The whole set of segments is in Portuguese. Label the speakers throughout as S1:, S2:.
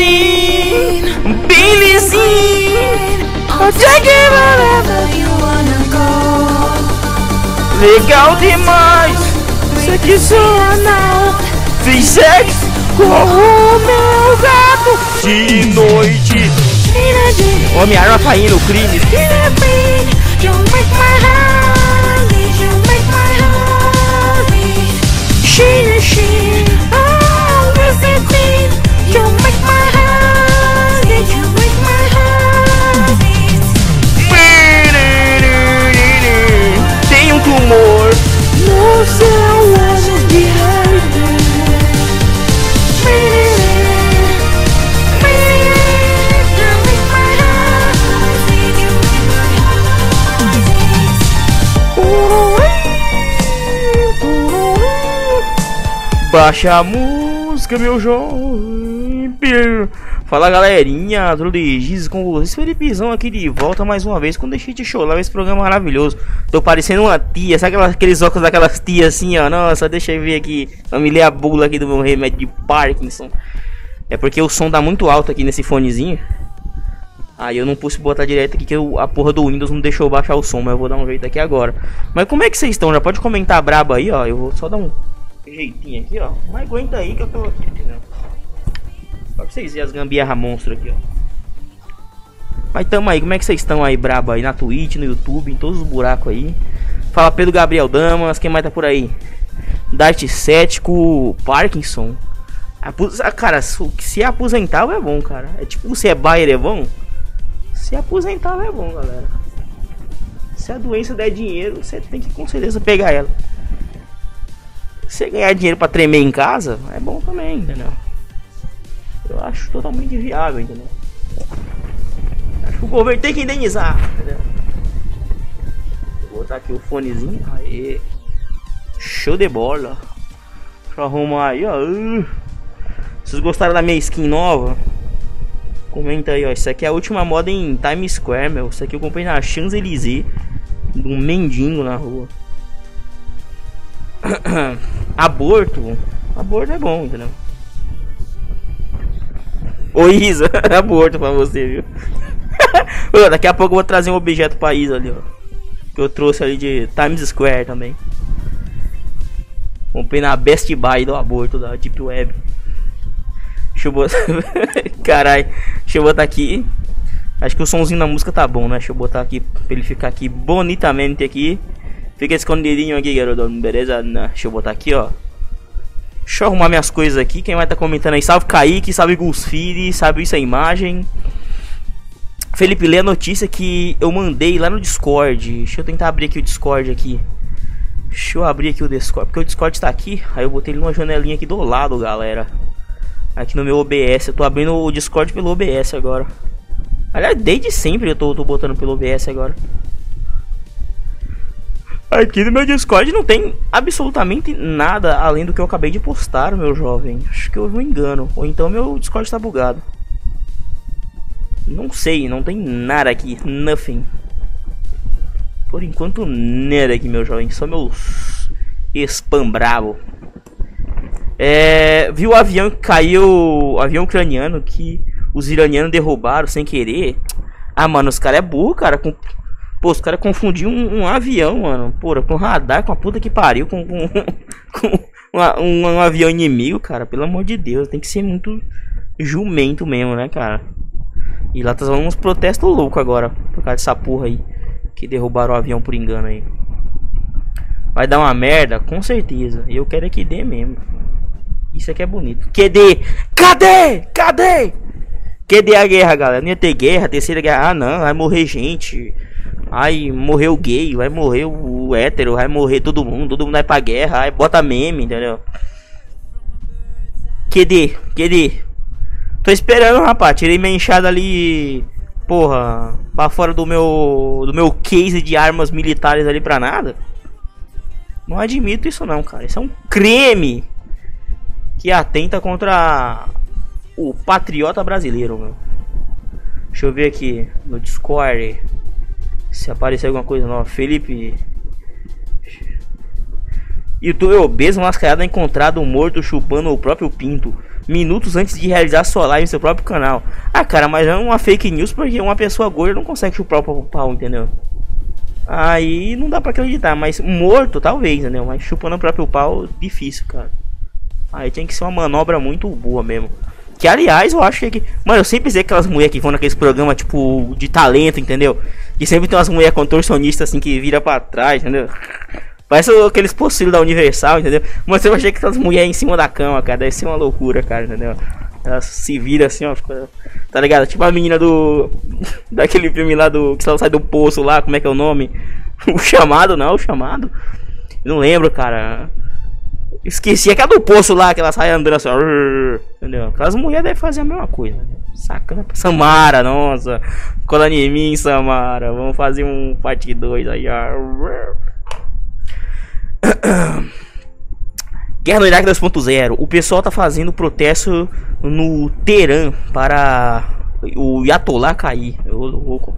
S1: Jean, Billie Jean. I'll take it wherever you wanna go. Legal demais. Anal. Fiz sexo com o meu gato de noite. Homem-Arma caindo, crime.
S2: You make my heart beat, you
S1: Baixa a música, meu jovem. Fala galerinha, tudo de Giz com vocês? Felipezão aqui de volta mais uma vez com Deixei de Chorar, esse programa maravilhoso. Tô parecendo uma tia, sabe aquelas, aqueles óculos daquelas tias assim, ó? Nossa, deixa eu ver aqui. Vamos ler a bula aqui do meu remédio de Parkinson. É porque o som tá muito alto aqui nesse fonezinho. Aí eu não pude botar direto aqui que eu, a porra do Windows não deixou baixar o som, mas eu vou dar um jeito aqui agora. Mas como é que vocês estão? Já pode comentar brabo aí, ó. Eu vou só dar um jeitinho aqui, ó. Mas aguenta aí que eu tô aqui, entendeu? Só pra vocês verem as gambiarra monstro aqui, ó. Mas tamo aí, como é que vocês estão aí, brabo aí? Na Twitch, no YouTube, em todos os buracos aí. Fala Pedro Gabriel Damas, quem mais tá por aí? Dart Cético, Parkinson. Apos... ah, Cara, se se aposentar é bom, cara. É tipo, se é Bayer é bom. Se aposentar é bom, galera. Se a doença der dinheiro, você tem que com certeza pegar ela. Se ganhar dinheiro pra tremer em casa, é bom também, entendeu? Eu acho totalmente viável, entendeu? Acho que o governo tem que indenizar, entendeu? Vou botar aqui o fonezinho. Aê. Show de bola. Deixa eu arrumar aí, ó. Vocês gostaram da minha skin nova? Comenta aí, ó. Isso aqui é a última moda em Times Square, meu. Isso aqui eu comprei na Champs-Élysées. Um mendigo na rua. Aborto. Aborto é bom, entendeu? Ô Isa, aborto pra você, viu? Ô, daqui a pouco eu vou trazer um objeto pra Isa ali, ó. Que eu trouxe ali de Times Square também. Comprei na Best Buy do aborto da Deep Web. Deixa eu botar. Caralho. Deixa eu botar aqui. Acho que o somzinho da música tá bom, né? Deixa eu botar aqui pra ele ficar aqui bonitamente aqui. Fica escondidinho aqui, garoto. Beleza? Deixa eu botar aqui, ó. Deixa eu arrumar minhas coisas aqui. Quem vai estar tá comentando aí? Salve Kaique, salve Gusfiri, salve isso a imagem. Felipe, lê a notícia que eu mandei lá no Discord. Deixa eu tentar abrir aqui o Discord aqui. Deixa eu abrir aqui o Discord, porque o Discord tá aqui. Aí eu botei ele numa janelinha aqui do lado, galera. Aqui no meu OBS. Eu tô abrindo o Discord pelo OBS agora. Aliás, desde sempre eu tô, tô botando pelo OBS agora. Aqui no meu Discord não tem absolutamente nada além do que eu acabei de postar, meu jovem. Acho que houve um engano. Ou então meu Discord tá bugado. Não sei, não tem nada aqui. Nothing. Por enquanto, nada aqui, meu jovem. Só meus spam bravo. É, viu o avião que caiu, avião ucraniano que os iranianos derrubaram sem querer. Ah, mano, os caras é burro, cara. Com, pô, os caras confundiram um, um, avião, mano. Porra, com radar, com a puta que pariu, com, com, com uma, um, um, avião inimigo, cara. Pelo amor de Deus, tem que ser muito jumento mesmo, né, cara? E lá tá rolando uns protestos loucos agora, por causa dessa porra aí. Que derrubaram o avião por engano aí. Vai dar uma merda? Com certeza. E eu quero é que dê mesmo. Isso aqui é bonito. QD! Cadê? Cadê? Cadê a guerra, galera? Não ia ter guerra, terceira guerra. Ah, não, vai morrer gente. Aí morreu o gay, vai morrer o hétero, vai morrer todo mundo, todo mundo vai pra guerra, aí bota meme, entendeu? QD, QD. Tô esperando, rapaz. Tirei minha enxada ali, porra, pra fora do meu do meu case de armas militares ali pra nada. Não admito isso não, cara. Isso é um crime que atenta contra o patriota brasileiro, meu. Deixa eu ver aqui no Discord se aparecer alguma coisa nova. Felipe. YouTube obeso mascarado é encontrado morto chupando o próprio pinto. minutos antes de realizar sua live em seu próprio canal. Ah, cara, mas é uma fake news porque uma pessoa gorda não consegue chupar o próprio pau, entendeu? Aí não dá pra acreditar, mas morto talvez, entendeu? Mas chupando o próprio pau, difícil, cara. Aí tem que ser uma manobra muito boa mesmo. Que aliás, eu acho que. Mano, eu sempre sei aquelas mulheres que vão naqueles programas, tipo, de talento, entendeu? E sempre tem umas mulheres contorcionistas assim que vira pra trás, entendeu? Parece aqueles possíveis da Universal, entendeu? Mas eu achei que aquelas mulheres em cima da cama, cara. Deve ser uma loucura, cara, entendeu? Elas se viram assim, ó. Tá ligado? Tipo a menina do. Daquele filme lá do. Que ela sai do poço lá, como é que é o nome? O chamado, não, o chamado. Não lembro, cara. Esqueci aquela do poço lá, que ela sai andando assim, entendeu? Aquelas mulheres devem fazer a mesma coisa. Sacana. Samara, nossa. Cola em mim, Samara. Vamos fazer um parte 2 aí. Guerra no Iraque 2.0. O pessoal tá fazendo protesto no Teherã para o Yatollah cair. Eu, louco.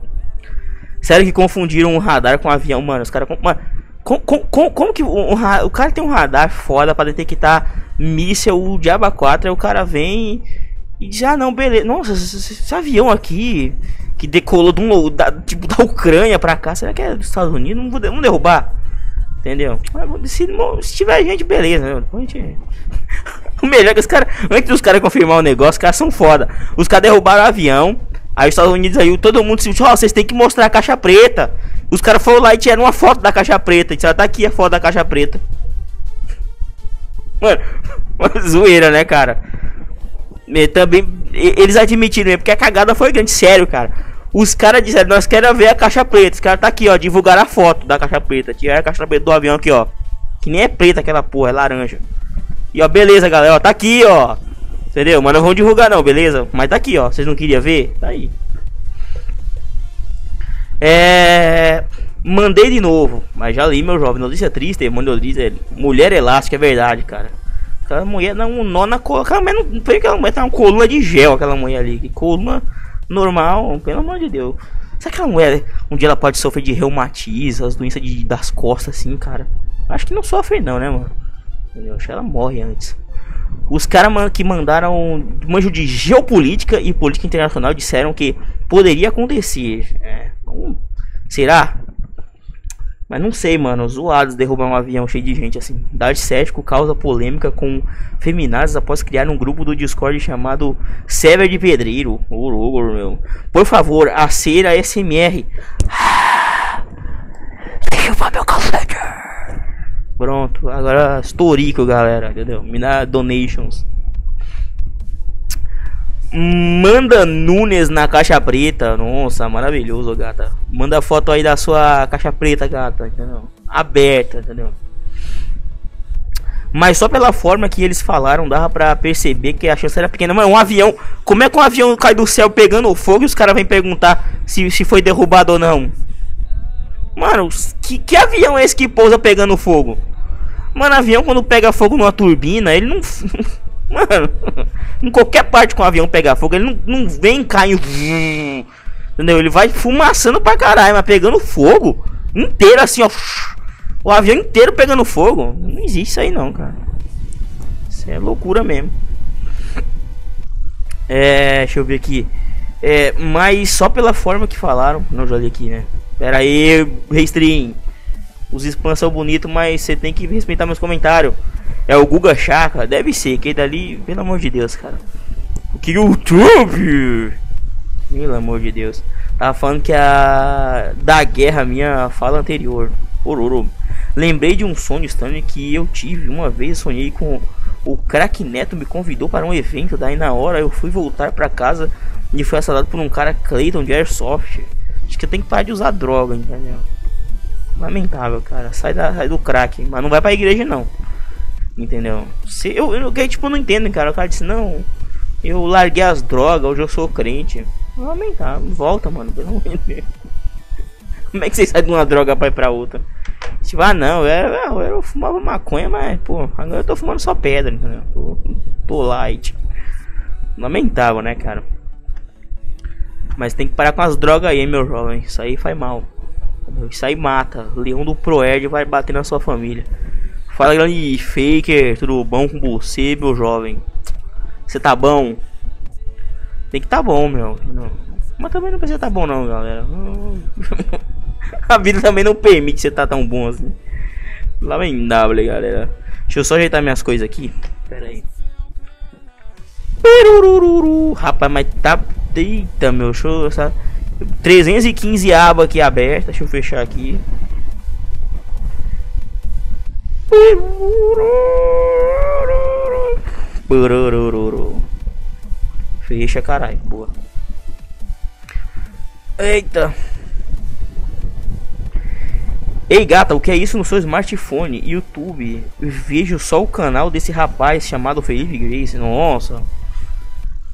S1: Sério que confundiram um radar com um avião, mano. Os caras. Mano, como, como, como que o, o, o, cara tem um radar foda para detectar míssel de Aba 4? Aí o cara vem e diz: Ah, não, beleza. Nossa, esse, esse avião aqui que decolou de um, da, tipo, da Ucrânia pra cá, será que é dos Estados Unidos? Não vou, vamos derrubar. Entendeu? Se, se tiver gente, beleza. Né? Gente... o melhor é que os caras, antes dos caras confirmar o negócio, os caras são foda. Os caras derrubaram o avião. Aí os Estados Unidos aí, todo mundo se disse, ó, oh, vocês têm que mostrar a caixa preta. Os caras foram lá e tiraram uma foto da caixa preta. Disseram, tá aqui a foto da caixa preta. Mano, zoeira, né, cara? E também, eles admitiram, né, porque a cagada foi grande, sério, cara. Os caras disseram, nós queremos ver a caixa preta. Os caras tá aqui, ó, divulgar a foto da caixa preta. Tiraram a caixa preta do avião aqui, ó. Que nem é preta aquela porra, é laranja. E ó, beleza, galera, ó, tá aqui, ó. Entendeu? Mas não vão divulgar não, beleza? Mas tá aqui, ó. Vocês não queriam ver? Tá aí. É. Mandei de novo, mas já li, meu jovem. Notícia triste, mandou dizer. Mulher elástica, é verdade, cara. Aquela mulher dá um nó na coluna. Aquela mulher não. Aquela mulher tá uma coluna de gel, aquela mulher ali. Que coluna normal, pelo amor de Deus. Será que aquela mulher um dia ela pode sofrer de reumatismo, as doenças de, das costas, assim, cara? Acho que não sofre, não, né, mano? Entendeu? Acho que ela morre antes. Os caras que mandaram manjo de geopolítica e política internacional disseram que poderia acontecer. É, será? Mas não sei, mano. Zoados derrubar um avião cheio de gente assim. Dade cético causa polêmica com feminazes após criar um grupo do Discord chamado Sever de Pedreiro. Ô, meu. Por favor, a cera SMR. Derrubar meu cacete. Pronto, agora estourico, galera. Entendeu? Me dá donations. Manda Nunes na caixa preta. Nossa, maravilhoso, gata. Manda foto aí da sua caixa preta, gata. Entendeu? Aberta, entendeu? Mas só pela forma que eles falaram, dava pra perceber que a chance era pequena. Mano, um avião. Como é que um avião cai do céu pegando fogo e os caras vêm perguntar se, se foi derrubado ou não? Mano, que, que avião é esse que pousa pegando fogo? Mano, avião quando pega fogo numa turbina, ele não. Mano, em qualquer parte com o avião pegar fogo, ele não, não vem caindo. Entendeu? Ele vai fumaçando pra caralho, mas pegando fogo inteiro assim, ó. O avião inteiro pegando fogo. Não existe isso aí não, cara. Isso é loucura mesmo. É, deixa eu ver aqui. É, mas só pela forma que falaram. Não, já li aqui, né? Pera aí, Restream. Os spams são bonitos, mas você tem que respeitar meus comentários. É o Guga Chaka? Deve ser, que dali, pelo amor de Deus, cara. O que YouTube? Pelo amor de Deus. Tava falando que a da guerra minha fala anterior. Ororo. Lembrei de um sonho estranho que eu tive uma vez. Sonhei com o crack Neto me convidou para um evento. Daí na hora eu fui voltar para casa e fui assaltado por um cara Clayton de Airsoft. Acho que tenho que parar de usar droga, entendeu? Lamentável, cara. Sai, da, sai do crack, mas não vai pra igreja não. Entendeu? Se eu, eu, eu tipo, não entendo, cara. O cara disse, não, eu larguei as drogas, hoje eu sou crente. Lamentável, volta, mano, pelo amor de Deus. Como é que você sai de uma droga pra ir pra outra? Tipo, ah não, eu, eu, eu fumava maconha, mas, pô, agora eu tô fumando só pedra, entendeu? Tô, tô light. Lamentável, né, cara? Mas tem que parar com as drogas aí, meu jovem. Isso aí faz mal. Isso aí mata. Leão do Proerd vai bater na sua família. Fala grande faker, tudo bom com você, meu jovem? Você tá bom? Tem que tá bom, meu. Não. Mas também não precisa tá bom não, galera. A vida também não permite você tá tão bom assim. Lamentável, galera. Deixa eu só ajeitar minhas coisas aqui. Pera aí. Rapaz, mas tá. Eita, meu show. Essa... 315 abas aqui abertas. Deixa eu fechar aqui. Fecha, caralho. Boa. Eita. Ei gata, o que é isso no seu smartphone? YouTube. Vejo só o canal desse rapaz chamado Felipe Grace. Nossa.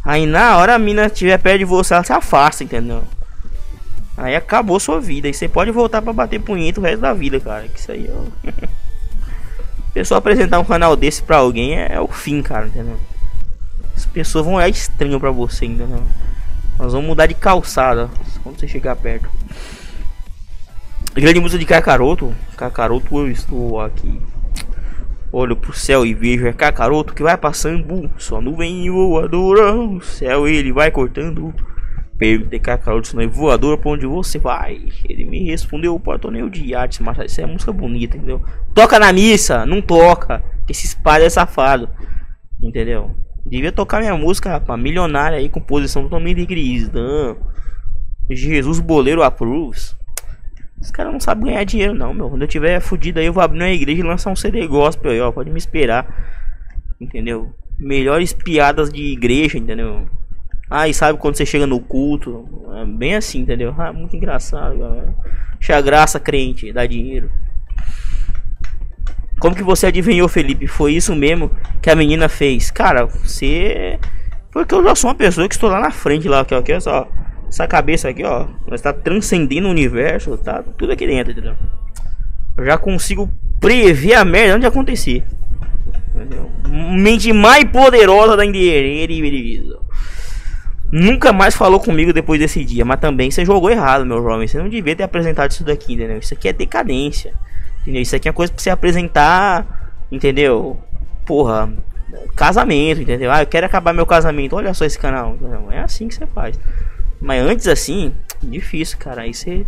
S1: Aí na hora a mina estiver perto de você, ela se afasta, entendeu? Aí acabou sua vida. E você pode voltar pra bater punheta o resto da vida, cara. Que isso aí, ó. Pessoa apresentar um canal desse pra alguém é, é, o fim, cara, entendeu? As pessoas vão olhar estranho pra você, entendeu? Nós vamos mudar de calçada quando você chegar perto. Grande música de Cacaroto. Cacaroto, eu estou aqui. Olho pro céu e vejo é Cacaroto que vai passando. Só nuvem voadora. O céu ele vai cortando. Perguntei Cacaroto se não é voadora pra onde você vai. Ele me respondeu para torneio de arte. Mas isso é música bonita, entendeu? Toca na missa, não toca. Que esses padres é safado. Entendeu? Devia tocar minha música, rapaz. Milionária aí, composição totalmente cristã. Jesus Boleiro approves. Os caras não sabem ganhar dinheiro, não, meu. Quando eu tiver fudido aí, eu vou abrir uma igreja e lançar um CD gospel aí, ó. Pode me esperar. Entendeu? Melhores piadas de igreja, entendeu? E sabe quando você chega no culto? É bem assim, entendeu? Ah, muito engraçado, galera. Graça, crente, dá dinheiro. Como que você adivinhou, Felipe? Foi isso mesmo que a menina fez? Cara, você. Porque eu já sou uma pessoa que estou lá na frente, lá, aqui, ó. Aqui, só. Essa cabeça aqui, ó, está transcendendo o universo, tá tudo aqui dentro, entendeu? Eu já consigo prever a merda onde acontecer. Entendeu? Mente mais poderosa da endereço. Nunca mais falou comigo depois desse dia, mas também você jogou errado, meu jovem. Você não devia ter apresentado isso daqui, entendeu? Isso aqui é decadência. Entendeu? Isso aqui é coisa pra você apresentar, entendeu? Porra, casamento, entendeu? Ah, eu quero acabar meu casamento. Olha só esse canal. Entendeu? É assim que você faz. Mas antes assim, difícil, cara. Aí você.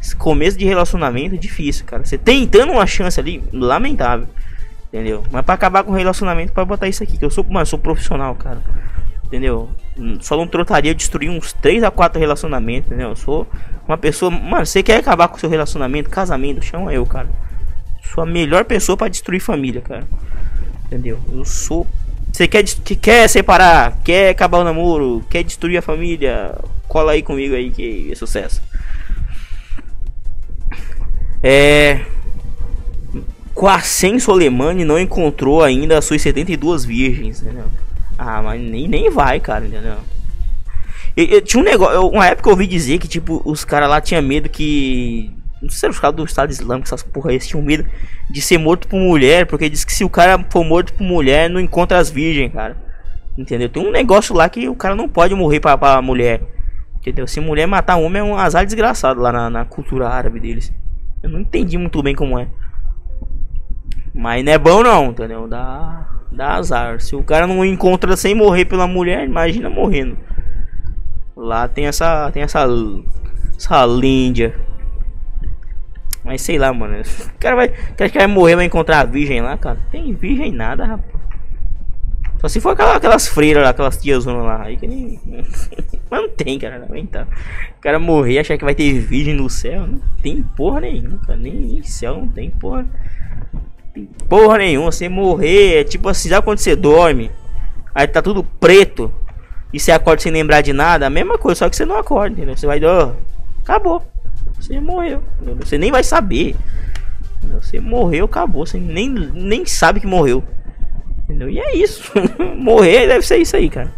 S1: Esse começo de relacionamento, difícil, cara. Você tentando uma chance ali, lamentável. Entendeu? Mas pra acabar com o relacionamento, pra botar isso aqui. Que eu sou, mano, eu sou profissional, cara. Entendeu? Só não trotaria destruir uns 3 a 4 relacionamentos, entendeu? Eu sou uma pessoa. Mano, você quer acabar com seu relacionamento, casamento, chama eu, cara. Sou a melhor pessoa para destruir família, cara. Entendeu? Eu sou você quer, que quer separar, quer acabar o namoro, quer destruir a família, cola aí comigo aí que é sucesso. É. Quacem Soleimani não encontrou ainda as suas 72 virgens, entendeu? Ah, mas nem, nem vai, cara, entendeu? Eu, eu, tinha um negócio, uma época eu ouvi dizer que, tipo, os caras lá tinham medo que não sei os caras do Estado Islâmico, essas porra aí, eles tinham medo de ser morto por mulher, porque diz que se o cara for morto por mulher, não encontra as virgens, cara. Entendeu? Tem um negócio lá que o cara não pode morrer pra, pra mulher. Entendeu? Se mulher matar homem é um azar desgraçado lá na, na cultura árabe deles. Eu não entendi muito bem como é. Mas não é bom não, entendeu? Dá, dá azar. Se o cara não encontra sem morrer pela mulher, imagina morrendo. Lá tem essa. Tem essa. Essa líndia. Mas sei lá, mano. O cara vai. O cara vai morrer vai encontrar a virgem lá, cara. Tem virgem nada, rapaz. Só se for aquelas, aquelas freiras lá, aquelas tiazonas lá. Aí que nem. Mas não tem, cara. Não tá. O cara morrer achar que vai ter virgem no céu. Não tem porra nenhuma, cara. Nem, nem céu não tem porra. Porra nenhuma. Você morrer é tipo assim, já quando você dorme. Aí tá tudo preto. E você acorda sem lembrar de nada. A mesma coisa, só que você não acorda, entendeu? Você vai. Oh, acabou. Você morreu. Você nem vai saber. Você morreu, acabou. Você nem, nem sabe que morreu. Entendeu? E é isso. Morrer deve ser isso aí, cara.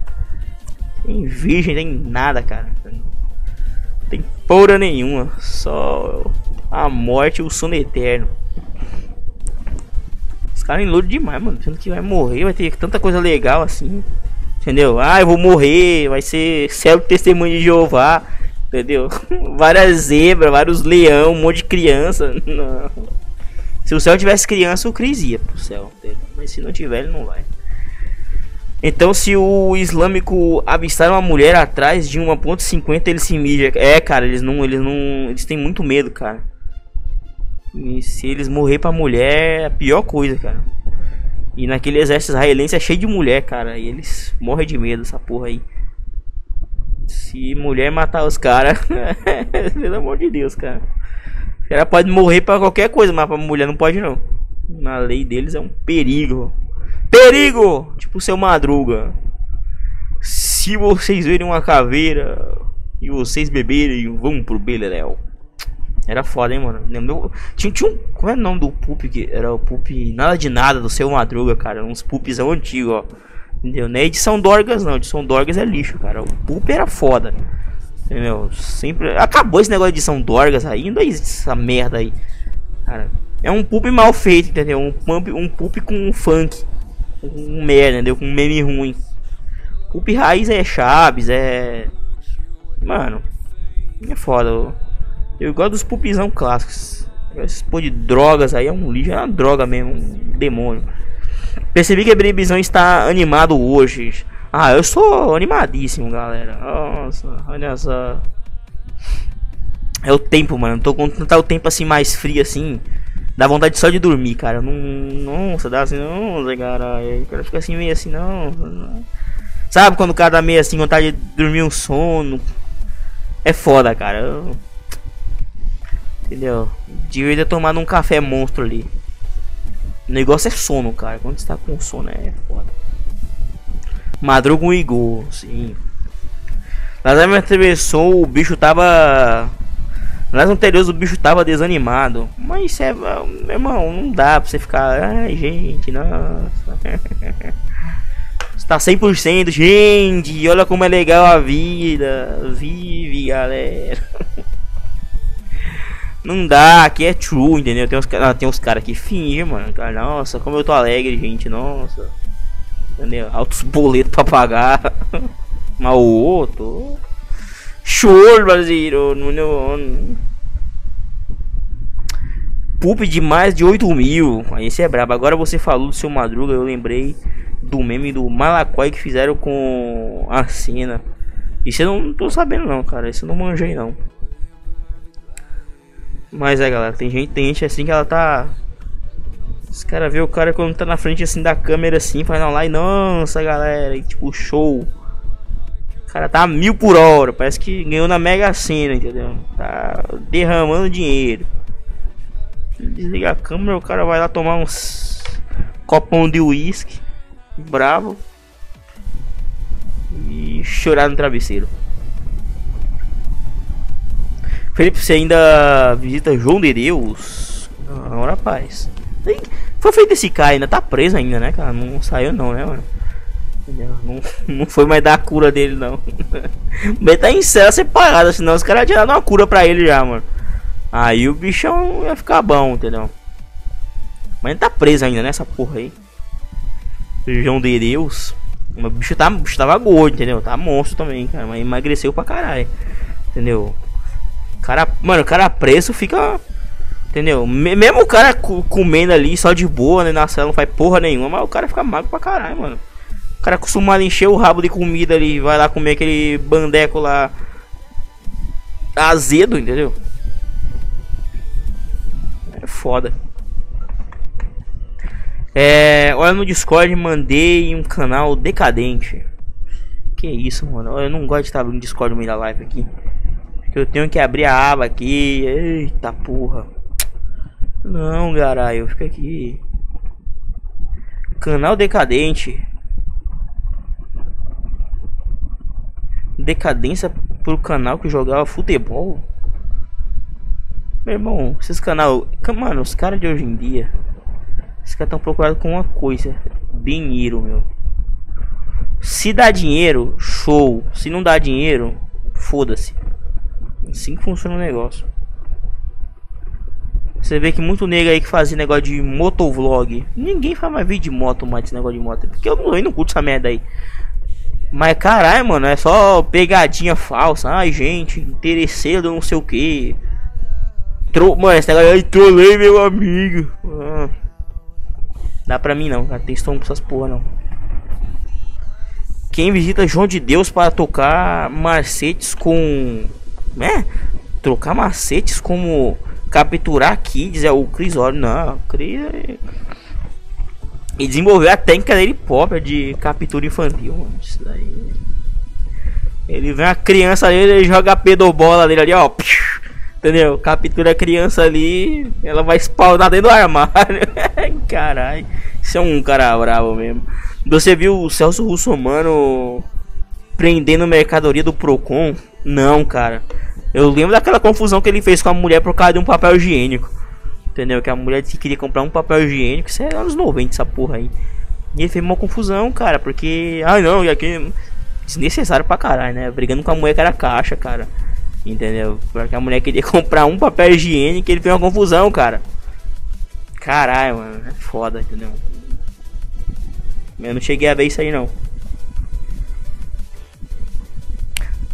S1: Tem virgem, tem nada, cara. Tem porra nenhuma. Só a morte e o sono eterno. Os caras enlouram demais, mano. Pensando que vai morrer, vai ter tanta coisa legal assim. Entendeu? Ah, eu vou morrer, vai ser céu testemunho de Jeová. Entendeu? Várias zebras, vários leão, um monte de criança. Não. Se o céu tivesse criança, o Cris ia pro céu. Entendeu? Mas se não tiver, ele não vai. Então se o islâmico avistar uma mulher atrás de uma ponto .50, ele se mija. É, cara, eles não, eles não, eles têm muito medo, cara. E se eles morrer pra mulher, é a pior coisa, cara. E naquele exército israelense é cheio de mulher, cara. E eles morrem de medo, essa porra aí. Se mulher matar os caras, pelo amor de Deus, cara. Ela pode morrer pra qualquer coisa, mas pra mulher não pode não. Na lei deles é um perigo. Perigo! Tipo seu madruga. Se vocês verem uma caveira e vocês beberem, vão pro Beleléu. Era foda, hein, mano. Tinha, tinha um. Como é o nome do pup que era o pup nada de nada do seu madruga, cara. Uns pups antigos, ó. Entendeu? Não é edição Dorgas, não. Edição Dorgas é lixo, cara. O pup era foda. Entendeu? Sempre. Acabou esse negócio de edição Dorgas. Ainda existe essa merda aí. Cara. É um pup mal feito, entendeu? Um pup, um pup com funk. Um merda, entendeu? Com um meme ruim. Pup raiz é Chaves, é. Mano. É foda. Eu gosto dos pupizão clássicos. Esse pô de drogas aí é um lixo, é uma droga mesmo, um demônio. Percebi que a Bribizão está animado hoje. Ah, eu sou animadíssimo, galera. Nossa, olha só. É o tempo, mano. Tô com tá o tempo assim mais frio assim. Dá vontade só de dormir, cara. Não, nossa, dá assim, nossa, caralho. O cara fica assim meio assim, não. Sabe quando o cara tá meio assim, vontade de dormir um sono? É foda, cara. Eu... Entendeu? Devia ter tomado um café monstro ali. O negócio é sono, cara. Quando você tá com sono é foda. Madruga um Igor, sim. Nas me atravessou, o bicho tava. Nas anteriores o bicho tava desanimado. Mas é. Meu irmão, não dá pra você ficar. Ai, gente, nossa. Está 100%, gente. Olha como é legal a vida. Vive, galera. Não dá, aqui é true, entendeu? Tem uns, ah, tem uns caras que fingem, mano. Cara, nossa, como eu tô alegre, gente, nossa. Entendeu? Altos boletos pra pagar. Mas o outro. Show, brasileiro. Pup de mais de 8 mil. Esse é brabo. Agora você falou do seu madruga, eu lembrei do meme do Malacói que fizeram com a cena. Isso eu não tô sabendo não, cara. Isso eu não manjei não. Mas é, galera, tem gente, tem gente assim que ela tá. Os caras vê o cara quando tá na frente assim da câmera assim, faz lá e nossa galera, e, tipo, show. O cara tá a mil por hora, parece que ganhou na Mega Sena, entendeu? Tá derramando dinheiro. Desliga a câmera, o cara vai lá tomar uns copão de uísque, bravo. E chorar no travesseiro. Felipe, você ainda visita João de Deus? Não, rapaz. Foi feito esse cara, ainda tá preso ainda, né, cara? Não saiu não, né, mano? Não, não foi mais dar a cura dele, não. Ele tá em cela separada, senão os caras tiraram uma cura pra ele já, mano. Aí o bichão ia ficar bom, entendeu? Mas ele tá preso ainda nessa porra aí. João de Deus. O bicho, tá, o bicho tava gordo, entendeu? Tá monstro também, cara. Mas emagreceu pra caralho. Entendeu? Cara, mano, o cara preso fica. Entendeu? Mesmo o cara comendo ali só de boa, né? Na cela não faz porra nenhuma, mas o cara fica magro pra caralho, mano. O cara acostumado a encher o rabo de comida ali, vai lá comer aquele bandeco lá azedo, entendeu? É foda. É, olha no Discord, mandei um canal decadente. Que isso, mano? Eu não gosto de estar no Discord no meio da live aqui. Que eu tenho que abrir a aba aqui. Eita porra. Não, caralho. Fica aqui. Canal Decadente. Decadência pro canal que jogava futebol. Meu irmão, esses canal. Mano, os caras de hoje em dia. Esses caras estão procurando com uma coisa: dinheiro, meu. Se dá dinheiro, show. Se não dá dinheiro, foda-se. Assim que funciona o negócio. Você vê que muito nego aí que fazia negócio de motovlog. Ninguém faz mais vídeo de moto mais esse negócio de moto. Porque eu não, eu não curto essa merda aí. Mas caralho, mano, é só pegadinha falsa. Ai, gente, interesseiro, não sei o que. Tro mano, esse negócio aí, trolei meu amigo. Ah. Dá pra mim não, cara. Tem estômago pra essas porra não. Quem visita João de Deus para tocar macetes com. Né? Trocar macetes como capturar kids é o Chris. Não, Chris. É... E desenvolveu a técnica dele própria de captura infantil. Mano. Isso daí. Ele vê a criança ali, ele joga a pedobola dele ali, ó. Entendeu? Captura a criança ali, ela vai spawnar dentro do armário. Caralho, isso é um cara bravo mesmo. Você viu o Celso Russomano prendendo mercadoria do Procon? Não, cara. Eu lembro daquela confusão que ele fez com a mulher por causa de um papel higiênico. Entendeu? Que a mulher queria comprar um papel higiênico. Isso é anos 90, essa porra aí. E ele fez uma confusão, cara. Porque. Ah, não, e aqui. Desnecessário pra caralho, né? Brigando com a mulher que era caixa, cara. Entendeu? Porque a mulher queria comprar um papel higiênico e ele fez uma confusão, cara. Caralho, mano. É foda, entendeu? Eu não cheguei a ver isso aí não.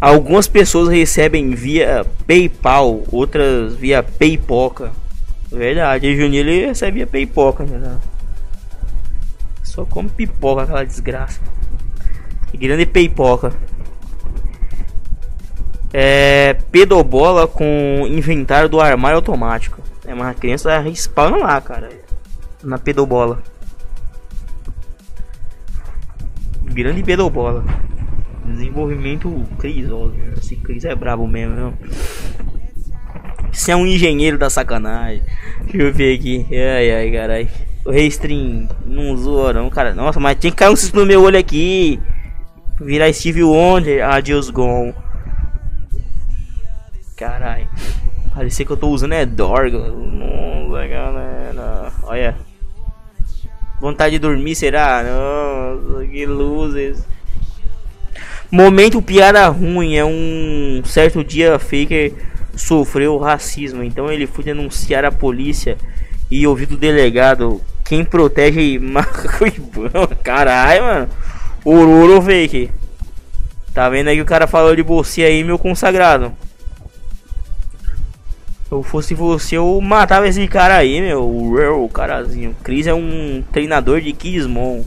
S1: Algumas pessoas recebem via PayPal, outras via Paypoca. Verdade, Juninho ele via Paypoca, né? Só come pipoca aquela desgraça. Grande Paypoca. É. Pedobola com inventário do armário automático. É uma criança respawna lá, cara. Na pedobola. grande pedobola. Desenvolvimento Cris, óbvio. Esse Cris é brabo mesmo, não? Você é um engenheiro da sacanagem. Deixa eu ver aqui. Ai, ai, carai. O Restream não zoa, não, cara. Nossa, mas tinha que cair um cisco no meu olho aqui. Virar Steve Wonder. Adios, Gon. Carai. Parecia que eu tô usando é Dorgo. Nossa, galera. Olha. Vontade de dormir, será? Nossa, que luzes. Momento piada ruim. É um certo dia Faker sofreu racismo. Então ele foi denunciar a polícia e ouviu do delegado. Quem protege Macuibão? Caralho, mano. Ororo Faker. Tá vendo aí que o cara falou de você aí, meu consagrado eu fosse você, eu matava esse cara aí, meu. O, o carazinho. Chris é um treinador de Kissmon.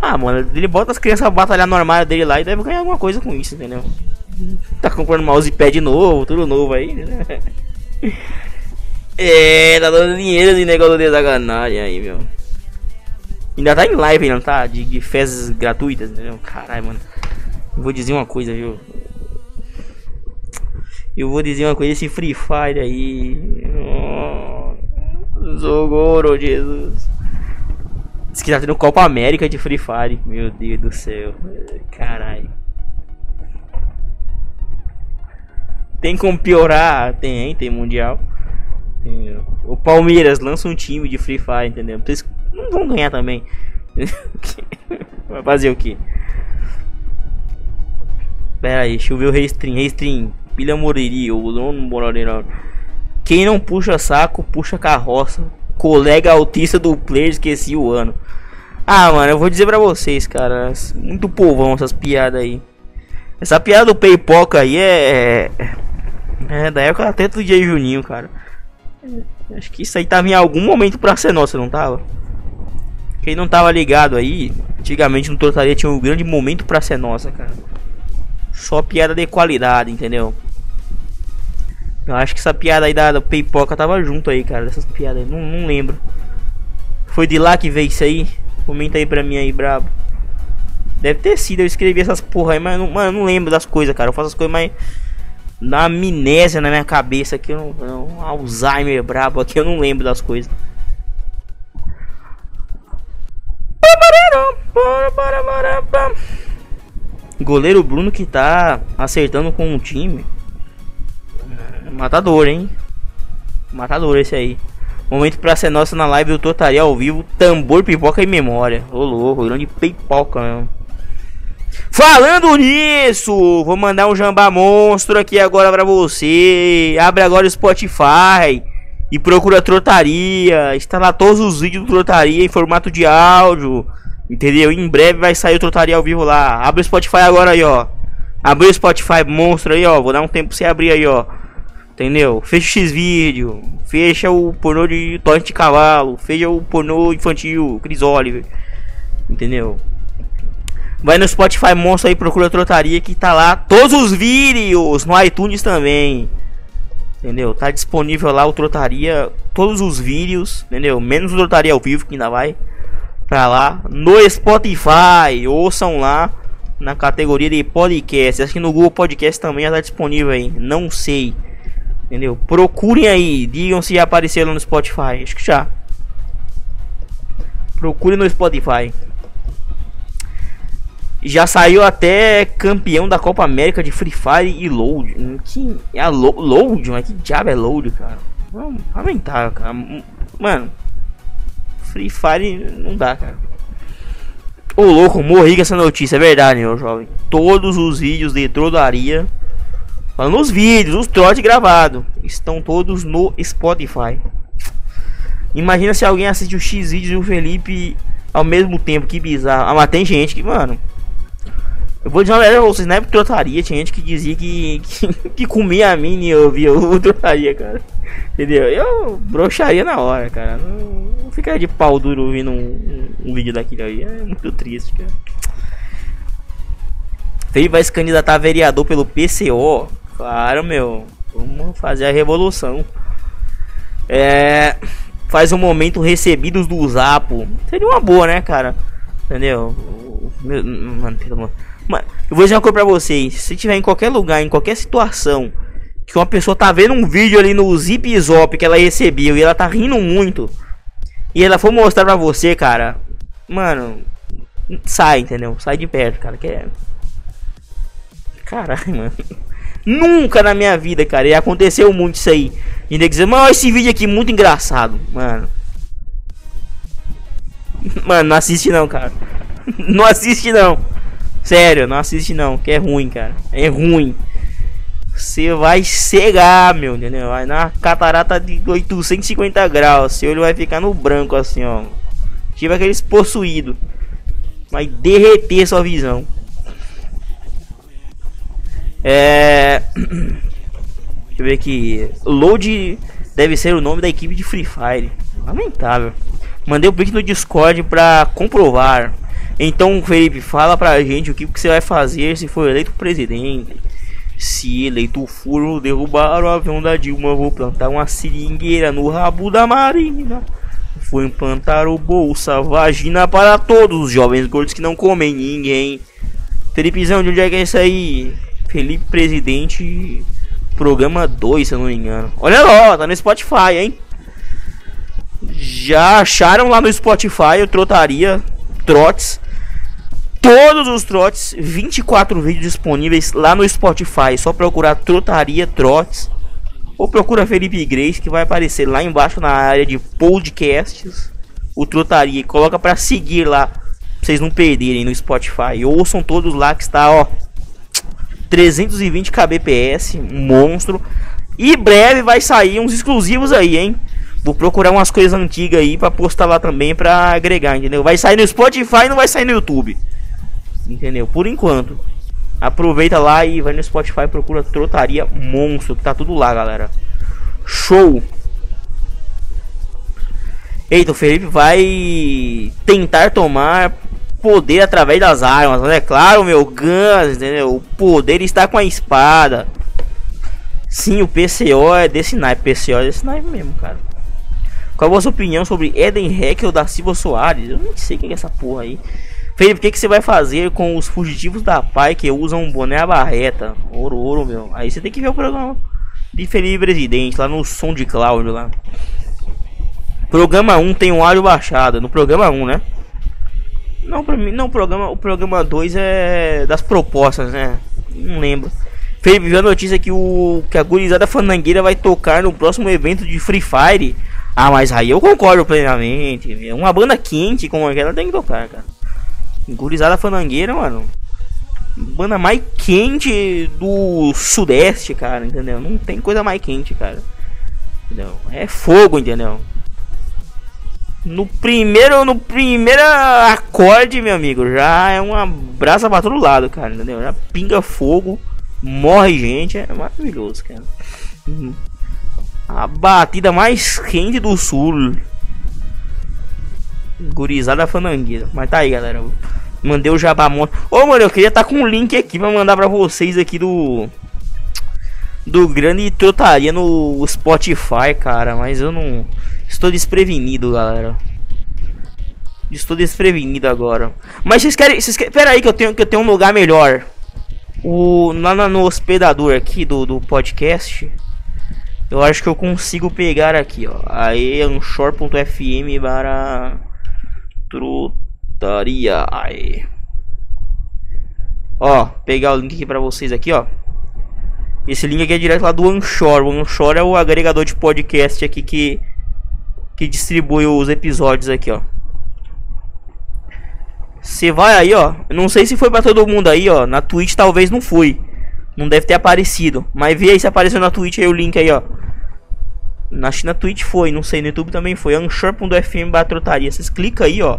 S1: Ah, mano, ele bota as crianças a batalhar no armário dele lá e deve ganhar alguma coisa com isso, entendeu? Tá comprando mousepad novo, tudo novo aí, né? É, tá dando dinheiro de negócio de sacanagem aí, meu. Ainda tá em live, não tá? De, de fezes gratuitas, entendeu? Caralho, mano. Vou dizer uma coisa, viu? Eu vou dizer uma coisa, esse Free Fire aí. Oh, Zogoro, Jesus. Diz que tá tendo Copa América de Free Fire. Meu Deus do céu. Caralho. Tem como piorar? Tem, tem Mundial. Tem, o Palmeiras lança um time de Free Fire, entendeu? Vocês não vão ganhar também. Vai fazer o que? Pera aí, deixa eu ver o Restream. Restream, pilha Moriri, ou não Moriri. Quem não puxa saco, puxa carroça. Colega autista do player, esqueci o ano. Ah, mano, eu vou dizer pra vocês, cara. Muito povão essas piadas aí. Essa piada do Peipoca aí é. É, é da época até do dia Juninho, cara. Acho que isso aí tava em algum momento pra ser nossa, não tava? Quem não tava ligado aí, antigamente no Tortaria tinha um grande momento pra ser nossa, cara. Só piada de qualidade, entendeu? Eu acho que essa piada aí da, da tava junto aí, cara. Dessas piadas aí. Não, não lembro. Foi de lá que veio isso aí? Comenta aí pra mim aí, brabo. Deve ter sido, eu escrevi essas porra aí, mas não, mano, eu não lembro das coisas, cara. Eu faço as coisas mais. Na amnésia na minha cabeça aqui, eu não, um Alzheimer brabo aqui, eu não lembro das coisas. Goleiro Bruno que tá acertando com o time. Matador, hein? Matador esse aí. Momento pra ser nossa na live do Totaria ao vivo. Tambor, pipoca e memória. Ô louco, grande pipoca mesmo. Falando nisso, vou mandar um jambá monstro aqui agora pra você. Abre agora o Spotify e procura Trotaria. Instala todos os vídeos do Trotaria em formato de áudio. Entendeu? Em breve vai sair o Trotaria ao vivo lá. Abre o Spotify agora aí, ó. Abre o Spotify monstro aí, ó. Vou dar um tempo pra você abrir aí, ó. Entendeu? Fecha o X-Vídeo, fecha o pornô de torrent de cavalo, fecha o pornô infantil, Chris Oliver. Entendeu? Vai no Spotify Monstro aí, procura Trotaria que tá lá todos os vídeos, no iTunes também. Entendeu? Tá disponível lá o Trotaria, todos os vídeos, entendeu? Menos o Trotaria ao vivo que ainda vai pra lá. No Spotify, ouçam lá na categoria de podcast. Acho que no Google Podcast também já tá disponível aí, não sei. Entendeu? Procurem aí, digam se apareceram no Spotify. Acho que já. Procure no Spotify. Já saiu até campeão da Copa América de Free Fire e Load. Hum, Que é a Lo- Load, mas que diabo é Load, cara? Não, Lamentável, cara. Hum, Mano, Free Fire não dá, cara. Ô louco, morri com essa notícia, é verdade, meu jovem. Todos os vídeos de Trodaria, falando os vídeos, os trotes gravados, estão todos no Spotify. Imagina se alguém assiste o X vídeos e o Felipe ao mesmo tempo, que bizarro. Ah, mas tem gente que, mano. Eu vou dizer uma vocês, na época trotaria, tinha gente que dizia que, que, que comia a mim e eu via o trotaria, cara. Entendeu? Eu broxaria na hora, cara. Não, não de pau duro ouvindo um, um, um vídeo daquele aí. É muito triste, cara. Felipe vai se candidatar a vereador pelo PCO. Claro, meu. Vamos fazer a revolução. É. Faz um momento recebidos do Zapo. Seria uma boa, né, cara? Entendeu? Meu- Mano, pelo amor. Mano, eu vou dizer uma coisa pra vocês. Se tiver em qualquer lugar, em qualquer situação, que uma pessoa tá vendo um vídeo ali no Zip Zop que ela recebeu e ela tá rindo muito, e ela for mostrar pra você, cara, mano, sai, entendeu? Sai de perto, cara, que é. Caralho, mano. Nunca na minha vida, cara, e aconteceu muito isso aí. E ainda dizer, mano, esse vídeo aqui muito engraçado, mano. Mano, não assiste não, cara. Não assiste não. Sério, não assiste não, que é ruim, cara. É ruim. Você vai cegar, meu, entendeu? Vai na catarata de 850 graus. Seu olho vai ficar no branco assim, ó. Tipo aqueles possuídos. Vai derreter sua visão. É. Deixa eu ver aqui. Load deve ser o nome da equipe de Free Fire. Lamentável. Mandei o print no Discord pra comprovar. Então, Felipe, fala pra gente o que, você vai fazer se for eleito presidente. Se eleito for derrubar o avião da Dilma, vou plantar uma seringueira no rabo da Marina. Vou implantar o bolsa vagina para todos os jovens gordos que não comem ninguém. Felipezão, de onde é que é isso aí? Felipe Presidente, programa 2, se eu não me engano. Olha lá, tá no Spotify, hein? Já acharam lá no Spotify, eu trotaria trotes. Todos os trotes, 24 vídeos disponíveis lá no Spotify. Só procurar trotaria trotes. Ou procura Felipe Grace que vai aparecer lá embaixo na área de podcasts. O trotaria. Coloca pra seguir lá. Pra vocês não perderem no Spotify. Ouçam todos lá que está, ó. 320 kbps, monstro. E breve vai sair uns exclusivos aí, hein? Vou procurar umas coisas antigas aí pra postar lá também pra agregar, entendeu? Vai sair no Spotify não vai sair no YouTube. Entendeu? Por enquanto. Aproveita lá e vai no Spotify procura Trotaria Monstro, que tá tudo lá, galera. Show! Eita, o Felipe vai tentar tomar poder através das armas, mas é claro, meu, Guns, entendeu? O poder está com a espada. Sim, o PCO é desse naipe, PCO é desse naipe mesmo, cara. Qual a sua opinião sobre Eden Heckel da Silva Soares? Eu nem sei quem é essa porra aí. Felipe, o que, que você vai fazer com os fugitivos da PAI que usam um boné a barreta? Ouro, ouro, meu. Aí você tem que ver o programa de Felipe Presidente, lá no som de Cláudio lá. Programa 1 tem um áudio baixado. No programa 1, né? Não, pra mim, não, programa, o programa 2 é das propostas, né? Não lembro. Viu a notícia que, o, que a gurizada fanangueira vai tocar no próximo evento de Free Fire. Ah, mas aí eu concordo plenamente. Uma banda quente como aquela tem que tocar, cara. Gurizada fanangueira, mano. Banda mais quente do sudeste, cara, entendeu? Não tem coisa mais quente, cara. Entendeu? É fogo, entendeu? No primeiro, no primeiro acorde, meu amigo, já é uma brasa pra todo lado, cara, entendeu? Já pinga fogo, morre gente, é maravilhoso, cara. A batida mais quente do sul. Gurizada fanangueira. Mas tá aí, galera. Mandei o Jabamon. Ô, mano, eu queria estar tá com um link aqui pra mandar pra vocês aqui do. Do grande trotaria no Spotify, cara. Mas eu não. Estou desprevenido, galera. Estou desprevenido agora. Mas vocês querem. Vocês querem. Pera aí que eu tenho, que eu tenho um lugar melhor. O. Lá no hospedador aqui do, do podcast. Eu acho que eu consigo pegar aqui, ó. Aí, anchor.fm para. Trutaria. Aí. Ó, pegar o link aqui pra vocês aqui, ó. Esse link aqui é direto lá do Anchor. O Anchor é o agregador de podcast aqui que. Que distribui os episódios aqui, ó. Você vai aí, ó. Não sei se foi para todo mundo aí, ó. Na Twitch talvez não foi. Não deve ter aparecido. Mas vê aí se apareceu na Twitch aí o link aí, ó. Na China Twitch foi, não sei, no YouTube também foi. Anchor.fm batrotaria. Vocês clicam aí, ó.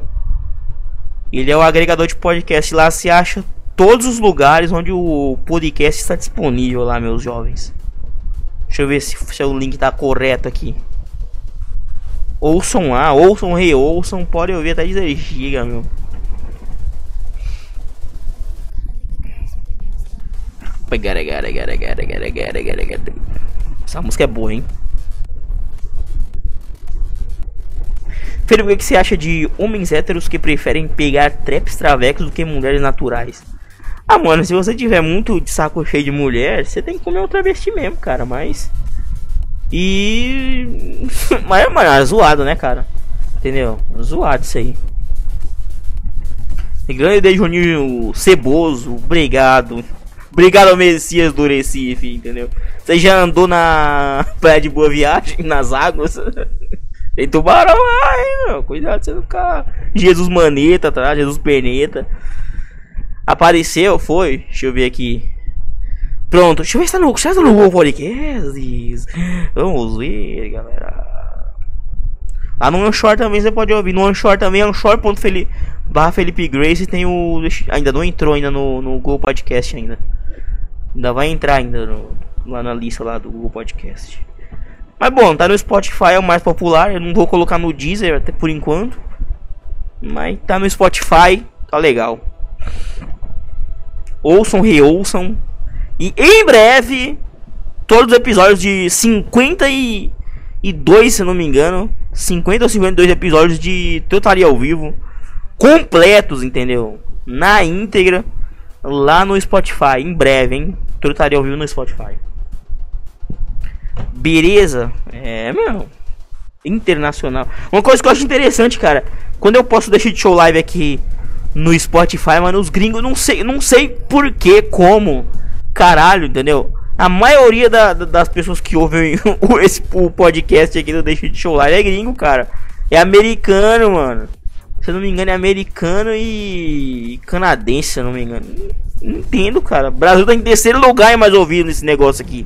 S1: Ele é o agregador de podcast. Lá se acha todos os lugares onde o podcast está disponível lá, meus jovens. Deixa eu ver se, se o link tá correto aqui. Ouçam lá, ouçam, reouçam, pode ouvir até 10 GB, meu. Essa música é boa, hein? Felipe, o que você acha de homens héteros que preferem pegar traps travecos do que mulheres naturais? Ah, mano, se você tiver muito de saco cheio de mulher, você tem que comer um travesti mesmo, cara, mas... E... mas, mano, é zoado, né, cara? Entendeu? Zoado isso aí. Grande de Juninho Ceboso, obrigado. Obrigado, Messias do Recife, entendeu? Você já andou na praia de Boa Viagem, nas águas? Tem tubarão lá, hein, meu? Cuidado você não ficar. Jesus Maneta, tá? Jesus Perneta. Apareceu, foi? Deixa eu ver aqui. Pronto, deixa eu ver se tá no, se tá no Google Podcast. Vamos ver, galera. Lá no Anchor também você pode ouvir. No Anchor também, Anchor.felipe barra Felipe Grace tem o. Ainda não entrou ainda no, no Google Podcast ainda. Ainda vai entrar ainda no, lá na lista lá do Google Podcast. Mas bom, tá no Spotify, é o mais popular. Eu não vou colocar no Deezer até por enquanto. Mas tá no Spotify, tá legal. Ouçam, reouçam. E em breve, todos os episódios de 52, se não me engano. 50 ou 52 episódios de Totaria ao vivo. Completos, entendeu? Na íntegra. Lá no Spotify. Em breve, hein? Totaria ao vivo no Spotify. Beleza? É, meu. Internacional. Uma coisa que eu acho interessante, cara. Quando eu posso deixar de show live aqui no Spotify, mano, os gringos não sei, não sei por que, como. Caralho, entendeu? A maioria da, das pessoas que ouvem o, esse, o podcast aqui do Deixa de Show Live é gringo, cara. É americano, mano. Se eu não me engano, é americano e canadense, se eu não me engano. Entendo, cara. O Brasil tá em terceiro lugar mais ouvido nesse negócio aqui.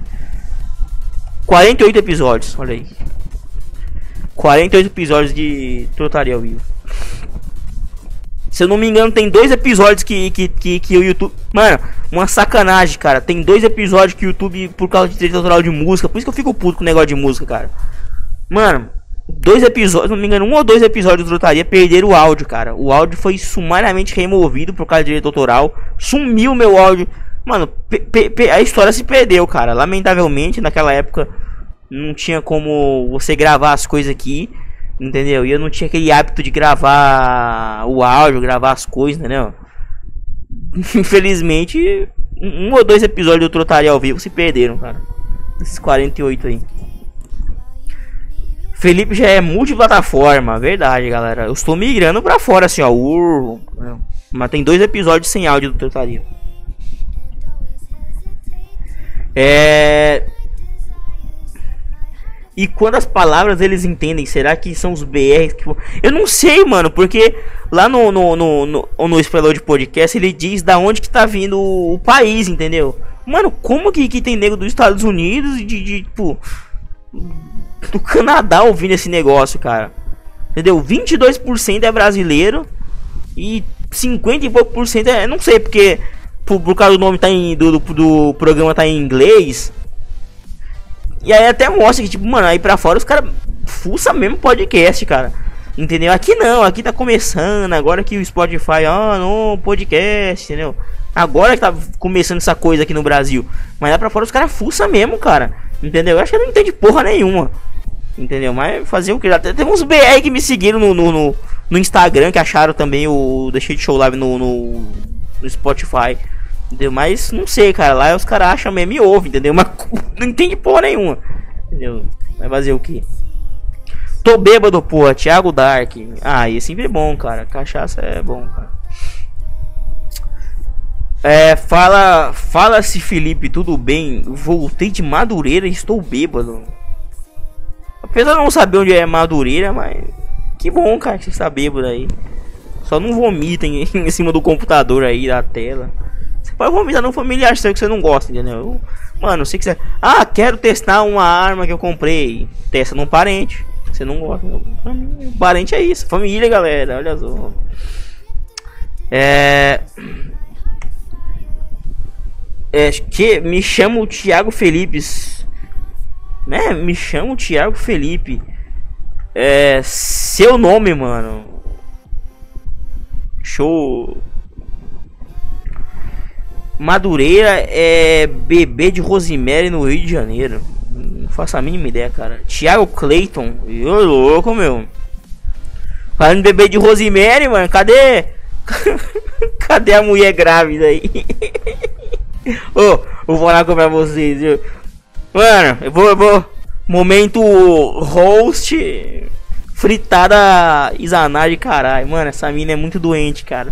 S1: 48 episódios, olha aí. 48 episódios de Trotaria ao vivo. Se eu não me engano, tem dois episódios que, que, que, que o YouTube. Mano, uma sacanagem, cara. Tem dois episódios que o YouTube, por causa de direito autoral de música. Por isso que eu fico puto com o negócio de música, cara. Mano, dois episódios, não me engano, um ou dois episódios do Trotaria perderam o áudio, cara. O áudio foi sumariamente removido por causa de direito autoral. Sumiu meu áudio. Mano, a história se perdeu, cara. Lamentavelmente, naquela época não tinha como você gravar as coisas aqui, entendeu? E eu não tinha aquele hábito de gravar o áudio, gravar as coisas, entendeu? Infelizmente, um ou dois episódios do Trotaria ao vivo se perderam, cara. Esses 48 aí. Felipe já é multiplataforma, verdade, galera. Eu estou migrando pra fora, assim, ó. Uh, mas tem dois episódios sem áudio do Trotaria. É. E quando as palavras eles entendem, será que são os BRs que Eu não sei, mano, porque lá no no, no, no, no de podcast ele diz da onde que tá vindo o, país, entendeu? Mano, como que, que tem nego dos Estados Unidos e de, de, tipo. Do Canadá ouvindo esse negócio, cara? Entendeu? 22% é brasileiro e 50 e pouco por cento é. Não sei, porque por, por causa do nome tá em, do, do, do, programa tá em inglês. E aí até mostra que, tipo, mano, aí pra fora os caras fuça mesmo podcast, cara. Entendeu? Aqui não, aqui tá começando, agora que o Spotify, ah, não, podcast, entendeu? Agora que tá começando essa coisa aqui no Brasil. Mas lá pra fora os caras fuçam mesmo, cara. Entendeu? Eu acho que não entende porra nenhuma. Entendeu? Mas fazer o que? Até tem uns BR que me seguiram no, no, no, no Instagram, que acharam também o Deixei de Show Live no, no, no Spotify. Entendeu? Mas não sei, cara. Lá os caras acham mesmo e entendeu? Mas não entende porra nenhuma. Entendeu? Vai fazer o que? Tô bêbado, porra. Thiago Dark. Ah, e é sempre bom, cara. Cachaça é bom, cara. É, fala, fala se Felipe, tudo bem? Voltei de Madureira e estou bêbado. Apesar de não saber onde é Madureira, mas que bom, cara, que você está bêbado aí. Só não vomita em, em cima do computador aí, da tela. Você pode vomitar num familiar seu que você não gosta, entendeu? Mano, se quiser. Ah, quero testar uma arma que eu comprei. Testa num parente. Você não gosta. Parente é isso. Família, galera. Olha só. É. É que me chamo Thiago Felipe. Né? Me chamo Thiago Felipe. É. Seu nome, mano. Show. Madureira é bebê de Rosemary no Rio de Janeiro. Não faço a mínima ideia, cara. Thiago Clayton. Eu louco, meu. Falando bebê de Rosemary, mano. Cadê? Cadê a mulher grávida aí? Ô, oh, vou falar com vocês, viu? Mano, eu vou, eu vou. Momento host. Fritada Izanagi, caralho. Mano, essa mina é muito doente, cara.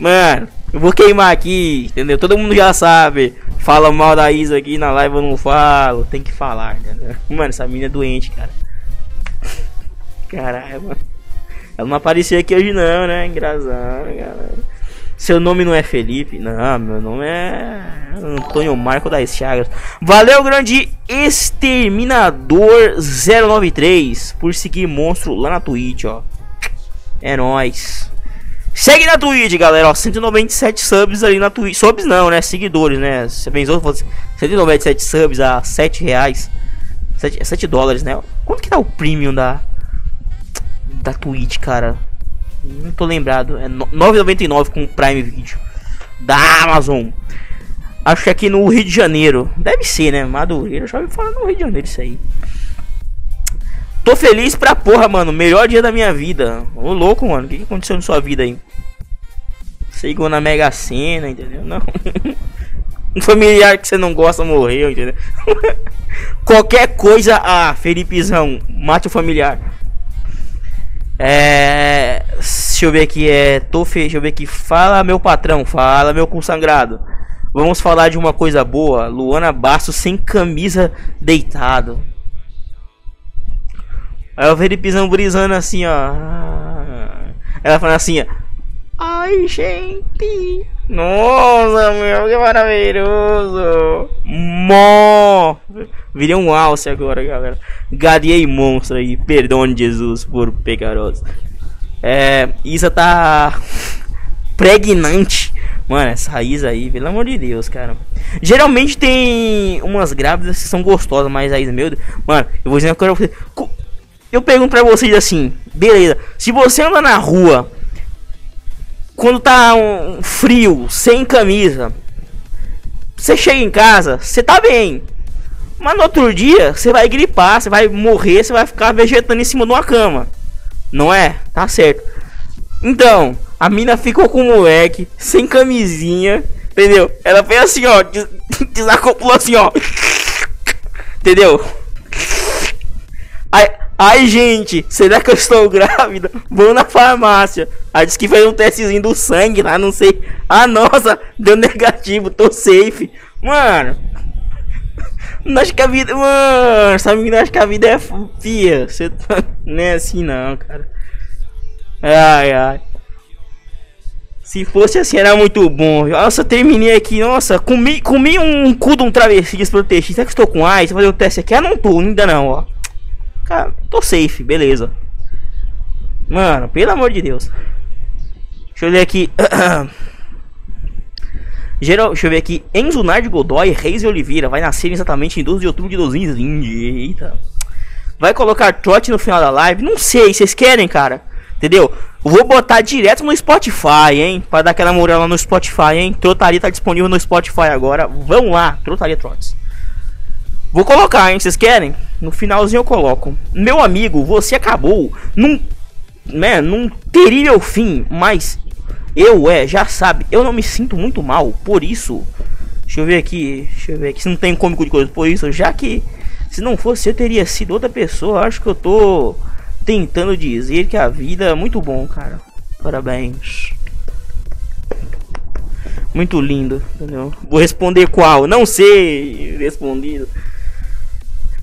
S1: Mano, eu vou queimar aqui, entendeu? Todo mundo já sabe. Fala mal da Isa aqui na live, eu não falo. Tem que falar, entendeu? Mano, essa mina é doente, cara. Caralho, mano. Ela não apareceu aqui hoje não, né? Engraçado, galera. Seu nome não é Felipe? Não, meu nome é Antônio Marco das Chagas. Valeu, grande Exterminador 093 por seguir monstro lá na Twitch, ó. É nóis. Segue na Twitch, galera, ó. 197 subs ali na Twitch. Subs não, né? Seguidores, né? Você pensou 197 subs a 7 reais. 7, 7 dólares, né? Quanto que tá o premium da da Twitch, cara? Não tô lembrado. É 9,99 com Prime Video. Da Amazon. Acho que aqui no Rio de Janeiro. Deve ser, né? Madureira. Já ouvi falar no Rio de Janeiro isso aí. Tô feliz pra porra, mano. Melhor dia da minha vida. Ô louco, mano. O que, que aconteceu na sua vida aí? Você na Mega Sena, entendeu? Não. um familiar que você não gosta morreu, entendeu? Qualquer coisa, ah, Felipezão, mate o familiar. É. Deixa eu ver aqui, é. Tô fe... Deixa eu ver aqui. Fala, meu patrão. Fala, meu consagrado. Vamos falar de uma coisa boa. Luana Bastos sem camisa deitado. Aí o Felipezão brisando assim, ó. Ela falando assim, ó. Ai, gente. Nossa, meu, que maravilhoso. Mó. Virei um alce agora, galera. Gadiei monstro aí. Perdão de Jesus por pecaroso. É. Isa tá. Pregnante. Mano, essa Isa aí, pelo amor de Deus, cara. Geralmente tem umas grávidas que são gostosas, mas a Isa, meu Deus. Mano, eu vou dizer uma coisa pra vocês. Eu pergunto pra vocês assim, beleza. Se você anda na rua quando tá um frio, sem camisa, você chega em casa, você tá bem. Mas no outro dia, você vai gripar, você vai morrer, você vai ficar vegetando em cima de uma cama. Não é? Tá certo. Então, a mina ficou com o moleque, sem camisinha, entendeu? Ela fez assim, ó, des desacoplou assim, ó. Entendeu? Aí, Ai, gente, será que eu estou grávida? Vou na farmácia. Aí disse que fez um testezinho do sangue lá, não sei. Ah, nossa, deu negativo, tô safe. Mano, não acho que a vida. Mano, essa menina acha que a vida é fia. Você tá... não é assim, não, cara. Ai, ai. Se fosse assim, era muito bom. Nossa, terminei aqui. Nossa, comi, comi um cu de um travesti desprotegido. Será que estou com AIDS? Vou fazer o teste aqui. Ah, não tô, ainda não, ó. Cara, tô safe, beleza. Mano, pelo amor de Deus. Deixa eu ver aqui. Geral, deixa eu ver aqui. Enzo Nard Godoy Reis e Oliveira vai nascer exatamente em 12 de outubro de 2020. Eita. Vai colocar trote no final da live? Não sei, vocês querem, cara? Entendeu? Vou botar direto no Spotify, hein? Pra dar aquela moral lá no Spotify, hein? Trotaria tá disponível no Spotify agora. Vão lá, Trotaria Trotes. Vou colocar, hein? Vocês querem? No finalzinho eu coloco. Meu amigo, você acabou num, né, num terrível fim, mas eu, é, já sabe, eu não me sinto muito mal, por isso. Deixa eu ver aqui, deixa eu ver aqui se não tem cômico de coisa. Por isso, já que se não fosse eu teria sido outra pessoa, acho que eu tô tentando dizer que a vida é muito bom, cara. Parabéns. Muito lindo, entendeu? Vou responder qual? Não sei. Respondido.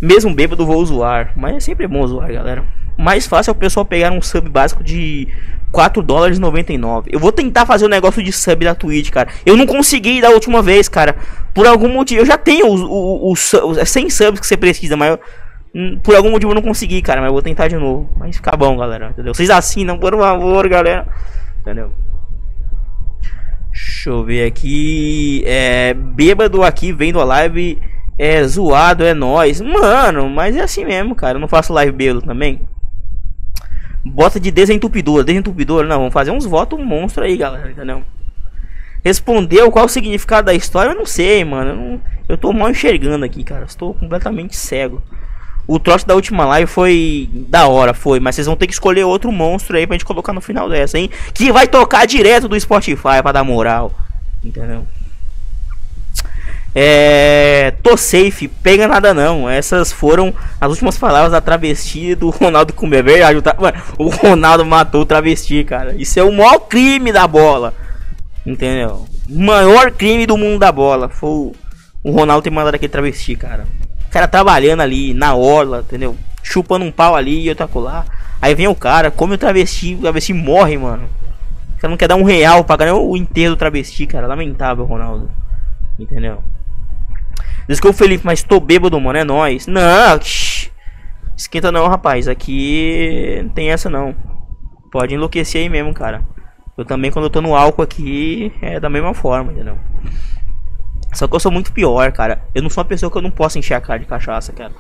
S1: Mesmo bêbado vou zoar, mas é sempre bom zoar, galera. Mais fácil é o pessoal pegar um sub básico de 4 dólares 99. Eu vou tentar fazer o um negócio de sub da Twitch, cara. Eu não consegui da última vez, cara. Por algum motivo. Eu já tenho os, os, os, os 100 subs que você precisa, mas eu, hum, por algum motivo eu não consegui, cara. Mas eu vou tentar de novo. Mas fica bom, galera. Entendeu? Vocês assinam, por favor, galera. Entendeu? Deixa eu ver aqui. É. Bêbado aqui vendo a live. É zoado, é nós. Mano, mas é assim mesmo, cara. Eu não faço live bêbado também. Bota de desentupidor, desentupidor. Não, vamos fazer uns votos monstro aí, galera, entendeu? Respondeu qual o significado da história? Eu não sei, mano. Eu, não, eu tô mal enxergando aqui, cara. Estou completamente cego. O troço da última live foi da hora, foi. Mas vocês vão ter que escolher outro monstro aí pra gente colocar no final dessa, hein? Que vai tocar direto do Spotify pra dar moral. Entendeu? É. Tô safe, pega nada não. Essas foram as últimas palavras da travesti do Ronaldo Cumber. É verdade, o, Mano, o Ronaldo matou o travesti, cara. Isso é o maior crime da bola. Entendeu? Maior crime do mundo da bola. Foi o, Ronaldo ter mandado aquele travesti, cara. O cara trabalhando ali na orla, entendeu? Chupando um pau ali e outro lá. Aí vem o cara, come o travesti, o travesti morre, mano. O cara não quer dar um real pra ganhar o inteiro do travesti, cara. Lamentável, Ronaldo. Entendeu? Desculpa, Felipe, mas tô bêbado, mano. É nóis. Não, esquenta não, rapaz. Aqui não tem essa não. Pode enlouquecer aí mesmo, cara. Eu também, quando eu tô no álcool aqui, é da mesma forma, entendeu? Só que eu sou muito pior, cara. Eu não sou uma pessoa que eu não posso encher a cara de cachaça, cara.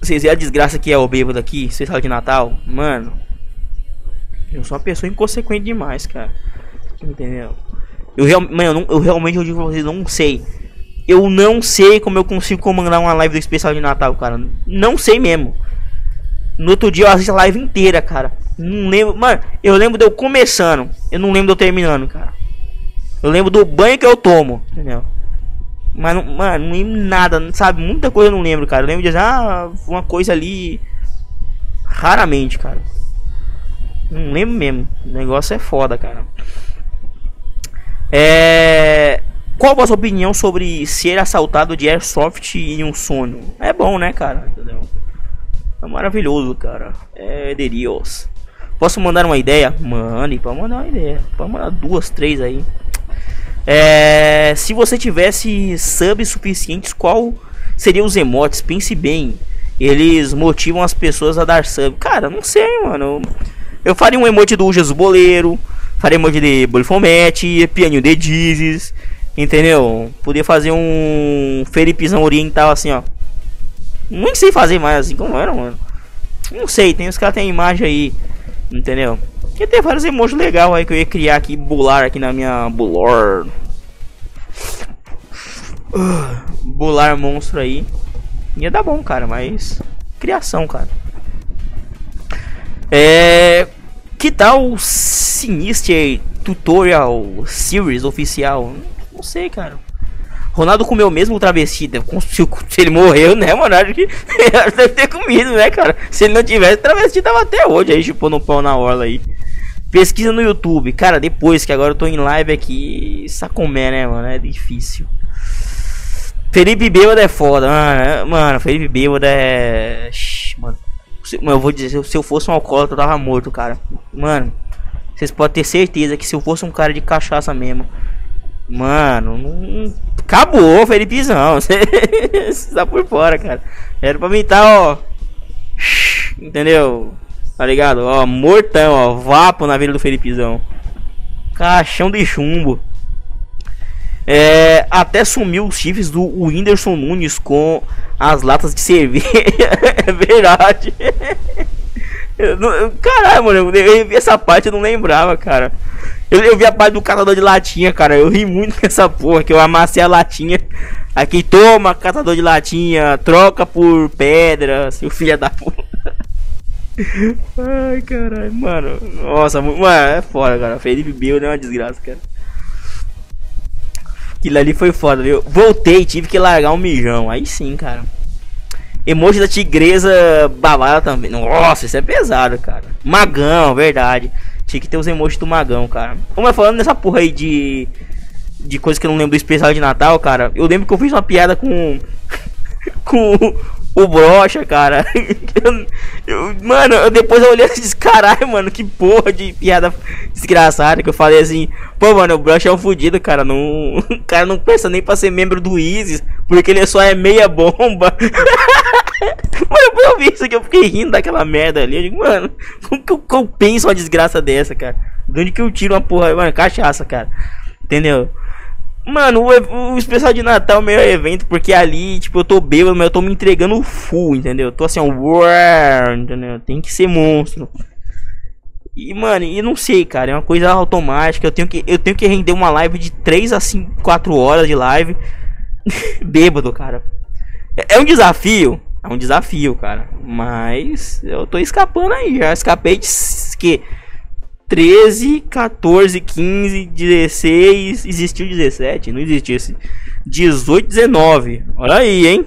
S1: Vocês viram a desgraça que é o bêbado aqui, especial de Natal? Mano, eu sou uma pessoa inconsequente demais, cara. Entendeu? Eu, real, mano, eu, não, eu realmente eu digo pra vocês, não sei eu não sei como eu consigo comandar uma live do especial de Natal, cara. Não sei mesmo. No outro dia eu assisti a live inteira, cara. Não lembro. Mano, eu lembro de eu começando. Eu não lembro de eu terminando, cara. Eu lembro do banho que eu tomo, entendeu? Mas, não, mano, não lembro nada, sabe? Muita coisa eu não lembro, cara. Eu lembro de ah, uma coisa ali. Raramente, cara. Não lembro mesmo. O negócio é foda, cara. É. Qual a sua opinião sobre ser assaltado de airsoft em um sonho? É bom, né, cara? Entendeu? É maravilhoso, cara. É de Deus. Posso mandar uma ideia? Mande, pode mandar uma ideia. Pode mandar duas, três aí. É, se você tivesse subs suficientes, qual seriam os emotes? Pense bem. Eles motivam as pessoas a dar sub. Cara, não sei, mano. Eu faria um emote do Jesus Boleiro. Faria emote de Bolifomete. Pianinho de Jesus. Entendeu? Podia fazer um Felipezão oriental assim, ó. Nem sei fazer mais assim como era, mano. Não sei, tem os caras tem imagem aí. Entendeu? Porque tem vários emojis legal aí que eu ia criar aqui, bular aqui na minha bular. Uh, bular monstro aí. Ia dar bom, cara, mas. Criação, cara. É. Que tal Sinister Tutorial Series oficial? Não sei, cara. Ronaldo comeu mesmo o travesti. Se, ele morreu, né, mano? Acho que deve ter comido, né, cara? Se ele não tivesse, o travesti tava até hoje aí, chupando um pau na orla aí. Pesquisa no YouTube. Cara, depois que agora eu tô em live aqui, sacomé, né, mano? É difícil. Felipe Bêbado é foda, mano. É, mano, Felipe Bêbado é. Mano, eu vou dizer, se eu fosse um alcoólatra, eu tava morto, cara. Mano, vocês podem ter certeza que se eu fosse um cara de cachaça mesmo, Mano, não... acabou, Felipezão. Você tá por fora, cara. Era pra mim tá, ó. Entendeu? Tá ligado? Ó, mortão, ó. Vapo na vida do Felipezão. Caixão de chumbo. É, até sumiu os chifres do Whindersson Nunes com as latas de cerveja. é verdade. Eu não- Caralho, mano, eu, eu vi essa parte eu não lembrava, cara. Eu, eu vi a parte do catador de latinha, cara. Eu ri muito com essa porra, que eu amassei a latinha. Aqui, toma, catador de latinha, troca por pedra, seu filho da puta. Ai, caralho, mano. Nossa, mano, é foda, cara. Felipe Bill é uma desgraça, cara. Aquilo ali foi foda, viu? Voltei, tive que largar um mijão. Aí sim, cara. Emoji da tigresa babada também. Nossa, isso é pesado, cara. Magão, verdade. Tinha que ter os emojis do Magão, cara. Como é falando nessa porra aí de. De coisa que eu não lembro do especial de Natal, cara. Eu lembro que eu fiz uma piada com. com o Brocha, cara. Eu- eu- mano, eu depois eu olhei e disse, caralho, mano, que porra de piada desgraçada que eu falei assim, pô, mano, o Brocha é um fudido, cara. Não, o cara não pensa nem pra ser membro do ISIS, porque ele só é meia bomba. Mano, eu vi isso aqui, eu fiquei rindo daquela merda ali. Eu digo, mano, como que eu, que eu penso uma desgraça dessa, cara? De onde que eu tiro uma porra, mano, cachaça, cara? Entendeu? Mano, o, o especial de Natal é o melhor evento, porque ali, tipo, eu tô bêbado, mas eu tô me entregando full, entendeu? Eu tô assim, ó, entendeu? Tem que ser monstro. E, mano, e não sei, cara, é uma coisa automática. Eu tenho que, eu tenho que render uma live de 3 a 5, 4 horas de live bêbado, cara. É, é um desafio, é um desafio, cara. Mas eu tô escapando aí, já escapei de que 13, 14, 15, 16, existiu 17, não existiu esse 18, 19. Olha aí, hein?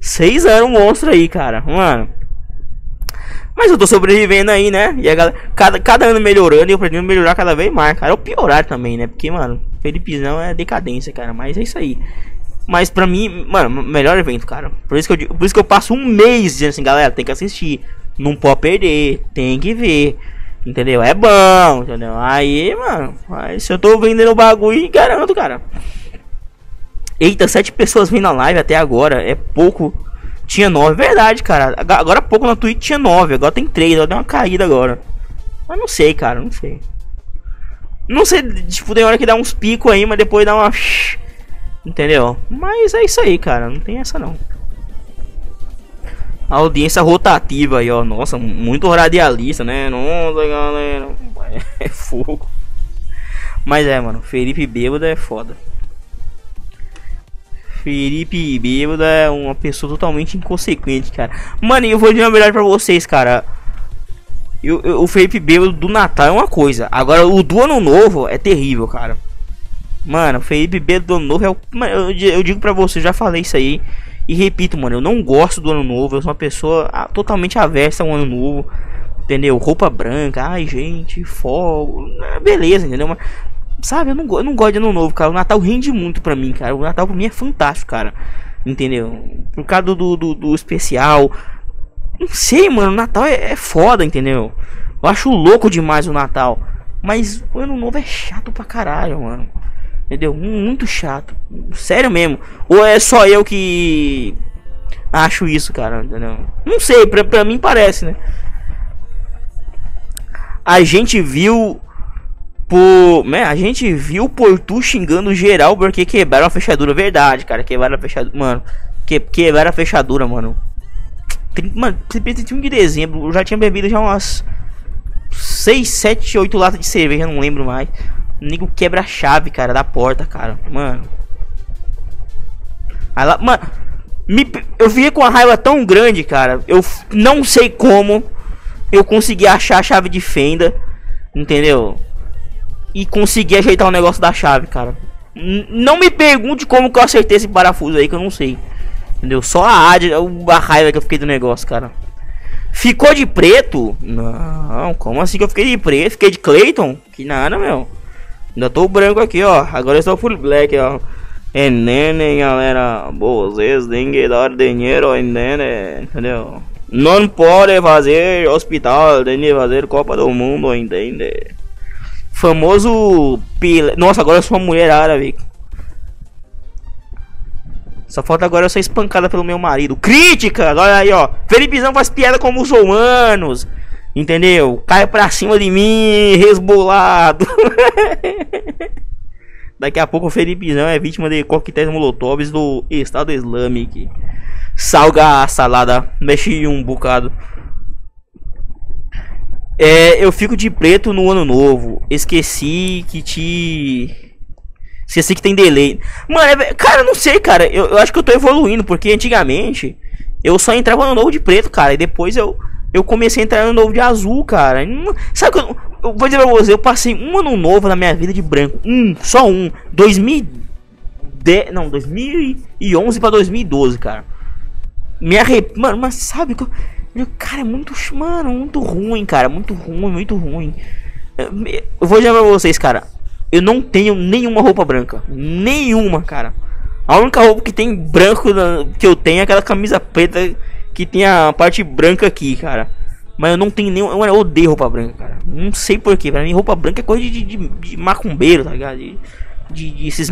S1: 6 anos monstro aí, cara. Mano. Mas eu tô sobrevivendo aí, né? E a galera, cada, cada ano melhorando e eu pretendo melhorar cada vez mais, cara. Ou piorar também, né? Porque, mano, Felipezão é decadência, cara. Mas é isso aí. Mas pra mim, mano, melhor evento, cara. Por isso que eu, por isso que eu passo um mês dizendo assim, galera, tem que assistir. Não pode perder, tem que ver. Entendeu? É bom, entendeu? Aí, mano, aí se eu tô vendendo o bagulho, garanto, cara. Eita, sete pessoas vendo a live até agora. É pouco. Tinha nove, verdade, cara. Agora pouco na Twitch tinha nove, agora tem três. Deu uma caída agora. Mas não sei, cara, não sei. Não sei, tipo, tem hora que dá uns picos aí, mas depois dá uma. Entendeu? Mas é isso aí, cara. Não tem essa não. Audiência rotativa aí, ó. Nossa, muito radialista, né? Nossa, galera. É fogo. Mas é, mano. Felipe Bêbado é foda. Felipe Bêbado é uma pessoa totalmente inconsequente, cara. Mano, eu vou dizer uma verdade pra vocês, cara. Eu, eu- o Felipe Bêbado do Natal é uma coisa. Agora, o do Ano Novo é terrível, cara. Mano, Felipe Bêbado do Ano Novo é o. Eu, eu digo pra você, eu já falei isso aí. E repito, mano, eu não gosto do Ano Novo. Eu sou uma pessoa ah, totalmente aversa ao Ano Novo. Entendeu? Roupa branca, ai gente, fogo. ah, Beleza, entendeu? Mas, sabe, eu não, eu não gosto de Ano Novo, cara. O Natal rende muito pra mim, cara. O Natal pra mim é fantástico, cara. Entendeu? Por causa do, do, do- do especial. Não sei, mano. O Natal é, é foda, entendeu? Eu acho louco demais o Natal. Mas o Ano Novo é chato pra caralho, mano. Entendeu? Muito chato. Sério mesmo. Ou é só eu que acho isso, cara, entendeu? Não sei, pra, pra mim parece, né? A gente viu por, né, a gente viu o Portu xingando geral porque quebraram a fechadura, verdade, cara, quebraram a fechadura, mano. Que, quebraram a fechadura, mano. Mano, 31 de dezembro, eu já tinha bebido já umas 6, 7, 8 latas de cerveja, não lembro mais. Nego quebra a chave, cara, da porta, cara. Mano. Aí lá, mano, me, eu fiquei com uma raiva tão grande, cara. Eu não sei como eu consegui achar a chave de fenda, entendeu? E consegui ajeitar o negócio da chave, cara. N- não me pergunte como que eu acertei esse parafuso aí, que eu não sei. Entendeu? Só a, ad- a raiva que eu fiquei do negócio, cara. Ficou de preto? Não, como assim que eu fiquei de preto? Fiquei de Clayton? Que nada, meu. Ainda tô branco aqui, ó. Agora eu estou full black, ó. Entendem, galera? Vocês têm que dar dinheiro, entende? Entendeu? Não pode fazer hospital, tem que fazer Copa do Mundo, entende? Famoso. Nossa, agora eu sou uma mulher árabe. Só falta agora eu ser espancada pelo meu marido. Crítica! Olha aí, ó. Felipezão faz piada com muçulmanos. Entendeu? Cai pra cima de mim, resbolado. Daqui a pouco o Felipezão é vítima de coquetéis molotovs do Estado Islâmico. Salga a salada, mexe um bocado. É, eu fico de preto no ano novo. Esqueci que te. Esqueci que tem delay. Mano, é, cara, não sei, cara. Eu, eu, acho que eu tô evoluindo, porque antigamente eu só entrava no novo de preto, cara. E depois eu, eu comecei a entrar no novo de azul, cara. Sabe que eu, eu vou dizer pra você, eu passei um ano novo na minha vida de branco. Um, só um. 2010. Não, 2011 pra 2012, cara. Me arrep... Mano, mas sabe que eu. Cara, é muito. Mano, muito ruim, cara. Muito ruim, muito ruim. Eu vou dizer pra vocês, cara. Eu não tenho nenhuma roupa branca. Nenhuma, cara. A única roupa que tem branco que eu tenho é aquela camisa preta que tem a parte branca aqui, cara. Mas eu não tenho nenhum. Eu odeio roupa branca, cara. Não sei porquê. Pra mim, roupa branca é coisa de, de, de macumbeiro, tá ligado? De, de, de esses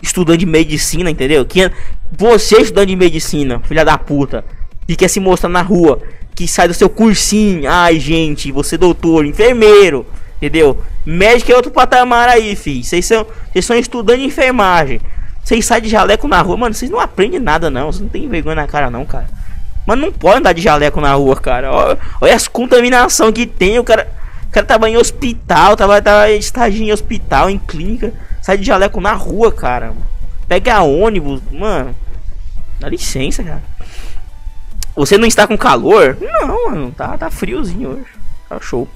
S1: estudantes de medicina, entendeu? Que você, estudante de medicina, filha da puta que quer se mostrar na rua, que sai do seu cursinho. Ai, gente, você doutor, enfermeiro, entendeu? Médico é outro patamar aí, filho. Vocês são, vocês são estudando de enfermagem. Vocês saem de jaleco na rua, mano. Vocês não aprendem nada, não. Vocês não tem vergonha na cara, não, cara. Mano, não pode andar de jaleco na rua, cara. Olha, olha as contaminação que tem. O cara, o cara tava em hospital, tava, tava em hospital, em clínica. Sai de jaleco na rua, cara. Pega ônibus, mano. Dá licença, cara. Você não está com calor? Não, mano, tá, tá friozinho hoje. Tá show.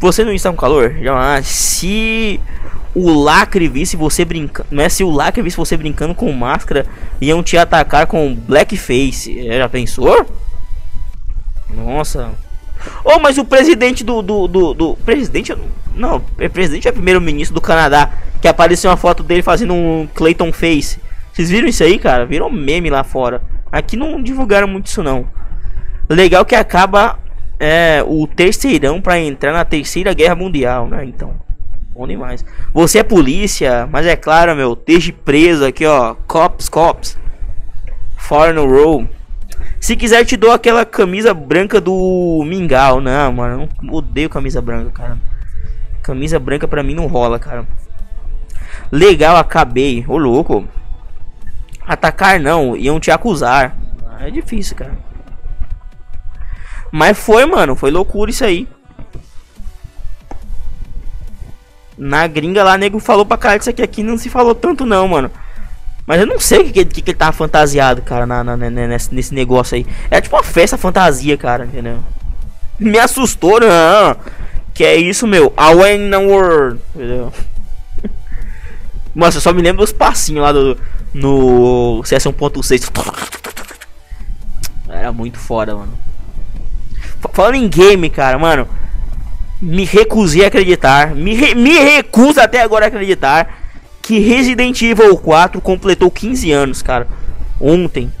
S1: Você não está com calor? Já, se o lacre visse você brincando, não é se o lacre visse você brincando com máscara, iam te atacar com blackface. Já pensou? Nossa. Oh, mas o presidente do, do, do, do presidente, não, é presidente é primeiro-ministro do Canadá, que apareceu uma foto dele fazendo um Clayton Face. Vocês viram isso aí, cara? Virou meme lá fora. Aqui não divulgaram muito isso não. Legal que acaba é, o terceirão para entrar na terceira guerra mundial, né? Então, bom demais. Você é polícia, mas é claro, meu, esteja preso aqui, ó. Cops, cops. No row. Se quiser, te dou aquela camisa branca do Mingau. Não, mano, não odeio camisa branca, cara. Camisa branca pra mim não rola, cara. Legal, acabei. Ô, louco. Atacar não, iam te acusar. É difícil, cara. Mas foi, mano, foi loucura isso aí. Na gringa lá, nego falou pra cara isso aqui, aqui não se falou tanto não, mano. Mas eu não sei o que, que, que ele tava fantasiado, cara, na, na, nesse, nesse negócio aí. É tipo uma festa fantasia, cara, entendeu? Me assustou, não. Que é isso, meu. I went the world. Entendeu? Nossa, eu só me lembro dos passinhos lá do, no CS 1.6. Era muito foda, mano. Falando em game, cara, mano. Me recusei a acreditar. Me, re, me recuso até agora a acreditar. Que Resident Evil 4 completou 15 anos, cara. Ontem.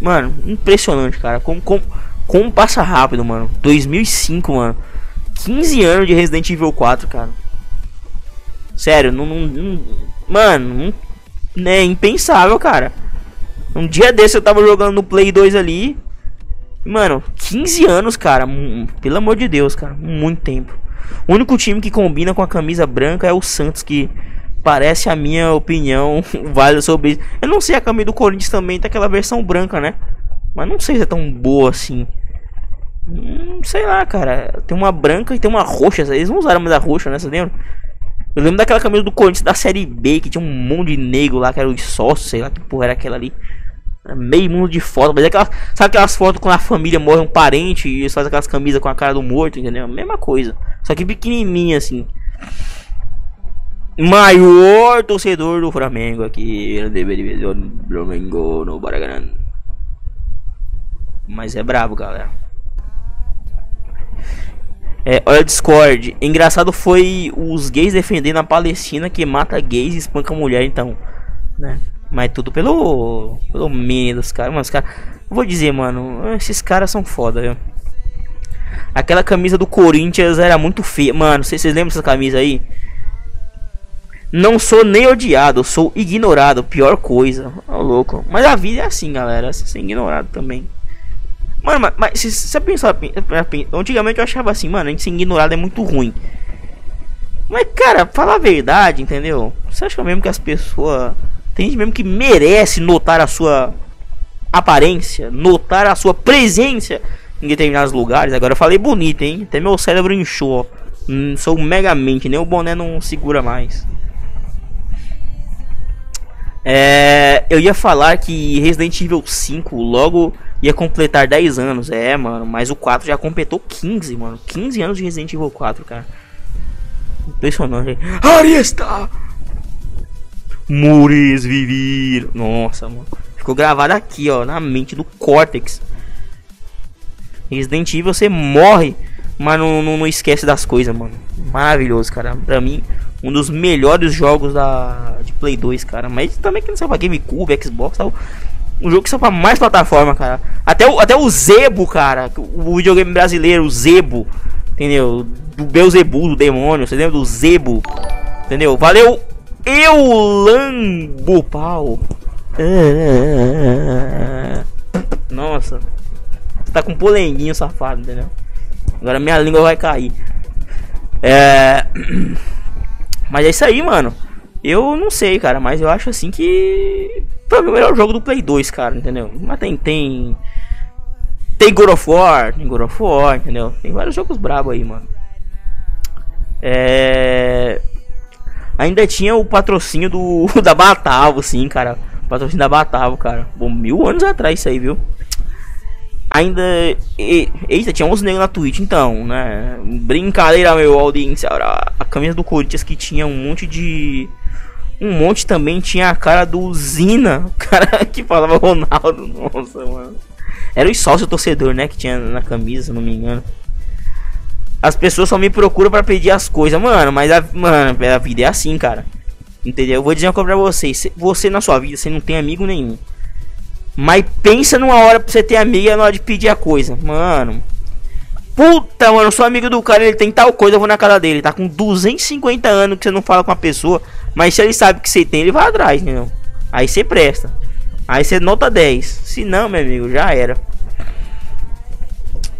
S1: Mano, impressionante, cara. Como, como, como passa rápido, mano. 2005, mano. 15 anos de Resident Evil 4, cara. Sério, não. não, não mano, não né, impensável, cara. Um dia desse eu tava jogando no Play 2 ali. Mano, 15 anos, cara. Pelo amor de Deus, cara. Muito tempo. O único time que combina com a camisa branca é o Santos, que parece a minha opinião válida sobre isso. Eu não sei, a camisa do Corinthians também tem aquela versão branca, né? Mas não sei se é tão boa assim. Hum, sei lá, cara. Tem uma branca e tem uma roxa. Eles não usaram mais a roxa, né? Você lembra? Eu lembro daquela camisa do Corinthians da série B, que tinha um monte de negro lá, que era os sócios, sei lá que porra era aquela ali. Era meio mundo de foto, mas é aquelas, sabe aquelas fotos quando a família morre um parente e fazem aquelas camisas com a cara do morto, entendeu? Mesma coisa. Só que pequenininha assim. Maior torcedor do Flamengo aqui. Flamengo no Baragarã. Mas é brabo, galera. É, olha Discord. Engraçado foi os gays defendendo a Palestina que mata gays e espanca mulher, então. Né? Mas tudo pelo. pelo meme dos caras. Os. Vou dizer, mano. Esses caras são foda, viu? Aquela camisa do Corinthians era muito feia. Mano, vocês lembram dessa camisa aí? Não sou nem odiado, sou ignorado. Pior coisa. Ô, louco. Mas a vida é assim, galera. Você ser ignorado também. Mano, mas, mas se você pensar, antigamente eu achava assim, mano, a gente ser ignorado é muito ruim. Mas, cara, falar a verdade, entendeu? Você acha mesmo que as pessoas. Tem gente mesmo que merece notar a sua aparência, notar a sua presença em determinados lugares. Agora eu falei bonito, hein? Até meu cérebro inchou. Hum, sou megamente, nem o boné não segura mais. É, eu ia falar que Resident Evil 5 logo ia completar 10 anos. É, mano, mas o 4 já completou 15, mano. 15 anos de Resident Evil 4, cara. Impressionante. Arista! Muris vivir. Nossa, mano. Ficou gravado aqui, ó, na mente do Cortex. Resident Evil você morre, mas não, não, não esquece das coisas, mano. Maravilhoso, cara. Pra mim, um dos melhores jogos da de Play 2, cara. Mas também que não saiu pra GameCube, Xbox, tal. Um jogo que saiu pra mais plataforma, cara. Até o, até o Zebo, cara. O videogame brasileiro, o Zebo. Entendeu? Do Beuzebu, do demônio. Você lembra do Zebo? Entendeu? Valeu, Eulambo Pau. Nossa. Tá com polenguinho safado, entendeu? Agora minha língua vai cair. É. Mas é isso aí, mano. Eu não sei, cara, mas eu acho assim que. Foi o melhor jogo do Play 2, cara, entendeu? Mas tem. Tem, tem God of War, tem God of War, entendeu? Tem vários jogos brabos aí, mano. É. Ainda tinha o patrocínio do da Batavo, sim, cara. O patrocínio da Batavo, cara. Bom, mil anos atrás isso aí, viu? Ainda. E, eita, tinha uns negros na Twitch, então, né? Brincadeira, meu audiência. A camisa do Corinthians que tinha um monte de. Um monte também tinha a cara do Zina, o cara que falava Ronaldo. Nossa, mano. Era o sócio torcedor, né? Que tinha na camisa, se não me engano. As pessoas só me procuram para pedir as coisas, mano. Mas a, mano, a vida é assim, cara. Entendeu? Eu vou dizer uma coisa pra vocês. Você na sua vida, você não tem amigo nenhum. Mas pensa numa hora pra você ter amiga na hora de pedir a coisa. Mano. Puta, mano, eu sou amigo do cara, ele tem tal coisa, eu vou na casa dele. Tá com 250 anos que você não fala com a pessoa. Mas se ele sabe que você tem, ele vai atrás, entendeu? Aí você presta. Aí você nota 10. Se não, meu amigo, já era.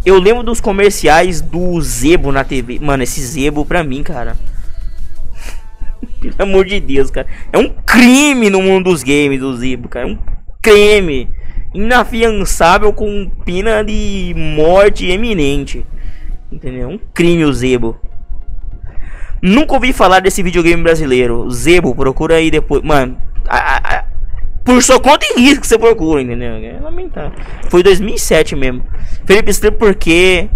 S1: Eu lembro dos comerciais do Zebo na TV. Mano, esse Zebo pra mim, cara. Pelo amor de Deus, cara. É um crime no mundo dos games do Zebo, cara. É um crime. Inafiançável com pena de morte eminente. Entendeu? Um crime o Zebo. Nunca ouvi falar desse videogame brasileiro. Zebo, procura aí depois. Mano, a, a, por sua conta e risco você procura, entendeu? É lamentável. Foi 2007 mesmo. Felipe explica porque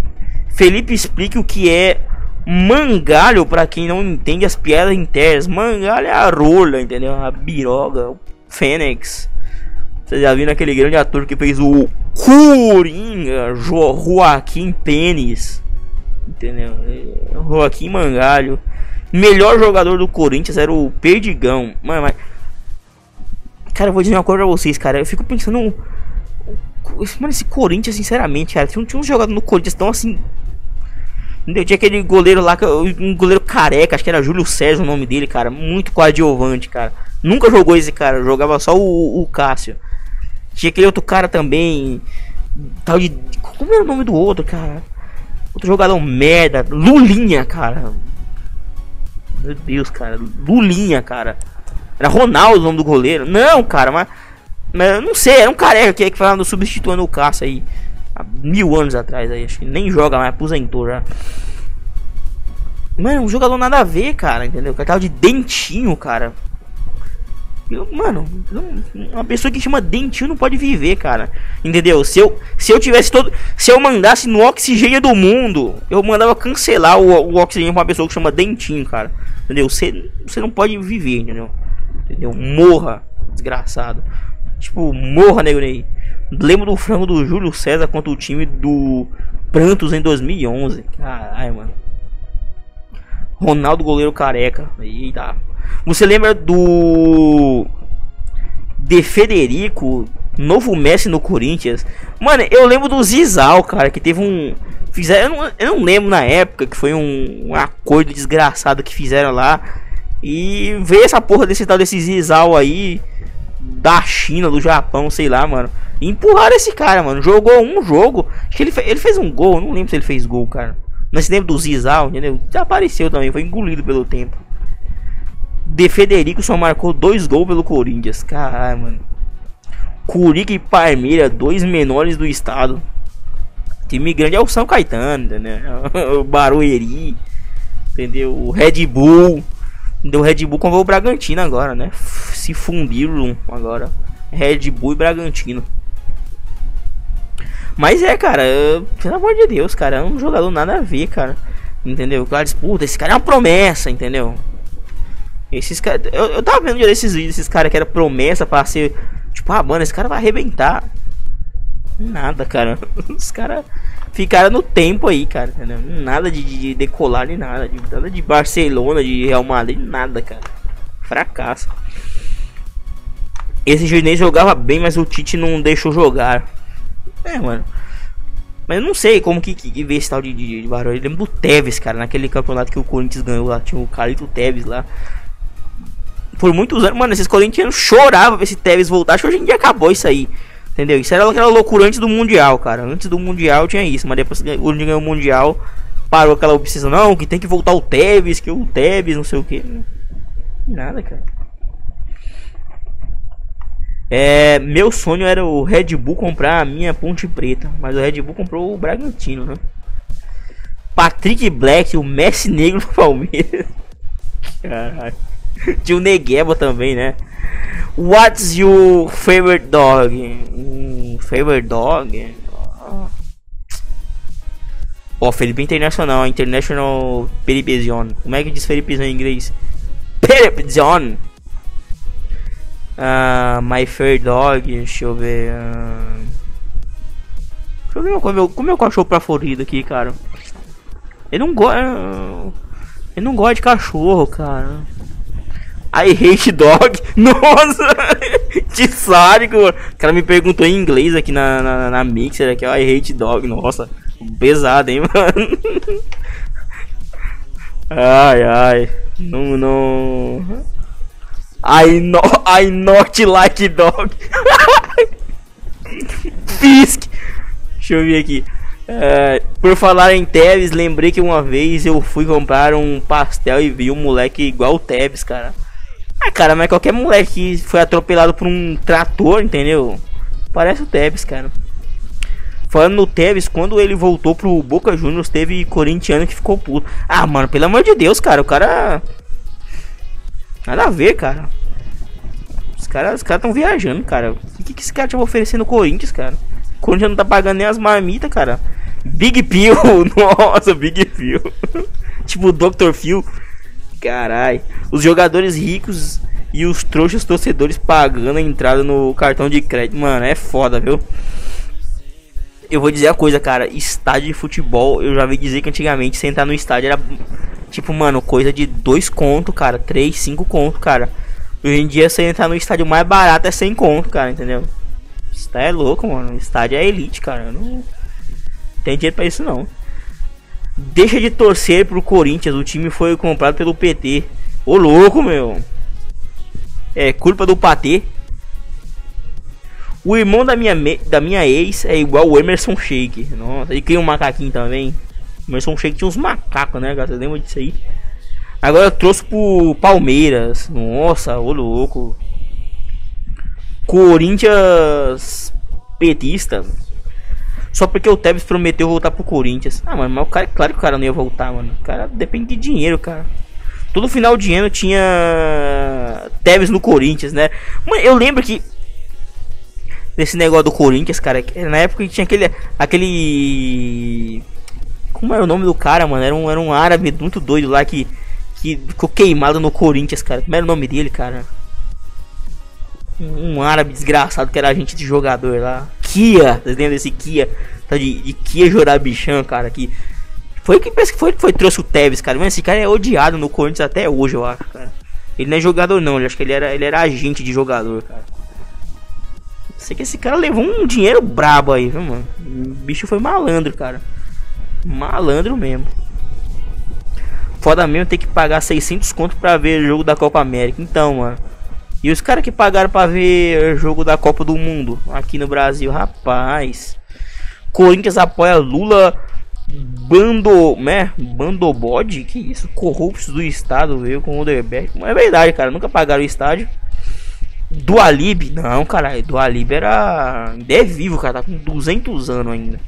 S1: Felipe explica o que é mangalho para quem não entende as piadas internas. Mangalho é a rola, entendeu? A biroga, o fênix. Você já viu aquele grande ator que fez o Coringa, Joaquim Pênis. Entendeu? É, Joaquim Mangalho. Melhor jogador do Corinthians era o Perdigão. Mano, mas Cara, eu vou dizer uma coisa pra vocês, cara. Eu fico pensando. Mano, esse Corinthians, sinceramente, cara. Tinha, tinha um jogador no Corinthians tão assim. Entendeu? Tinha aquele goleiro lá, um goleiro careca, acho que era Júlio César o nome dele, cara. Muito coadjuvante, cara. Nunca jogou esse cara, jogava só o, o Cássio. Tinha aquele outro cara também. Tal de. Como era o nome do outro, cara? Outro jogador merda. Lulinha, cara. Meu Deus, cara. Lulinha, cara. Era Ronaldo o nome do goleiro. Não, cara, mas. Mas eu não sei, era um careca que, que falando substituindo o Cássio aí. Há mil anos atrás aí. Acho que nem joga mais, aposentou já. Mano, um jogador nada a ver, cara, entendeu? Que tava de dentinho, cara. Mano, uma pessoa que chama dentinho não pode viver, cara. Entendeu? Se eu, se eu tivesse todo. Se eu mandasse no oxigênio do mundo, eu mandava cancelar o, o oxigênio pra uma pessoa que chama dentinho, cara. Entendeu? Você, você não pode viver, entendeu? Entendeu? Morra, desgraçado. Tipo, morra, nego Ney. Lembro do frango do Júlio César contra o time do Prantos em 2011. Caralho, mano. Ronaldo goleiro careca. Eita. Você lembra do de Federico, novo Messi no Corinthians? Mano, eu lembro do Zizal, cara, que teve um fizeram, eu não, eu não lembro na época que foi um, um acordo desgraçado que fizeram lá e ver essa porra desse tal desse Zizal aí da China, do Japão, sei lá, mano. E empurraram esse cara, mano. Jogou um jogo. Acho que ele, fe ele fez um gol. Não lembro se ele fez gol, cara. Nesse tempo do Zizal, entendeu? Desapareceu também, foi engolido pelo tempo. De Federico só marcou dois gols pelo Corinthians. Caralho, mano. Curica e Palmeiras, dois menores do estado. Time grande é o São Caetano, né? O Barueri, entendeu? O Red Bull. O Red Bull comprou o Bragantino agora, né? Se fundiram agora. Red Bull e Bragantino. Mas é, cara, pelo amor de Deus, cara, é um jogador nada a ver, cara. Entendeu? Claro, disputa, esse cara é uma promessa, entendeu? Esses caras. Eu, eu tava vendo esses vídeos, esses caras que era promessa para ser. Tipo, ah, mano, esse cara vai arrebentar. Nada, cara. Os caras ficaram no tempo aí, cara. Entendeu? Nada de, de decolar nem nada. De, nada de Barcelona, de Real Madrid, nada, cara. Fracasso. Esse Juninho jogava bem, mas o Tite não deixou jogar. É, mano. Mas eu não sei como que, que, que vê esse tal de, de, de barulho. Eu lembro do Tevez, cara, naquele campeonato que o Corinthians ganhou lá. Tinha o Carlito Tevez lá. Por muitos anos, mano, esses corintianos choravam ver esse Tevez voltar. Acho que hoje em dia acabou isso aí. Entendeu? Isso era aquela loucura antes do Mundial, cara. Antes do Mundial tinha isso. Mas depois que o ganhou o Mundial, parou aquela obsessão. Não, que tem que voltar o Tevez, que o Tevez, não sei o que. Nada, cara. É, meu sonho era o Red Bull comprar a minha Ponte Preta, mas o Red Bull comprou o Bragantino, né? Patrick Black, o Messi negro do Palmeiras. Caralho. Tinha o Negueba também, né? What's your favorite dog? Hum, favorite dog? Ó, oh, Felipe Internacional, International Peripezion. Como é que diz Felipe em inglês? Peripezion. Uh, My Fair Dog, deixa eu ver. Uh... Deixa eu ver como meu, como meu cachorro preferido aqui, cara. Ele não gosta. Ele não gosta de cachorro, cara. I hate dog. Nossa! que sádico, O cara me perguntou em inglês aqui na, na, na mixer aqui, ó. I hate dog. Nossa, pesado, hein, mano. ai, ai. Não, não. I know, I not like dog. Fisk. Deixa eu ver aqui. Uh, por falar em Tevez, lembrei que uma vez eu fui comprar um pastel e vi um moleque igual o Tevez, cara. Ah, cara, mas qualquer moleque que foi atropelado por um trator, entendeu? Parece o Tevez, cara. Falando no Tevez, quando ele voltou pro Boca Juniors, teve corintiano que ficou puto. Ah, mano, pelo amor de Deus, cara, o cara Nada a ver, cara. Os caras os cara viajando, cara. O que, que esse cara tava oferecendo no Corinthians, cara? O Corinthians não tá pagando nem as marmitas, cara. Big Phil, nossa, Big Phil. tipo Dr. Phil. Carai. Os jogadores ricos e os trouxas torcedores pagando a entrada no cartão de crédito. Mano, é foda, viu? Eu vou dizer a coisa, cara. Estádio de futebol, eu já vi dizer que antigamente sentar no estádio era Tipo, mano, coisa de dois conto, cara. três cinco conto, cara. Hoje em dia, você entrar no estádio mais barato é 100 conto, cara, entendeu? Isso tá é louco, mano. estádio é elite, cara. Eu não tem dinheiro pra isso, não. Deixa de torcer pro Corinthians. O time foi comprado pelo PT. Ô, louco, meu. É culpa do Patê. O irmão da minha, da minha ex é igual o Emerson Shake. Nossa, ele cria um macaquinho também. Mas um Shake tinha uns macacos, né? Você lembra disso aí? Agora eu trouxe pro Palmeiras. Nossa, ô louco. Corinthians petista. Só porque o Tevez prometeu voltar pro Corinthians. Ah, mano, mas o cara, claro que o cara não ia voltar, mano. O cara depende de dinheiro, cara. Todo final de ano tinha Tevez no Corinthians, né? Eu lembro que nesse negócio do Corinthians, cara, na época tinha aquele aquele como era o nome do cara, mano? Era um, era um árabe muito doido lá que, que ficou queimado no Corinthians, cara. Como era o nome dele, cara? Um, um árabe desgraçado que era agente de jogador lá. Kia, vocês lembram desse Kia? Tá de, de Kia Jorabichan, cara, que foi que pensa que foi que foi trouxe o Tevez, cara. Mas esse cara é odiado no Corinthians até hoje, eu acho, cara. Ele não é jogador não, eu acho que ele era ele era agente de jogador, cara. Sei que esse cara levou um dinheiro brabo aí, viu, mano? O bicho foi malandro, cara. Malandro mesmo. Foda mesmo ter que pagar 600 conto pra ver o jogo da Copa América. Então, mano. E os caras que pagaram pra ver jogo da Copa do Mundo aqui no Brasil, rapaz. Corinthians apoia Lula Bando. Né? Bandobode? Que isso? Corruptos do Estado veio com o Oderberg. Mas é verdade, cara. Nunca pagaram o estádio. Do Alib? Não, cara. Do Alib era. É vivo, cara. Tá com 200 anos ainda.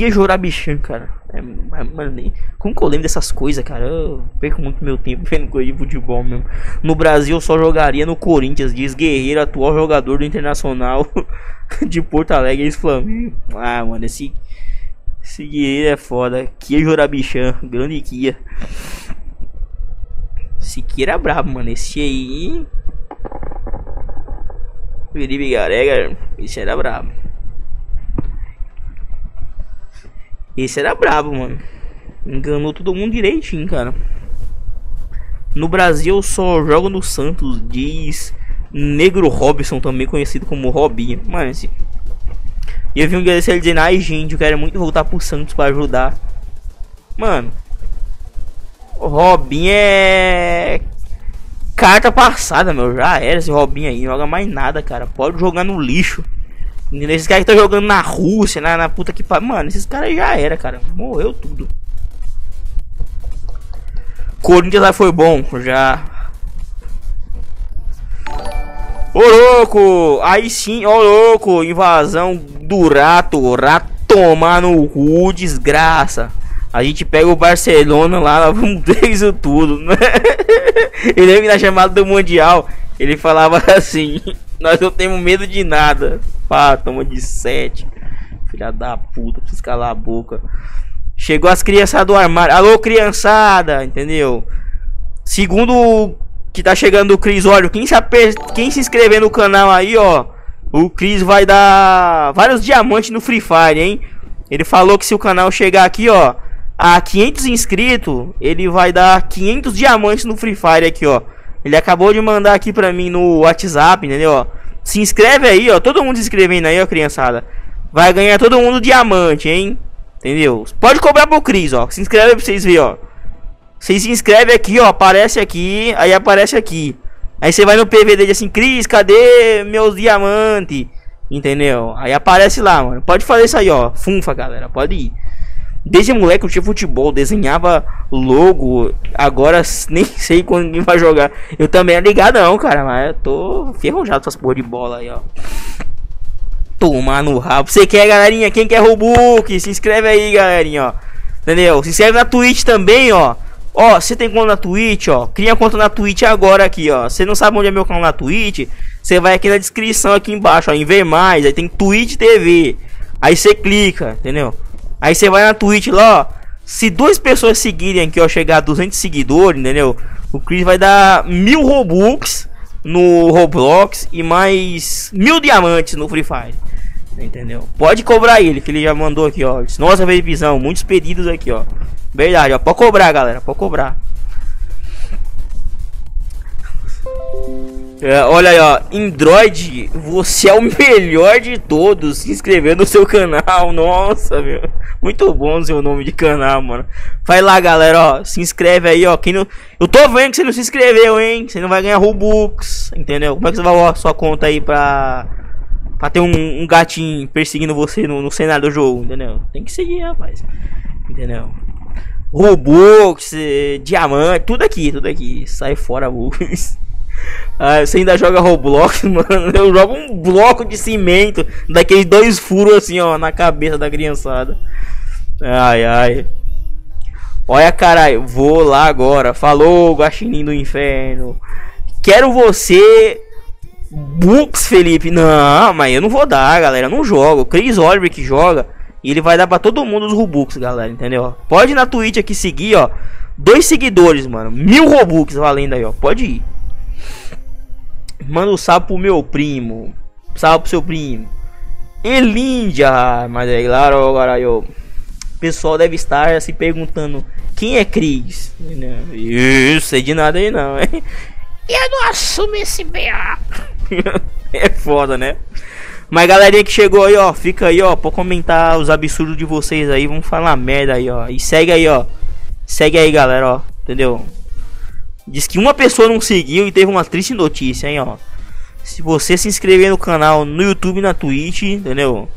S1: É Jorabichan, cara. É, mano, nem... Como que eu lembro dessas coisas, cara? Eu perco muito meu tempo vendo coisa de futebol mesmo. No Brasil eu só jogaria no Corinthians, diz Guerreiro, atual jogador do Internacional de Porto Alegre, ex-Flamengo. Ah, mano, esse. Esse Guerreiro é foda. Kia Jorabichan, grande Kia. Kia era brabo, mano. Esse aí. Felipe Garega, esse era brabo. Esse era brabo, mano. Enganou todo mundo direitinho, cara. No Brasil eu só jogo no Santos, diz Negro Robson, também conhecido como Robinho. Mas e eu vi um dia desse ele dizendo, ai gente, eu quero muito voltar pro Santos para ajudar. Mano, Robinho é carta passada, meu. Já era esse Robinho aí, não joga mais nada, cara. Pode jogar no lixo. Esses caras que estão jogando na Rússia, na, na puta que pariu. Mano, esses caras já era, cara. Morreu tudo. Corinthians lá foi bom, já. Ô louco! Aí sim, ô louco! Invasão do rato, rato tomar no cu, desgraça. A gente pega o Barcelona lá, vamos ver isso tudo. Né? Ele lembra na chamada do Mundial, ele falava assim: Nós não temos medo de nada. Pá, toma de 7. Filha da puta, precisa calar a boca. Chegou as criançadas do armário. Alô, criançada, entendeu? Segundo que tá chegando o Cris, olha, quem se, quem se inscrever no canal aí, ó, o Cris vai dar vários diamantes no Free Fire, hein? Ele falou que se o canal chegar aqui, ó, a 500 inscritos, ele vai dar 500 diamantes no Free Fire aqui, ó. Ele acabou de mandar aqui pra mim no WhatsApp, entendeu? Se inscreve aí, ó. Todo mundo se inscrevendo aí, ó, criançada. Vai ganhar todo mundo diamante, hein? Entendeu? Pode cobrar pro Cris, ó. Se inscreve pra vocês verem, ó. Vocês se inscreve aqui, ó. Aparece aqui, aí aparece aqui. Aí você vai no PV dele assim, Cris, cadê meus diamantes? Entendeu? Aí aparece lá, mano. Pode fazer isso aí, ó. Funfa, galera. Pode ir. Desde moleque eu tinha futebol, desenhava logo. Agora nem sei quando ninguém vai jogar. Eu também é ligadão, cara. Mas eu tô ferrujado com essas porra de bola aí, ó. Tomar no rabo. Você quer, galerinha? Quem quer Robux? Se inscreve aí, galerinha, ó. Entendeu? Se inscreve na Twitch também, ó. Ó, você tem conta na Twitch, ó. Cria conta na Twitch agora aqui, ó. Você não sabe onde é meu canal na Twitch? Você vai aqui na descrição aqui embaixo, ó. Em ver mais. Aí tem Twitch TV. Aí você clica, entendeu? Aí você vai na Twitch lá, ó. Se duas pessoas seguirem aqui, ó, chegar a 200 seguidores, entendeu? O Chris vai dar mil Robux no Roblox e mais mil diamantes no Free Fire. Entendeu? Pode cobrar ele, que ele já mandou aqui, ó. Nossa, veio visão, muitos pedidos aqui, ó. Verdade, ó. Pode cobrar, galera. Pode cobrar. É, olha aí, ó. Android, você é o melhor de todos. Se inscrever no seu canal. Nossa, meu. Muito bom seu nome de canal, mano. Vai lá, galera, ó. Se inscreve aí, ó. Quem não... Eu tô vendo que você não se inscreveu, hein? Você não vai ganhar Robux. Entendeu? Como é que você vai usar sua conta aí pra. Pra ter um, um gatinho perseguindo você no, no cenário do jogo, entendeu? Tem que seguir, rapaz. Entendeu? Robux, eh, diamante, tudo aqui, tudo aqui. Sai fora, Robux. Ah, você ainda joga Roblox, mano. Eu jogo um bloco de cimento, daqueles dois furos assim, ó, na cabeça da criançada. Ai, ai. Olha, caralho, vou lá agora. Falou, guaxinim do inferno. Quero você. Bux, Felipe. Não, mas eu não vou dar, galera. Eu não jogo. Chris Oliver que joga. E ele vai dar pra todo mundo os Robux, galera. Entendeu? Pode ir na Twitch aqui seguir, ó. Dois seguidores, mano. Mil Robux valendo aí, ó. Pode ir. Manda um salve pro meu primo. Salve pro seu primo. Elíndia. Mas é claro, agora eu. Pessoal deve estar se perguntando quem é Cris. Isso, sei de nada aí não, hein?
S2: Eu não assumo esse BA.
S1: é foda, né? Mas galerinha que chegou aí, ó, fica aí, ó, pra comentar os absurdos de vocês aí. Vamos falar merda aí, ó. E segue aí, ó. Segue aí, galera, ó. Entendeu? Diz que uma pessoa não seguiu e teve uma triste notícia, hein, ó. Se você se inscrever no canal no YouTube e na Twitch, entendeu?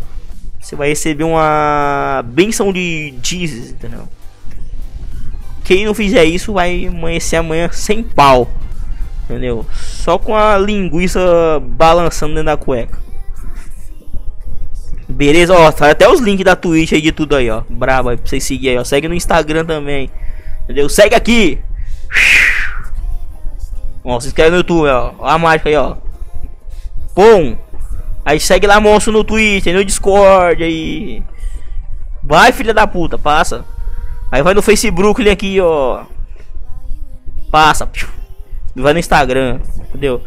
S1: você vai receber uma benção de Jesus, entendeu? Quem não fizer isso vai amanhecer amanhã sem pau. Entendeu? Só com a linguiça balançando dentro da cueca. Beleza, ó, sai até os links da Twitch aí de tudo aí, ó. Brabo pra vocês seguirem aí, ó. Segue no Instagram também. Entendeu? Segue aqui. Ó, se inscreve no YouTube, ó. Ó a mágica aí, ó. Pum. Aí segue lá, monstro, no Twitter, no Discord aí. Vai, filha da puta, passa. Aí vai no Facebook aqui, ó. Passa. Vai no Instagram, entendeu?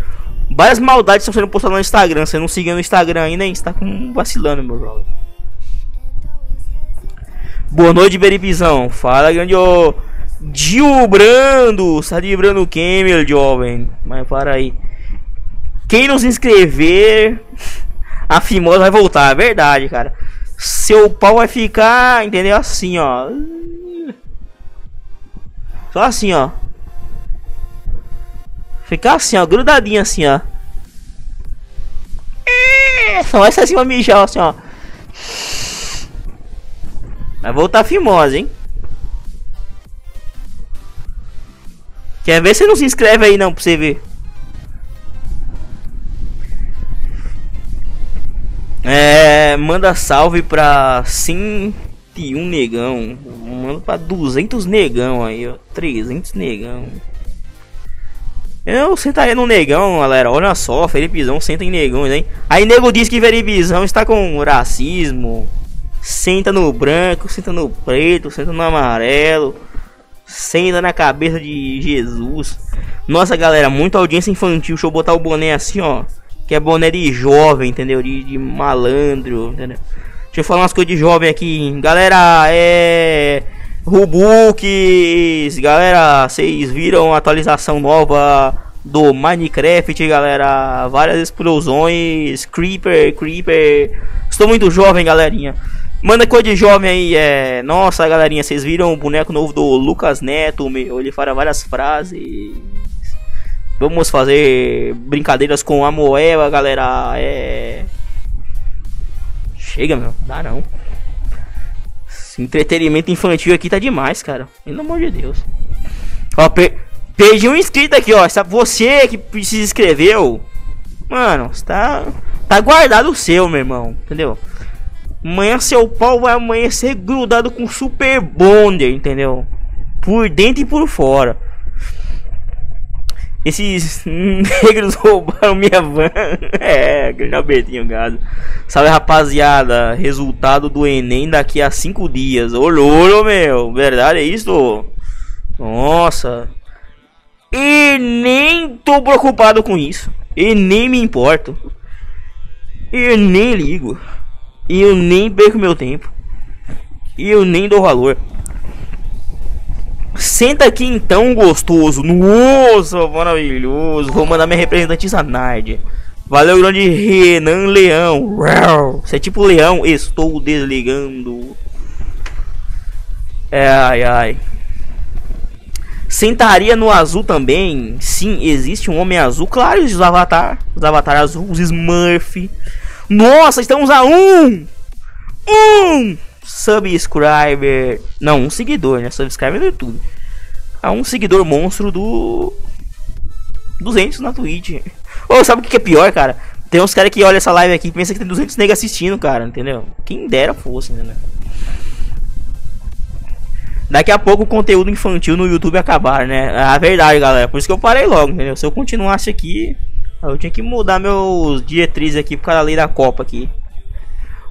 S1: Várias maldades estão sendo postadas no Instagram. Você não seguiu no Instagram ainda, hein? Você tá com vacilando, meu jovem. Boa noite, Beripizão. Fala, grande ô. Gil Brando. Tá librando quem, meu jovem? Mas para aí. Quem nos inscrever, a Fimosa vai voltar. É verdade, cara. Seu pau vai ficar, entendeu? Assim, ó. Só assim, ó. Ficar assim, ó, grudadinho assim, ó. É, só essa assim, uma mijar assim, ó. Vai voltar fimosa, hein? Quer ver? Você não se inscreve aí não, pra você ver. É, manda salve pra 101 negão. Manda pra 200 negão aí, ó. 300 negão. Eu sentaria no negão, galera. Olha só, Felipezão senta em negões, hein? Aí nego diz que Felipezão está com racismo. Senta no branco, senta no preto, senta no amarelo. Senta na cabeça de Jesus. Nossa, galera, muita audiência infantil. Deixa eu botar o boné assim, ó. Que é boné de jovem, entendeu? De, de malandro, entendeu? Deixa eu falar umas coisas de jovem aqui. Galera, é. Rubuks, galera, vocês viram a atualização nova do Minecraft, galera? Várias explosões, Creeper, Creeper. Estou muito jovem, galerinha. Manda coisa de jovem aí, é. Nossa, galerinha, vocês viram o boneco novo do Lucas Neto? Ele fala várias frases. Vamos fazer brincadeiras com a Moeba, galera. É. Chega, meu, dá não. Entretenimento infantil aqui tá demais, cara. Pelo amor de Deus. Ó, per perdi um inscrito aqui, ó. Você que se inscreveu. Mano, está tá guardado o seu, meu irmão. Entendeu? Amanhã seu pau vai amanhecer grudado com Super Bonder, entendeu? Por dentro e por fora. Esses negros roubaram minha van. é, grande Albertinho Gado. Salve rapaziada. Resultado do Enem daqui a 5 dias. Ô louro, meu. Verdade é isso? Nossa. E nem tô preocupado com isso. E nem me importo. E nem ligo. E eu nem perco meu tempo. E eu nem dou valor. Senta aqui então, gostoso. Nossa, maravilhoso. Vou mandar minha representante Zanardi. Valeu, grande Renan Leão. Você é tipo leão. Estou desligando. É, ai, ai. Sentaria no azul também? Sim, existe um homem azul. Claro, os avatar. Os avatar azul, os Smurf. Nossa, estamos a um! Um! subscriber. Não, um seguidor, né? Subscriber no YouTube. A um seguidor monstro do. 200 na Twitch. Ô, oh, sabe o que é pior, cara? Tem uns caras que olham essa live aqui e pensam que tem 200 negros assistindo, cara, entendeu? Quem dera fosse, né? Daqui a pouco o conteúdo infantil no YouTube acabar, né? É a verdade, galera. Por isso que eu parei logo, entendeu? Se eu continuasse aqui, eu tinha que mudar meus diretrizes aqui por causa da lei da Copa aqui.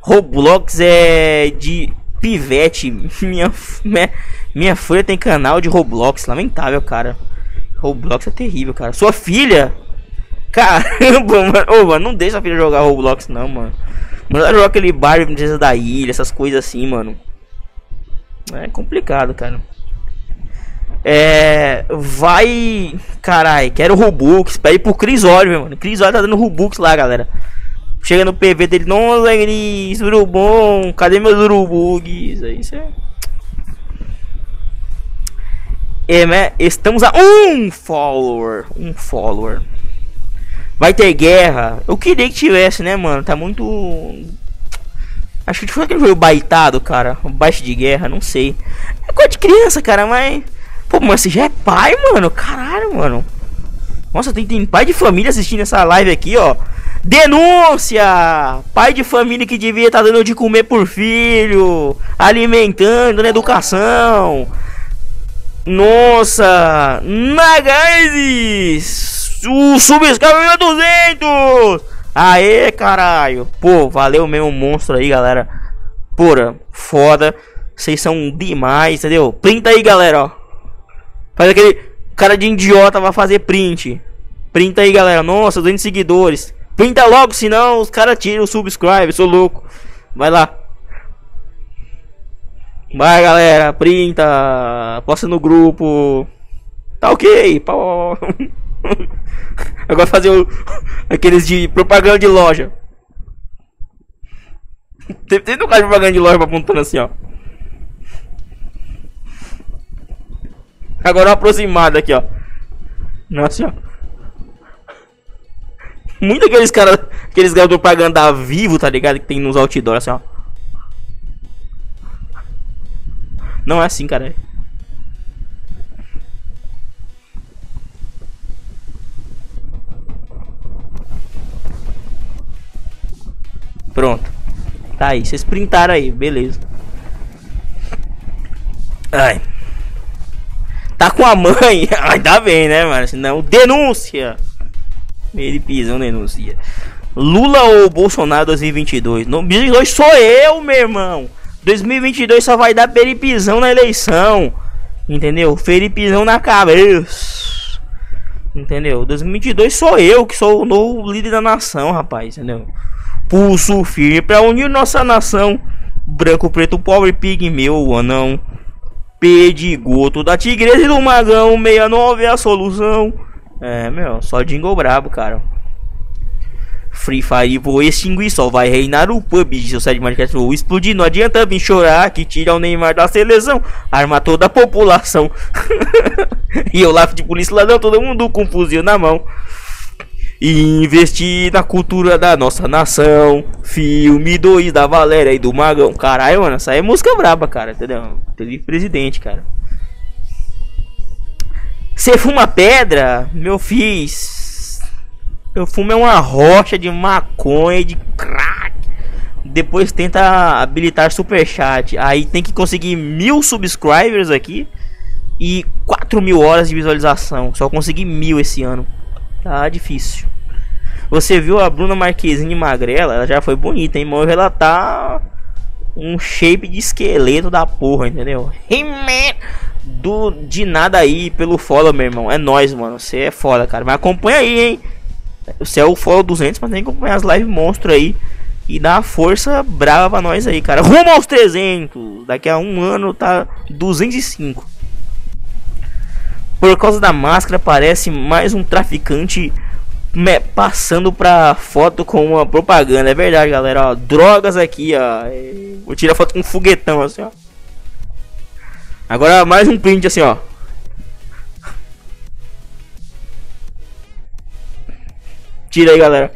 S1: Roblox é de pivete. Minha, minha, minha filha tem canal de Roblox. Lamentável, cara. Roblox é terrível, cara. Sua filha? Caramba, mano. Ô, mano, não deixa a filha jogar Roblox, não, mano. Manda jogar aquele bar princesa da ilha, essas coisas assim, mano. É complicado, cara. É. Vai. Carai, quero Robux. Pede pro Cris Oliver, mano. Cris Oliver tá dando Robux lá, galera. Chega no PV dele, não Gris, urubom, cadê meus urubugs? Aí. É, né? Estamos a um follower. Um follower. Vai ter guerra. Eu queria que tivesse, né, mano? Tá muito. Acho que foi aquele jogo baitado, cara. Baixo de guerra, não sei. É coisa de criança, cara, mas. Pô, mas você já é pai, mano? Caralho, mano. Nossa, tem, tem pai de família assistindo essa live aqui, ó. Denúncia! Pai de família que devia estar tá dando de comer por filho, alimentando, na educação. Nossa! Nagazes! O subscribe 200! Aê, caralho! Pô, valeu mesmo monstro aí, galera. Pura, foda. Vocês são demais, entendeu? Printa aí, galera, ó. Faz aquele cara de idiota vai fazer print. Printa aí, galera. Nossa, 200 seguidores. Printa logo, senão os caras tiram o subscribe. Sou louco. Vai lá. Vai, galera. Printa. Posta no grupo. Tá ok. Agora fazer o, aqueles de propaganda de loja. Tem, tem no caso de propaganda de loja apontando assim, ó. Agora aproximado aqui, ó. Nossa, ó. Muito aqueles caras, aqueles caras do propaganda vivo, tá ligado? Que tem nos outdoors, assim, ó. Não é assim, cara. Pronto. Tá aí, vocês printaram aí, beleza. Ai. Tá com a mãe. Ainda bem, né, mano? Senão, denúncia. Ele pisão denuncia. Lula ou Bolsonaro 2022? 2022 sou eu, meu irmão. 2022 só vai dar peripizão na eleição. Entendeu? Feripizão na cabeça. Entendeu? 2022 sou eu que sou o novo líder da nação, rapaz. Entendeu? Pulso firme pra unir nossa nação. Branco, preto, pobre, pigmeu, anão. Pedigoto da tigresa e do magão 69 é a solução. É, meu, só jingle brabo, cara. Free Fire vou extinguir, só vai reinar o pub Seu site Minecraft vou explodir, não adianta vir chorar Que tira o Neymar da seleção Arma toda a população. E eu lá de polícia ladrão, todo mundo com fuzil na mão e investir na cultura da nossa nação. Filme 2 da Valéria e do Magão. Caralho, mano, essa é música braba, cara, entendeu? Teve presidente, cara. Você fuma pedra? Meu fiz. Eu fumo é uma rocha de maconha, de crack. Depois tenta habilitar super chat. Aí tem que conseguir mil subscribers aqui e 4 mil horas de visualização. Só consegui mil esse ano. Tá difícil. Você viu a Bruna Marquezine magrela? Ela já foi bonita, hein? Mas ela tá um shape de esqueleto da porra, entendeu? Do de nada aí pelo follow, meu irmão. É nós, mano. Você é foda, cara. Mas acompanha aí, hein? Você é o follow 200, mas tem que acompanhar as lives monstro aí. E dá força brava pra nós aí, cara. Rumo aos 300. Daqui a um ano tá 205. Por causa da máscara, parece mais um traficante passando pra foto com uma propaganda. É verdade, galera. Ó, drogas aqui, ó. Vou tirar foto com um foguetão assim, ó. Agora mais um print assim, ó. Tira aí, galera.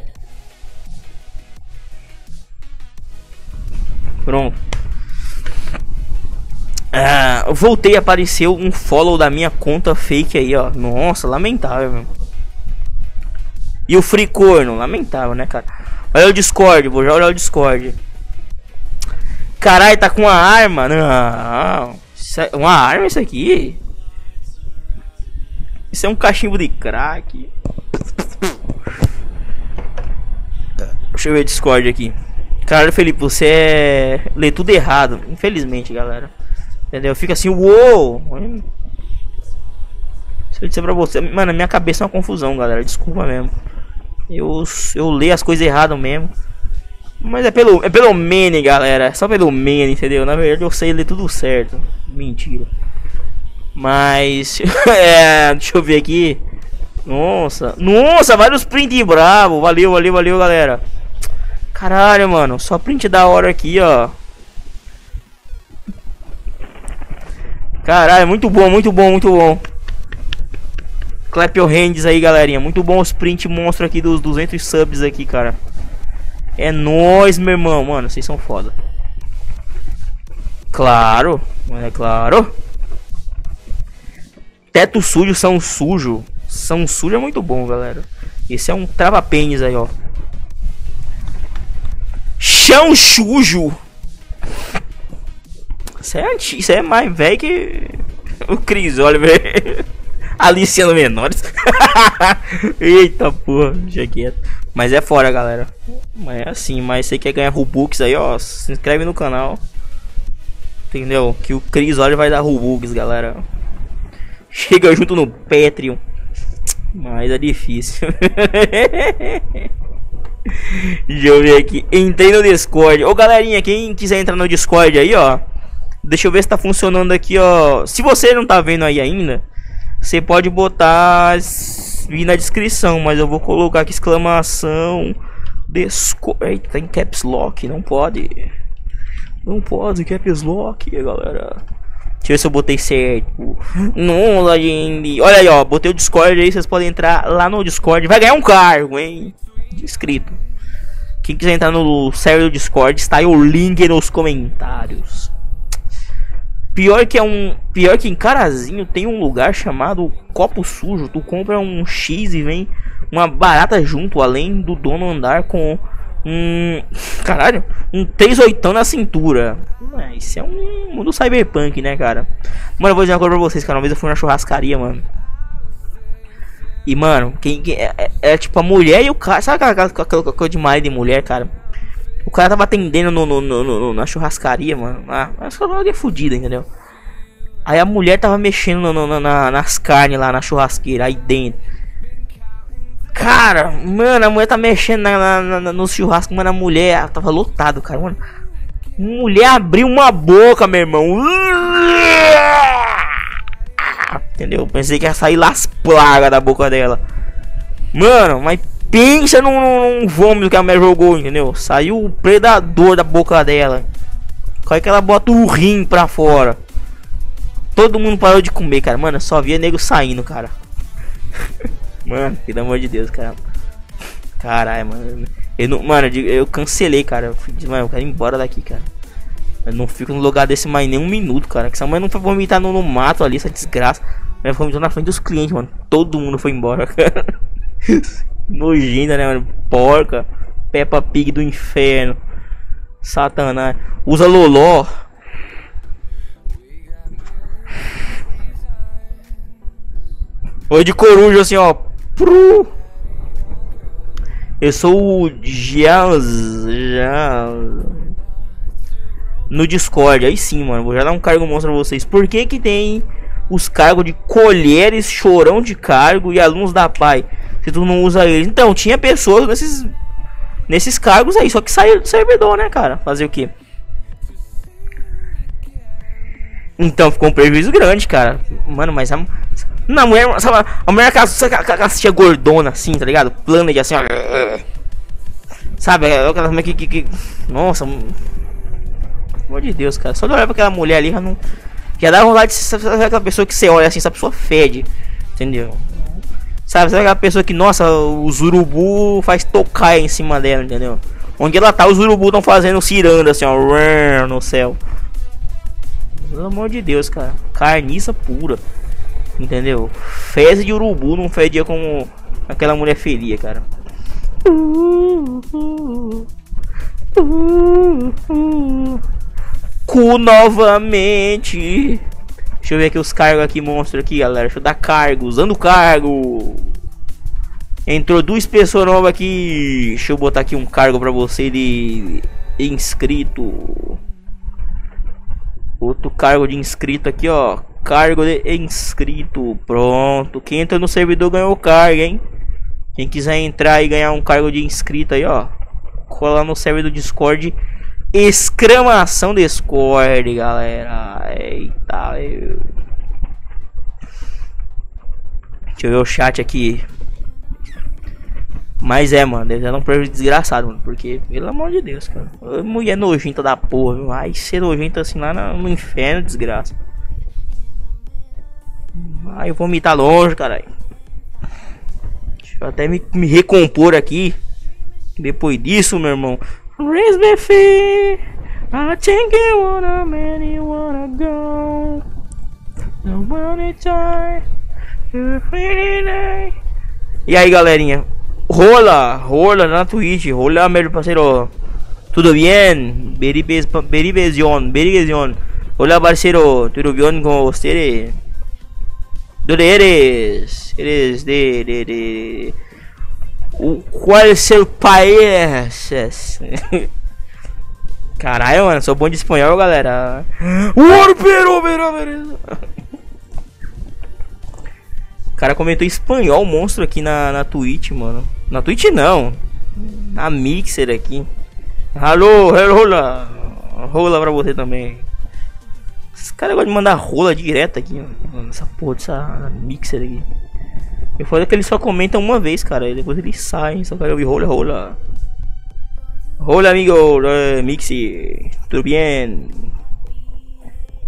S1: Pronto. Ah, voltei, apareceu um follow da minha conta fake aí, ó. Nossa, lamentável. E o free corno, lamentável, né, cara? Olha o Discord, vou já olhar o Discord. Caralho, tá com uma arma? Não. É uma arma isso aqui? Isso é um cachimbo de crack. Deixa eu ver o Discord aqui. Caralho, Felipe, você é... lê tudo errado. Infelizmente, galera. Entendeu? Fica assim, uou! Se eu disser pra você... Mano, minha cabeça é uma confusão, galera. Desculpa mesmo. Eu, eu leio as coisas erradas mesmo. Mas é pelo, é pelo Mene, galera. É só pelo Mene, entendeu? Na verdade eu sei ler tudo certo. Mentira. Mas. é, deixa eu ver aqui. Nossa. Nossa, vários print bravo. Valeu, valeu, valeu, galera. Caralho, mano. Só print da hora aqui, ó. Caralho, muito bom, muito bom, muito bom. Clap your hands aí, galerinha. Muito bom os print monstro aqui dos 200 subs aqui, cara. É nóis, meu irmão. Mano, vocês são foda. Claro, é claro. Teto sujo, são sujo. São sujo é muito bom, galera. Esse é um trava-pênis aí, ó. Chão sujo. Isso é, isso é mais velho que o Cris, velho. Aliciano Menores. Eita porra, deixa quieto. Mas é fora, galera. Mas é assim, mas você quer ganhar Robux aí, ó. Se inscreve no canal. Entendeu? Que o Cris olha vai dar Robux, galera. Chega junto no Patreon. Mas é difícil. Deixa eu ver aqui. Entrei no Discord. Ô galerinha, quem quiser entrar no Discord aí, ó. Deixa eu ver se tá funcionando aqui, ó. Se você não tá vendo aí ainda, você pode botar vir na descrição, mas eu vou colocar aqui exclamação Discord. Eita, em caps lock, não pode. Não pode, caps lock, galera. Deixa eu ver se eu botei certo. Não, gente. Olha aí, ó. Botei o Discord aí. Vocês podem entrar lá no Discord. Vai ganhar um cargo, hein? Inscrito. Quem quiser entrar no server do Discord, está aí o link nos comentários. Pior que é um. Pior que em Carazinho tem um lugar chamado Copo Sujo. Tu compra um X e vem uma barata junto, além do dono andar com um. Caralho, um 38 na cintura. Isso é um mundo cyberpunk, né, cara? Mano, eu vou dizer uma coisa pra vocês, cara. Uma vez eu fui na churrascaria, mano. E, mano, quem, quem é, é, é, tipo a mulher e o cara. Sabe aquela coisa de marido e mulher, cara? Cara tava atendendo no, no, no, no na churrascaria, mano. Ah, acho que eu é fodida, entendeu? Aí a mulher tava mexendo na, nas carnes lá na churrasqueira, aí dentro. Cara, mano, a mulher tá mexendo na, na, na, no churrasco, mano, a mulher tava lotado, cara, mano. Mulher abriu uma boca, meu irmão. Entendeu? Pensei que ia sair las plagas da boca dela. Mano, mas pensa num, num vômito que a mulher jogou, entendeu? Saiu o predador da boca dela. Qual é que ela bota o rim pra fora? Todo mundo parou de comer, cara. Mano, só via nego saindo, cara. Mano, pelo amor de Deus, cara. Caralho, mano. Eu não, mano, eu cancelei, cara. Eu fui, mano, eu quero ir embora daqui, cara. Eu não fico no lugar desse mais nem um minuto, cara. Que essa mãe não foi vomitar no, no mato ali, essa desgraça. Ela vomitou na frente dos clientes, mano. Todo mundo foi embora, cara. Nojenta, né, mano? Porca. Peppa Pig do inferno. Satanás. Usa Loló. Oi de coruja assim, ó. Eu sou o Jaz. No Discord. Aí sim, mano. Vou já dar um cargo monstro pra vocês. Por que que tem os cargos de colheres, chorão de cargo e alunos da PAI? Se tu não usa eles. Então, tinha pessoas nesses. Nesses cargos aí. Só que saiu do servidor, né, cara? Fazer o quê? Então ficou um prejuízo grande, cara. Mano, mas a, na mulher, sabe, a mulher que assistia gordona assim, tá ligado? Plana de assim, ó. Sabe, aquela mulher que, que, que. Nossa. Pelo amor de Deus, cara. Só de olhar pra aquela mulher ali já não. Já dá vontade de ser aquela pessoa que você olha assim, essa pessoa fede. Entendeu? Sabe, sabe aquela pessoa que, nossa, os urubu faz tocar em cima dela, entendeu? Onde ela tá, os urubu estão fazendo ciranda assim, ó, no céu. Pelo amor de Deus, cara. Carniça pura. Entendeu? Fezes de urubu não fedia como aquela mulher feria, cara. Cu novamente. Deixa eu ver aqui os cargos aqui, monstro aqui, galera. Deixa eu dar cargo, usando cargo. Entrou duas pessoas novas aqui. Deixa eu botar aqui um cargo pra você de inscrito. Outro cargo de inscrito aqui, ó. Cargo de inscrito. Pronto. Quem entra no servidor ganhou cargo, hein? Quem quiser entrar e ganhar um cargo de inscrito aí, ó. Cola no servidor do Discord. Exclamação Discord, galera. Eita, eu... Deixa eu ver o chat aqui. Mas é, mano, eles eram um desgraçado, mano. Porque, pelo amor de Deus, cara. Mulher nojenta da porra? Vai ser nojenta assim lá no inferno, desgraça. Ai, eu vou vomitar longe, caralho. Deixa eu até me, me recompor aqui. Depois disso, meu irmão. Raise I think you wanna man you wanna go. No die. You're E aí galerinha, rola, rola na Twitch, rola meu parceiro. Tudo bem? Beribezion, beribezion. Hola parceiro, tudo bem com você? De onde eres? Eres de, de, de... O, qual é seu país? Caralho, mano, sou bom de espanhol, galera. Ouro, pero, pero, pero. O cara comentou espanhol monstro aqui na, na Twitch, mano. Na Twitch não. Na Mixer aqui. Alô, rola. Rola pra você também. Esse cara gosta de mandar rola direto aqui, mano. Essa porra dessa Mixer aqui. Eu falei que ele só comenta uma vez, cara. E depois ele sai, só quero ouvir rola, rola. Hola amigo, Mixi, tudo bem?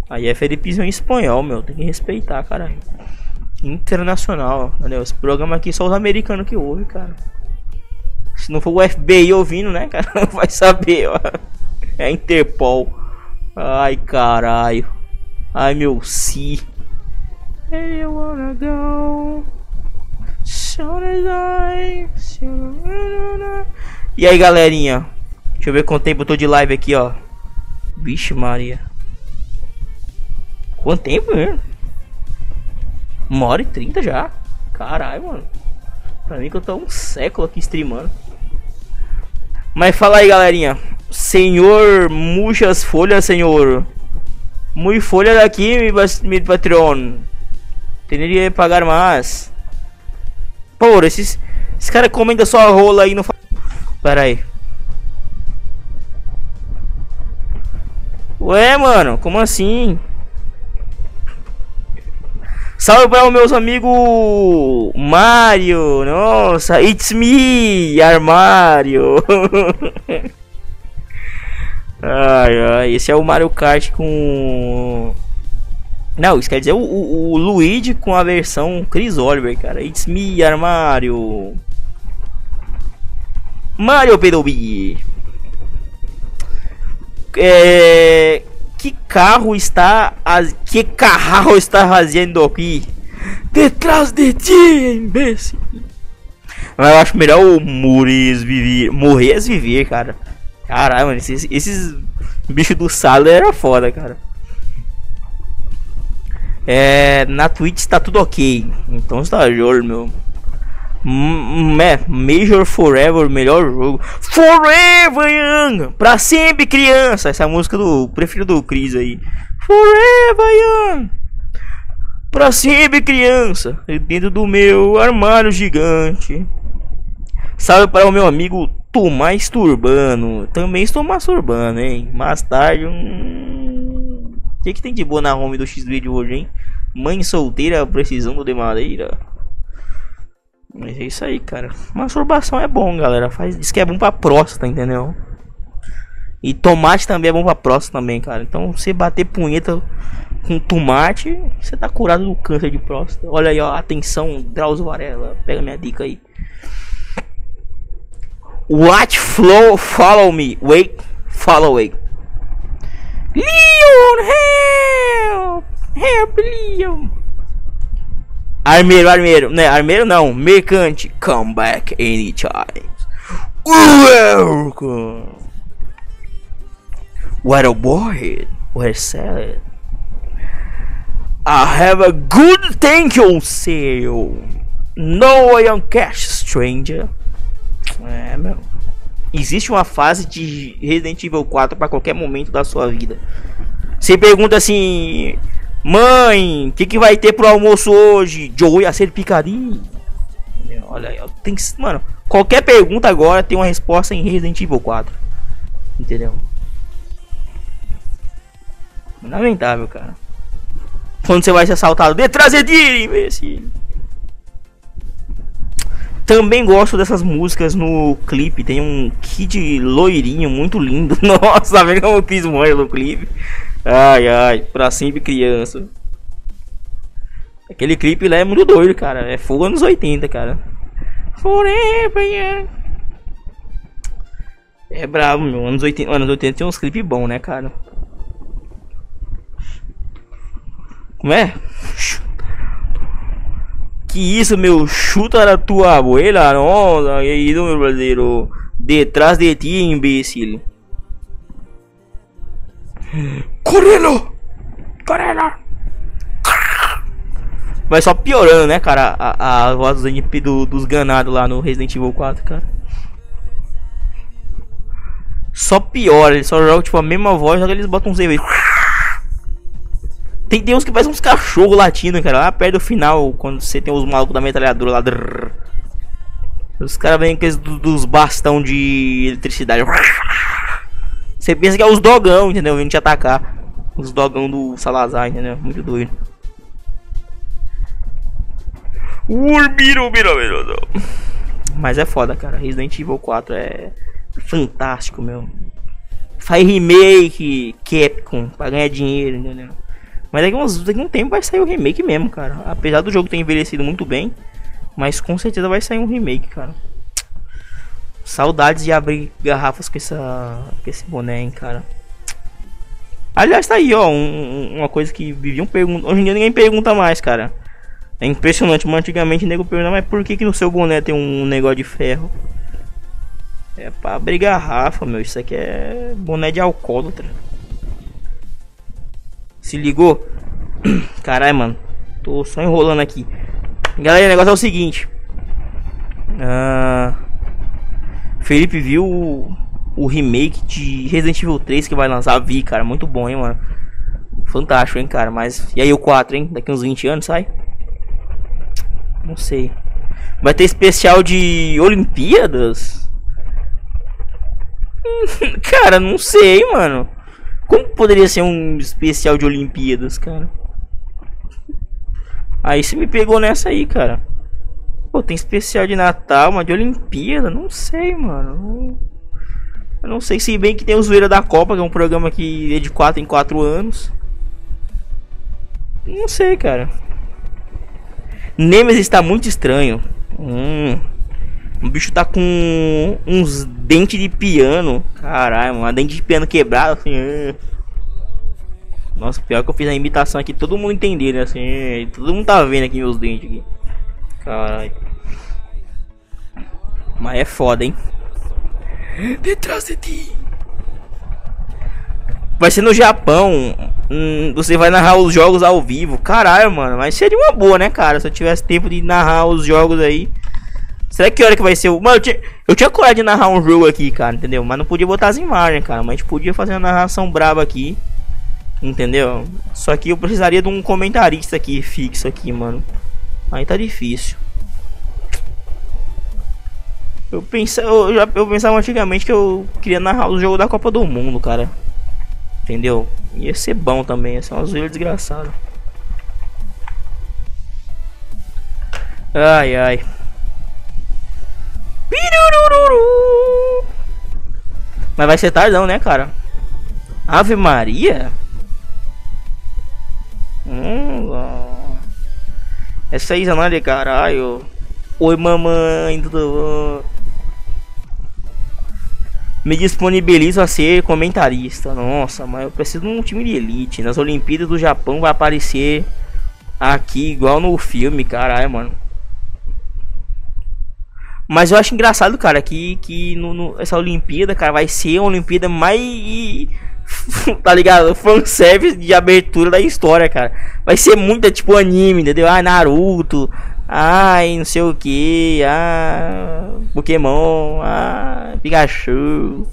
S1: Aí é Felipezão em espanhol, meu, tem que respeitar, caralho. Internacional, entendeu? Esse programa aqui só os americanos que ouvem, cara. Se não for o FBI ouvindo, né, cara, não vai saber, ó. É Interpol. Ai, caralho. Ai, meu si. Hey, wanna go? E aí, galerinha? Deixa eu ver quanto tempo eu tô de live aqui, ó. Vixe, Maria. Quanto tempo, né? Uma hora e trinta já. Caralho, mano. Pra mim que eu tô um século aqui streamando. Mas fala aí, galerinha. Senhor, muitas folhas, senhor. Muito folha daqui, mi patrão. Teria que pagar mais. Porra, esses, esses caras comem só a rola aí no. Pera aí. Ué, mano, como assim? Salve para os meus amigos Mario. Nossa, it's me, Armário. ai, ai, esse é o Mario Kart com. Não, isso quer dizer o, o, o Luigi com a versão Chris Oliver, cara. It's me, Armário. Mario Pedobi. É, que carro está que carro está fazendo aqui detrás de ti imbécil Mas eu acho melhor o Mures viver morrer viver cara caralho mano esses, esses bichos do Salo era foda cara é na Twitch tá tudo ok então está jogo meu Hum, é, Major Forever, melhor jogo. Forever Young! Pra sempre criança! Essa é a música do prefiro do Chris aí. Forever Young! Pra sempre criança! Dentro do meu armário gigante. Salve para o meu amigo Tomás Turbano. Também estou masturbando, hein? Mais tarde. Hum... Que, que tem de boa na home do X-Video hoje, hein? Mãe solteira precisando de madeira. Mas é isso aí, cara. Masturbação é bom, galera. Faz, diz que é bom pra próstata, entendeu? E tomate também é bom pra próstata também, cara. Então, você bater punheta com tomate, você tá curado do câncer de próstata. Olha aí, ó. Atenção, Drauzio Varela. Pega minha dica aí. Watch flow, follow me. Wait, follow it. Leon, help! Help, Leon! Armeiro, armeiro, né? Armeiro não, mercante. Come back anytime. Welcome. What a boy. What salad. I have a good thank you sale. No I am cash stranger. É, meu. Existe uma fase de Resident Evil 4 para qualquer momento da sua vida. Você pergunta assim: Mãe, o que, que vai ter pro almoço hoje? Joey a ser picadinho. Olha tem que- mano, qualquer pergunta agora tem uma resposta em Resident Evil 4. Entendeu? Lamentável, cara. Quando você vai ser assaltado, de ti, imbecil. Também gosto dessas músicas no clipe. Tem um kid loirinho muito lindo. Nossa, vendo como eu fiz morrer no clipe. Ai, ai, pra sempre criança. Aquele clipe lá é muito doido, cara. É fogo anos 80, cara. Forever young. É brabo, meu. Anos 80, anos 80 tem uns clipes bons, né, cara? Como é? Que isso, meu? Chuta na tua abuela, nossa, que isso, meu brasileiro. Detrás de ti, imbécil. Correndo! Correndo! Vai só piorando, né, cara? A, a voz dos, NP do, dos ganados lá no Resident Evil 4, cara. Só piora, eles só jogam tipo a mesma voz, só que eles botam uns efeitos. Tem, uns que faz uns cachorros latindo, cara. Lá perto do final, quando você tem os malucos da metralhadora lá. Drrr. Os caras vêm com do, dos bastão de eletricidade. Você pensa que é os dogão, entendeu? Vindo te atacar. Os dogão do Salazar, entendeu? Muito doido. Mas é foda, cara. Resident Evil 4 é fantástico, meu. Faz remake, Capcom, pra ganhar dinheiro, entendeu? Mas daqui, uns, daqui um tempo vai sair o remake mesmo, cara. Apesar do jogo ter envelhecido muito bem. Mas com certeza vai sair um remake, cara. Saudades de abrir garrafas com, essa, com esse boné, hein, cara. Aliás, tá aí, ó. Um, uma coisa que viviam perguntando. Hoje em dia ninguém pergunta mais, cara. É impressionante, mas antigamente o nego perguntava, mas por que, que no seu boné tem um negócio de ferro? É pra abrir garrafa, meu. Isso aqui é boné de alcoólatra. Se ligou? Caralho, mano. Tô só enrolando aqui. Galera, o negócio é o seguinte. Ah, Felipe viu o, o, remake de Resident Evil 3 que vai lançar. Vi, cara. Muito bom, hein, mano. Fantástico, hein, cara. Mas. E aí o 4, hein? Daqui uns 20 anos sai? Não sei. Vai ter especial de Olimpíadas? cara, não sei, mano. Como poderia ser um especial de Olimpíadas, cara? Aí você me pegou nessa aí, cara. Pô, tem especial de Natal, mas de Olimpíada? Não sei, mano. Eu não sei se bem que tem o Zoeira da Copa, que é um programa que é de 4 em 4 anos. Não sei, cara. Nemesis está muito estranho. Hum. O bicho tá com uns dentes de piano. Caralho, uma dente de piano quebrada assim. É. Nossa, pior que eu fiz a imitação aqui, todo mundo entender, né? Assim, todo mundo tá vendo aqui meus dentes aqui. Caralho. Mas é foda, hein? Detrás de ti. Vai ser no Japão. Hum, você vai narrar os jogos ao vivo. Caralho, mano. Mas seria uma boa, né, cara? Se eu tivesse tempo de narrar os jogos aí. Será que hora que vai ser o. Mano, eu tinha, eu tinha coragem de narrar um jogo aqui, cara, entendeu? Mas não podia botar as imagens, cara. Mas a gente podia fazer uma narração braba aqui. Entendeu? Só que eu precisaria de um comentarista aqui fixo aqui, mano. Aí tá difícil. Eu pensava, eu, já, eu pensava antigamente que eu queria narrar o jogo da Copa do Mundo, cara. Entendeu? Ia ser bom também, ia ser uma zoeira desgraçada. Ai ai. Mas vai ser tardão, né, cara? Ave Maria? Hum, é anos de caralho. Oi, mamãe, tudo bom? Me disponibilizo a ser comentarista. Nossa, mas eu preciso de um time de elite. Nas Olimpíadas do Japão vai aparecer aqui igual no filme, caralho, mano. Mas eu acho engraçado, cara, que, que no, no, essa Olimpíada, cara, vai ser a Olimpíada mais. tá ligado? Fanservice de abertura da história, cara. Vai ser muita tipo anime, entendeu? Ah, Naruto. Ai, não sei o que. Ah, Pokémon. Ah, Pikachu.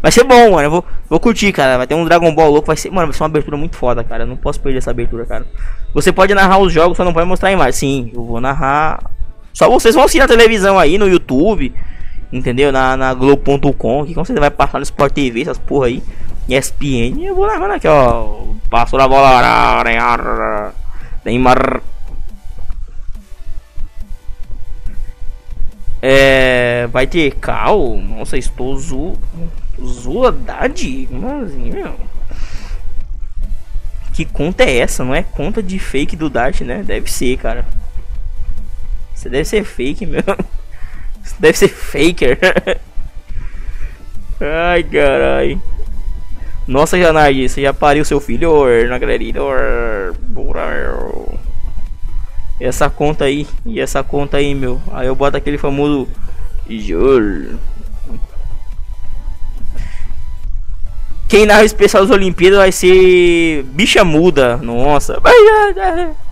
S1: Vai ser bom, mano. Eu vou, vou curtir, cara. Vai ter um Dragon Ball louco. Vai ser, mano, vai ser uma abertura muito foda, cara. Eu não posso perder essa abertura, cara. Você pode narrar os jogos, só não pode mostrar a imagem. Sim, eu vou narrar só vocês vão assistir na televisão aí, no YouTube, entendeu? Na, na Globo.com, que certeza vai passar no Sport TV, essas porra aí. ESPN, eu vou levando aqui, ó. Passo a bola. Neymar. É. Vai ter cal? Nossa, estou zu. Zuladade? Manozinho. Que conta é essa? Não é conta de fake do Dart, né? Deve ser, cara. Você deve ser fake, meu. Você deve ser faker. Ai, carai. Nossa, Janardi, você já pariu seu filho or, na galerinha? or. Essa conta aí, e essa conta aí, meu. Aí eu boto aquele famoso Jor. Quem narra o especial das Olimpíadas vai ser bicha muda. Nossa.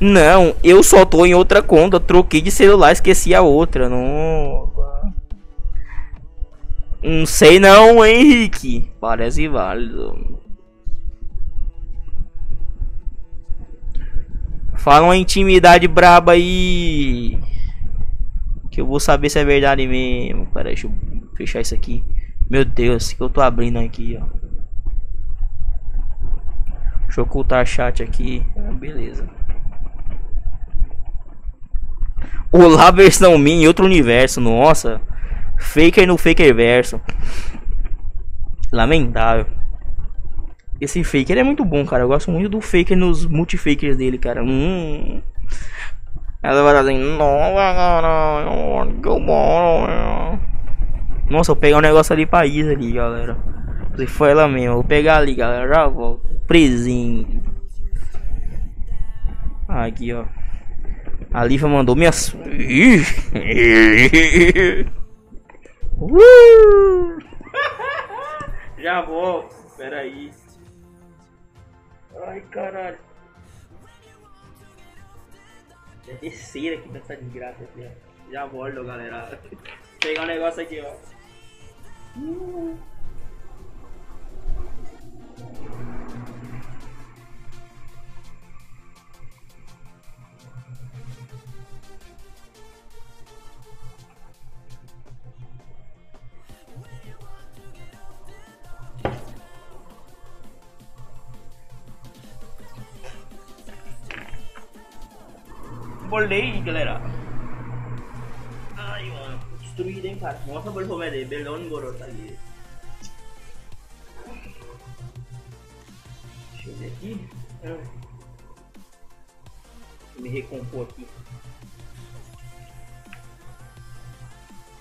S1: Não, eu só tô em outra conta. Troquei de celular, esqueci a outra. Não. Não sei não, Henrique. Parece válido. Fala uma intimidade braba aí. Que eu vou saber se é verdade mesmo. Pera deixa eu fechar isso aqui. Meu Deus, que eu tô abrindo aqui, ó. Deixa eu ocultar chat aqui. Ah, beleza. Olá, versão minha em outro universo. Nossa. Faker no Faker verso. Lamentável. Esse Faker é muito bom, cara. Eu gosto muito do Faker nos multifakers dele, cara. Hum. Ela vai assim, nossa, eu pegar um negócio ali pra ali, galera. Se foi ela mesmo, vou pegar ali, galera. Já volto. Presente. Aqui, ó. A Lívia mandou minhas. Uh! Já volto. Pera aí. Ai, caralho. É terceira aqui nessa desgraça aqui, ó. Já volto, galera. Vou pegar um negócio aqui, ó. Bolei, galera. Ai, mano. Destruído, hein, cara. Nossa, boleh pemain Belon Gorota ali. Deixa eu ver aqui. Ah. me recompor aqui.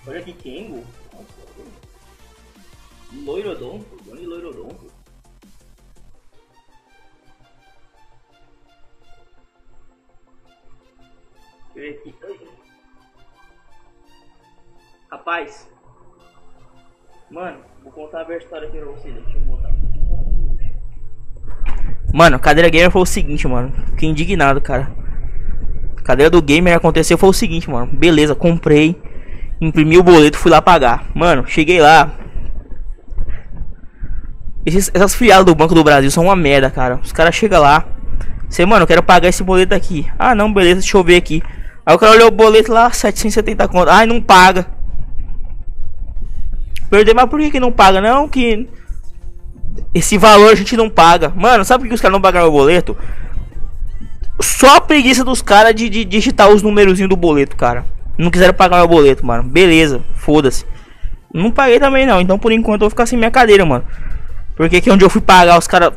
S1: Olha aqui, Kengo. Loirodonto. Johnny Loirodonto. Ver aqui. Rapaz. Mano, vou contar a história aqui pra vocês. Deixa eu botar. Mano, cadeira gamer foi o seguinte, mano. Fiquei indignado, cara. Cadeira do gamer aconteceu foi o seguinte, mano. Beleza, comprei. Imprimi o boleto, fui lá pagar. Mano, cheguei lá. Esses, essas filiadas do Banco do Brasil são uma merda, cara. Os caras chegam lá. Você, mano, eu quero pagar esse boleto aqui. Ah, não, beleza, deixa eu ver aqui. Aí o cara olhou o boleto lá, 770 conto. Ai, não paga. Perder, mas por que, que não paga? Não, que esse valor a gente não paga. Mano, sabe por que os caras não pagaram o boleto? Só a preguiça dos caras de, de, digitar os numerozinhos do boleto, cara. Não quiseram pagar o boleto, mano. Beleza, foda-se. Não paguei também não, então por enquanto eu vou ficar sem minha cadeira, mano. Porque aqui onde eu fui pagar, os caras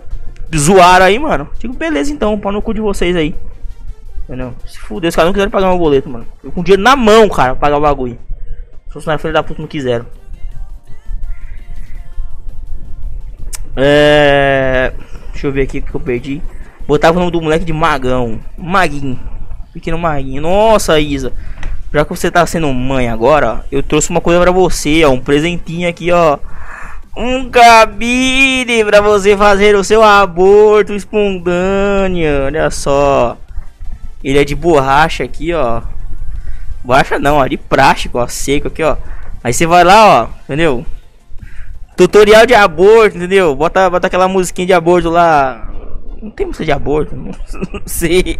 S1: zoaram aí, mano. Digo, beleza então, pau no cu de vocês aí. Entendeu? Se fuder, os caras não quiseram pagar meu boleto, mano. Eu com dinheiro na mão, cara, pra pagar o bagulho. Os funcionários filho da puta não quiseram. É... Deixa eu ver aqui o que eu perdi. Botava o nome do moleque de Magão. Maguinho. Pequeno Maguinho. Nossa, Isa. Já que você tá sendo mãe agora, eu trouxe uma coisa pra você, ó. Um presentinho aqui, ó. Um cabide pra você fazer o seu aborto espontâneo. Olha só. Ele é de borracha aqui, ó. Borracha não, ó. De plástico, ó. Seco aqui, ó. Aí você vai lá, ó. Entendeu? Tutorial de aborto, entendeu? Bota, bota aquela musiquinha de aborto lá. Não tem música de aborto, não, não sei.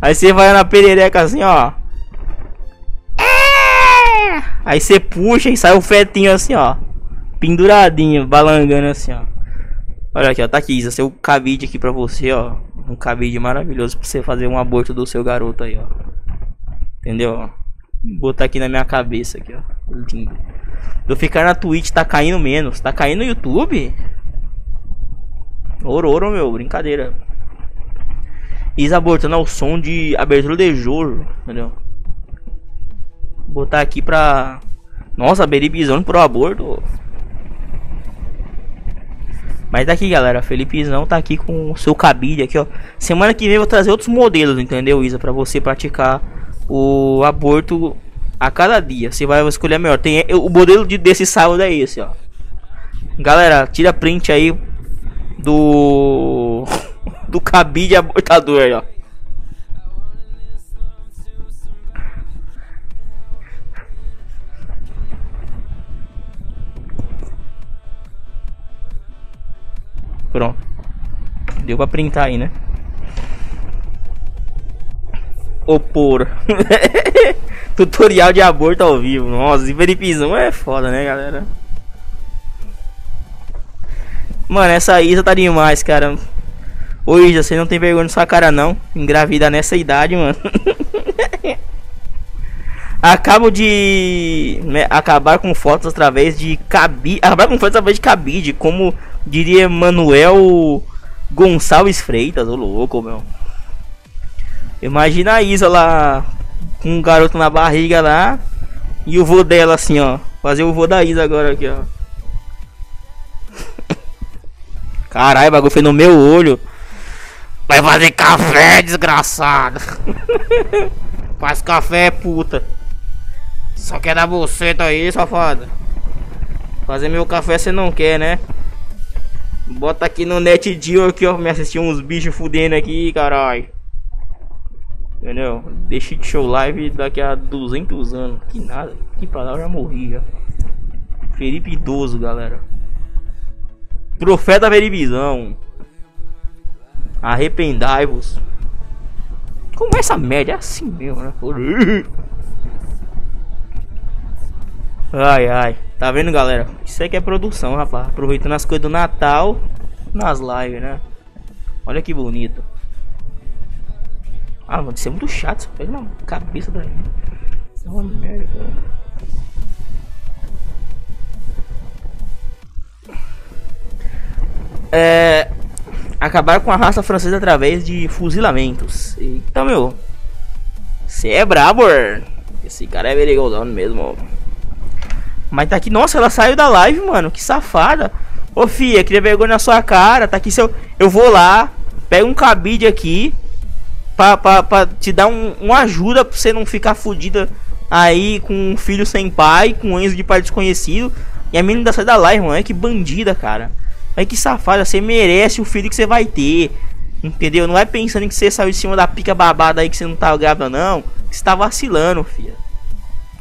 S1: Aí você vai na perereca assim, ó. É! Aí você puxa e sai o fetinho assim, ó. Penduradinho, balangando assim, ó. Olha aqui, ó. Tá aqui, Isa. Seu cabide aqui pra você, ó. Um cabide maravilhoso pra você fazer um aborto do seu garoto aí, ó. Entendeu? Vou botar aqui na minha cabeça aqui, ó. Lindo. Eu ficar na Twitch tá caindo menos. Tá caindo no YouTube? Ouro, meu. Brincadeira. Isa abortando ao som de abertura de jogo. Entendeu? botar aqui pra. Nossa, Beribizão pro aborto. Mas daqui, tá galera, Felipezão tá aqui com o seu cabide aqui, ó. Semana que vem eu vou trazer outros modelos, entendeu, Isa? Pra você praticar o aborto a cada dia. Você vai escolher melhor. Tem o modelo de, desse sábado é esse, ó. Galera, tira print aí do do cabide abortador ó. Pronto. Deu pra printar aí, né? Opor. Tutorial de aborto ao vivo. Nossa, Iberipizão é foda, né, galera? Mano, essa Isa tá demais, cara. Ô Isa, você não tem vergonha na sua cara, não. Engravida nessa idade, mano. Acabo de né, acabar com fotos através de cabide. Acabar com fotos através de cabide, como diria Manuel Gonçalves Freitas, ô louco, meu. Imagina a Isa lá com um garoto na barriga lá e o vô dela assim, ó. Fazer o vô da Isa agora aqui, ó. Caralho, bagulho foi no meu olho. Vai fazer café, desgraçado. Faz café, puta. Só quer dar tá aí, safada. Fazer meu café você não quer, né? Bota aqui no net deal aqui, ó, me assistir uns bichos fudendo aqui, caralho. Entendeu? Deixa de show live daqui a 200 anos. Que nada, que pra lá eu já morri já. Felipe idoso, galera. Profeta Veribizão. Arrependai-vos. Como é essa merda? É assim mesmo, né? Ai, ai. Tá vendo, galera? Isso aqui é produção, rapaz. Aproveitando as coisas do Natal nas lives, né? Olha que bonito. Ah, mano, isso é muito chato. Isso pega na cabeça da gente. Isso é uma merda, cara. É. Acabar com a raça francesa através de fuzilamentos. Então, meu. Você é brabo, Esse cara é verigosão mesmo. Mas tá aqui, nossa, ela saiu da live, mano. Que safada. Ô, fia, queria vergonha na sua cara. Tá aqui seu. Eu vou lá, pego um cabide aqui. Pra, pra, pra te dar um, uma ajuda pra você não ficar fodida aí com um filho sem pai, com um Enzo de pai desconhecido. E a menina sai da live, mano. É que bandida, cara. É que safada. Você merece o filho que você vai ter. Entendeu? Não é pensando que você saiu de cima da pica babada aí que você não tá grávida, não. Você tá vacilando, filha.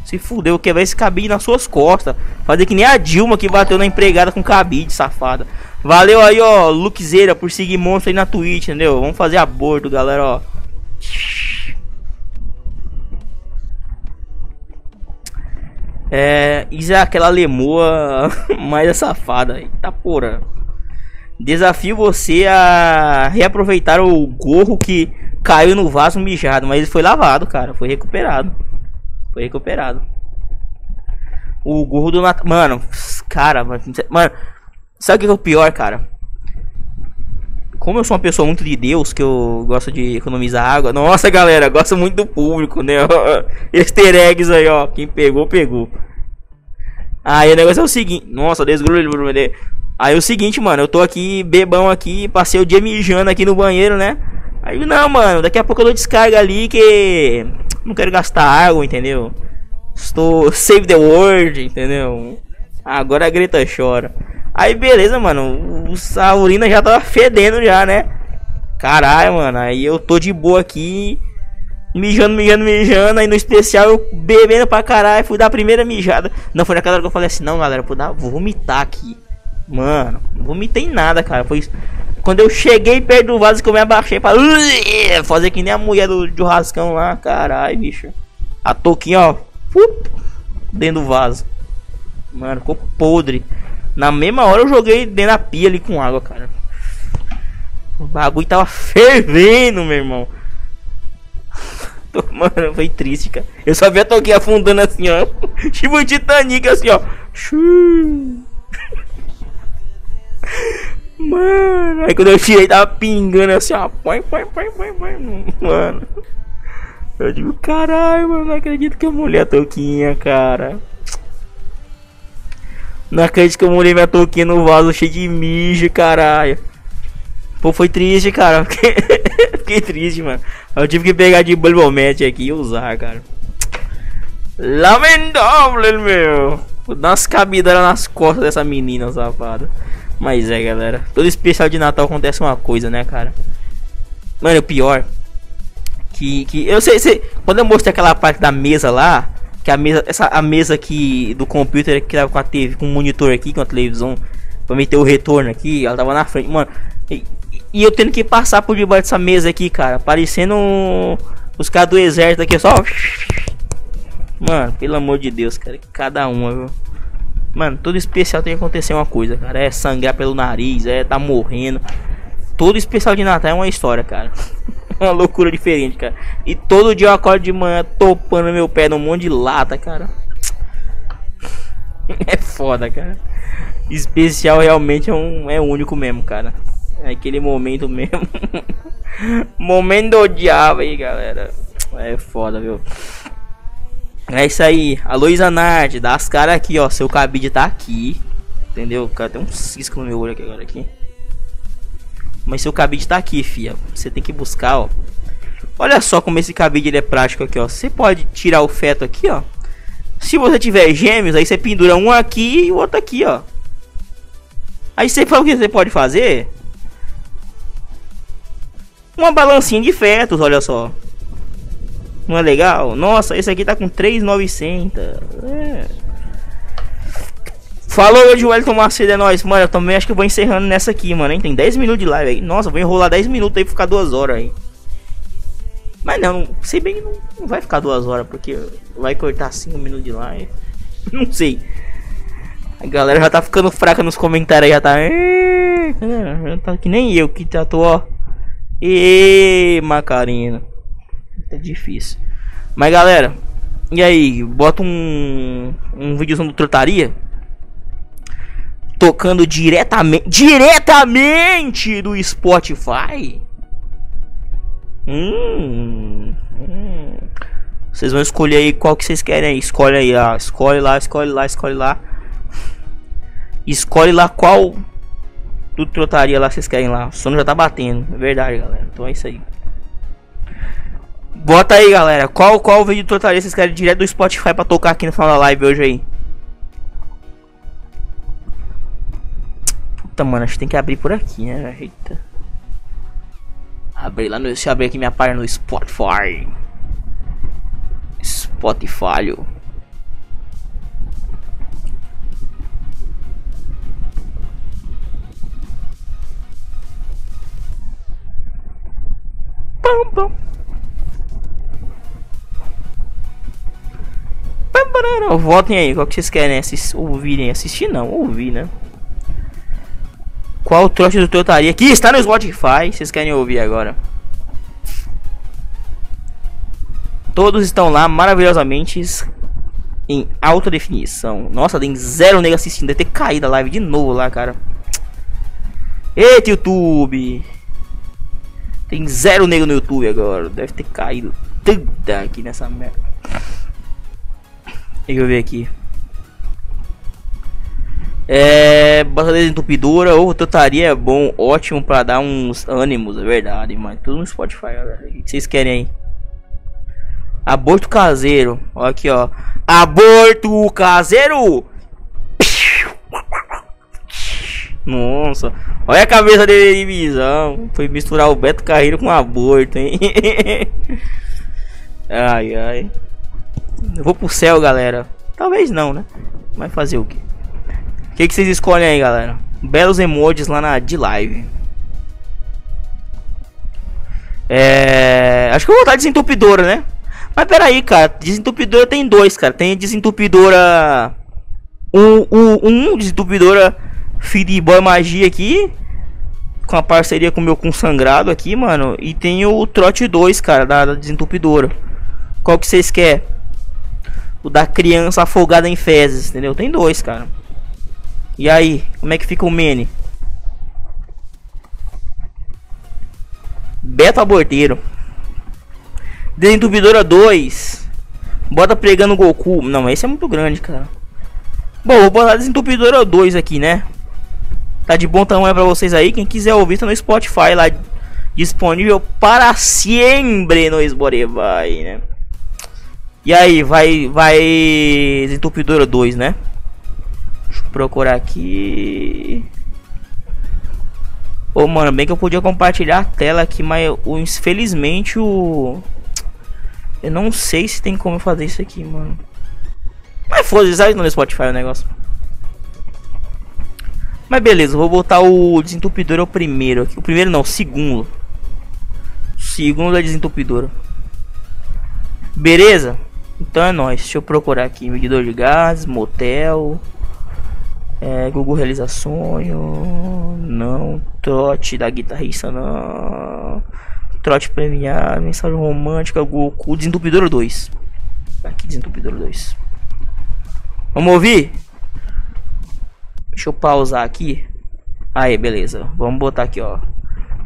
S1: Se fudeu, quebrar esse cabide nas suas costas. Fazer que nem a Dilma que bateu na empregada com cabide, safada. Valeu aí, ó, Luquezeira, por seguir monstro aí na Twitch, entendeu? Vamos fazer aborto, galera, ó. É, isso é aquela lemoa mais safada. Eita porra. Desafio você a reaproveitar o gorro que caiu no vaso mijado, mas ele foi lavado, cara. Foi recuperado. Foi recuperado. O gorro do Natal. Mano, cara, mano. Sabe o que é o pior, cara? Como eu sou uma pessoa muito de Deus, que eu gosto de economizar água. Nossa, galera, gosto muito do público, né? Easter eggs aí, ó. Quem pegou, pegou. Aí o negócio é o seguinte. Nossa, desgrulho. Aí é o seguinte, mano. Eu tô aqui, bebão aqui. Passei o dia mijando aqui no banheiro, né? Aí, não, mano. Daqui a pouco eu dou descarga ali que não quero gastar água, entendeu? Estou save the world, entendeu? Agora a Greta chora. Aí beleza, mano. A urina já tava fedendo já, né? Caralho, mano. Aí eu tô de boa aqui. Mijando, mijando, mijando. Aí no especial eu bebendo pra caralho. Fui dar a primeira mijada. Não, foi naquela hora que eu falei assim: Não, galera, vou, dar, vou vomitar aqui. Mano, vomitei nada, cara. Foi quando eu cheguei perto do vaso que eu me abaixei pra fazer que nem a mulher do churrascão lá, caralho, bicho. A touquinha, ó, dentro do vaso. Mano, ficou podre. Na mesma hora eu joguei dentro da pia ali com água, cara. O bagulho tava fervendo, meu irmão. Mano, foi triste, cara. Eu só vi a touquinha afundando assim, ó. Tipo Titanic, assim, ó. Mano, aí quando eu tirei tava pingando assim, ó. Põe, põe, põe, põe, põe. Mano. Eu digo, caralho, mano, não acredito que eu molhei a touquinha, cara. Não acredito que eu molhei minha touquinha no vaso cheio de mijo, caralho. Pô, foi triste, cara. Fiquei, Fiquei triste, mano. Eu tive que pegar de Bulbomet aqui e usar, cara. Lamentável, meu. Vou dar umas cabidas nas costas dessa menina, safada. Mas é, galera. Todo especial de Natal acontece uma coisa, né, cara? Mano, o pior. Que, que eu sei, sei. Quando eu mostrei aquela parte da mesa lá. Que a mesa, essa, a mesa aqui do computer que tava com a TV, com o monitor aqui, com a televisão. Pra meter o retorno aqui. Ela tava na frente. Mano, e, e eu tendo que passar por debaixo dessa mesa aqui, cara. Parecendo os caras do exército aqui, só. Mano, pelo amor de Deus, cara. Cada uma, viu? Mano, todo especial tem que acontecer uma coisa, cara. É sangrar pelo nariz, é tá morrendo. Todo especial de Natal é uma história, cara. uma loucura diferente, cara. E todo dia eu acordo de manhã topando meu pé num monte de lata, cara. é foda, cara. Especial realmente é um é único mesmo, cara. É aquele momento mesmo. momento do diabo aí, galera. É foda, viu? É isso aí. A Luísa Nard, dá as caras aqui, ó. Seu cabide tá aqui. Entendeu? Cara, tem um cisco no meu olho aqui agora aqui. Mas seu cabide tá aqui, fia. Você tem que buscar, ó. Olha só como esse cabide ele é prático aqui, ó. Você pode tirar o feto aqui, ó. Se você tiver gêmeos, aí você pendura um aqui e o outro aqui, ó. Aí você fala o que você pode fazer? Uma balancinha de fetos, olha só. Não é legal? Nossa, esse aqui tá com 3,900. É. Falou hoje o Wellington Macedo, é nóis. Mano, eu também acho que eu vou encerrando nessa aqui, mano. Hein? Tem 10 minutos de live aí. Nossa, vou enrolar 10 minutos aí pra ficar 2 horas aí. Mas não, sei bem que não, não vai ficar 2 horas, porque vai cortar 5 minutos de live. Não sei. A galera já tá ficando fraca nos comentários aí, já tá. Já tá que nem eu que já tô, ó. E Macarena. É difícil. Mas galera, e aí? Bota um um videozão do trotaria tocando diretamente diretamente do Spotify. Hum, hum. Vocês vão escolher aí qual que vocês querem aí. Escolhe aí, ah, escolhe lá, escolhe lá, escolhe lá. Escolhe lá qual do trotaria lá vocês querem lá. O sono já tá batendo, é verdade, galera. Então é isso aí. Bota aí, galera. Qual qual vídeo de trotaria vocês querem direto do Spotify para tocar aqui no final da live hoje aí? Puta, mano, acho que tem que abrir por aqui, né? Eita. Abrir lá no. Deixa eu abrir aqui minha página no Spotify. Spotify. Pam. Pam, Votem aí, qual que vocês querem assistir, ouvirem? Assistir não, ouvir, né? Qual trote do Totaria que está no Spotify? Vocês querem ouvir agora? Todos estão lá maravilhosamente em alta definição. Nossa, tem zero nego assistindo. Deve ter caído a live de novo lá, cara. Eita, YouTube! Tem zero nego no YouTube agora. Deve ter caído tudo aqui nessa merda. Deixa eu ver aqui. É. Bota desentupidora ou totaria é bom, ótimo pra dar uns ânimos, é verdade, mas tudo no Spotify, galera. O que vocês querem aí? Aborto caseiro. Ó aqui, ó. Aborto caseiro! Nossa, olha a cabeça dele de visão. Foi misturar o Beto Carreiro com aborto, hein? ai, ai. Eu vou pro céu, galera. Talvez não, né? Vai fazer o quê? O que, que vocês escolhem aí, galera? Belos emojis lá na de live. É... Acho que eu vou botar desentupidora, né? Mas peraí, cara. Desentupidora tem dois, cara. Tem desentupidora... Um, um, um desentupidora Feed Boy Magia aqui. Com a parceria com o meu consangrado aqui, mano. E tem o Trote 2, cara, da, da desentupidora. Qual que vocês querem? O da criança afogada em fezes, entendeu? Tem dois, cara. E aí, como é que fica o Mene? Beto Aborteiro.
S3: Desentupidora 2. Bota pregando Goku. Não, esse é muito grande, cara. Bom, vou botar Desentupidora 2 aqui, né? Tá de bom tamanho pra vocês aí. Quem quiser ouvir, tá no Spotify lá. Disponível para sempre no Spotify, né? E aí, vai. Vai. Desentupidora 2, né? Deixa eu procurar aqui. Ô, mano, bem que eu podia compartilhar a tela aqui, mas o, infelizmente o. Eu não sei se tem como fazer isso aqui, mano. Mas foda-se, no Spotify o negócio. Mas beleza, vou botar o desentupidor o primeiro aqui. O primeiro não, o segundo. O segundo é desentupidor. Beleza? Então é nóis. Deixa eu procurar aqui. Medidor de gases, motel. É, Google realiza sonho. Não. Trote da guitarrista, não. Trote premiado. Mensagem romântica. Goku. Desentupidor 2. Aqui, desentupidor 2. Vamos ouvir? Deixa eu pausar aqui. Aí, beleza. Vamos botar aqui, ó.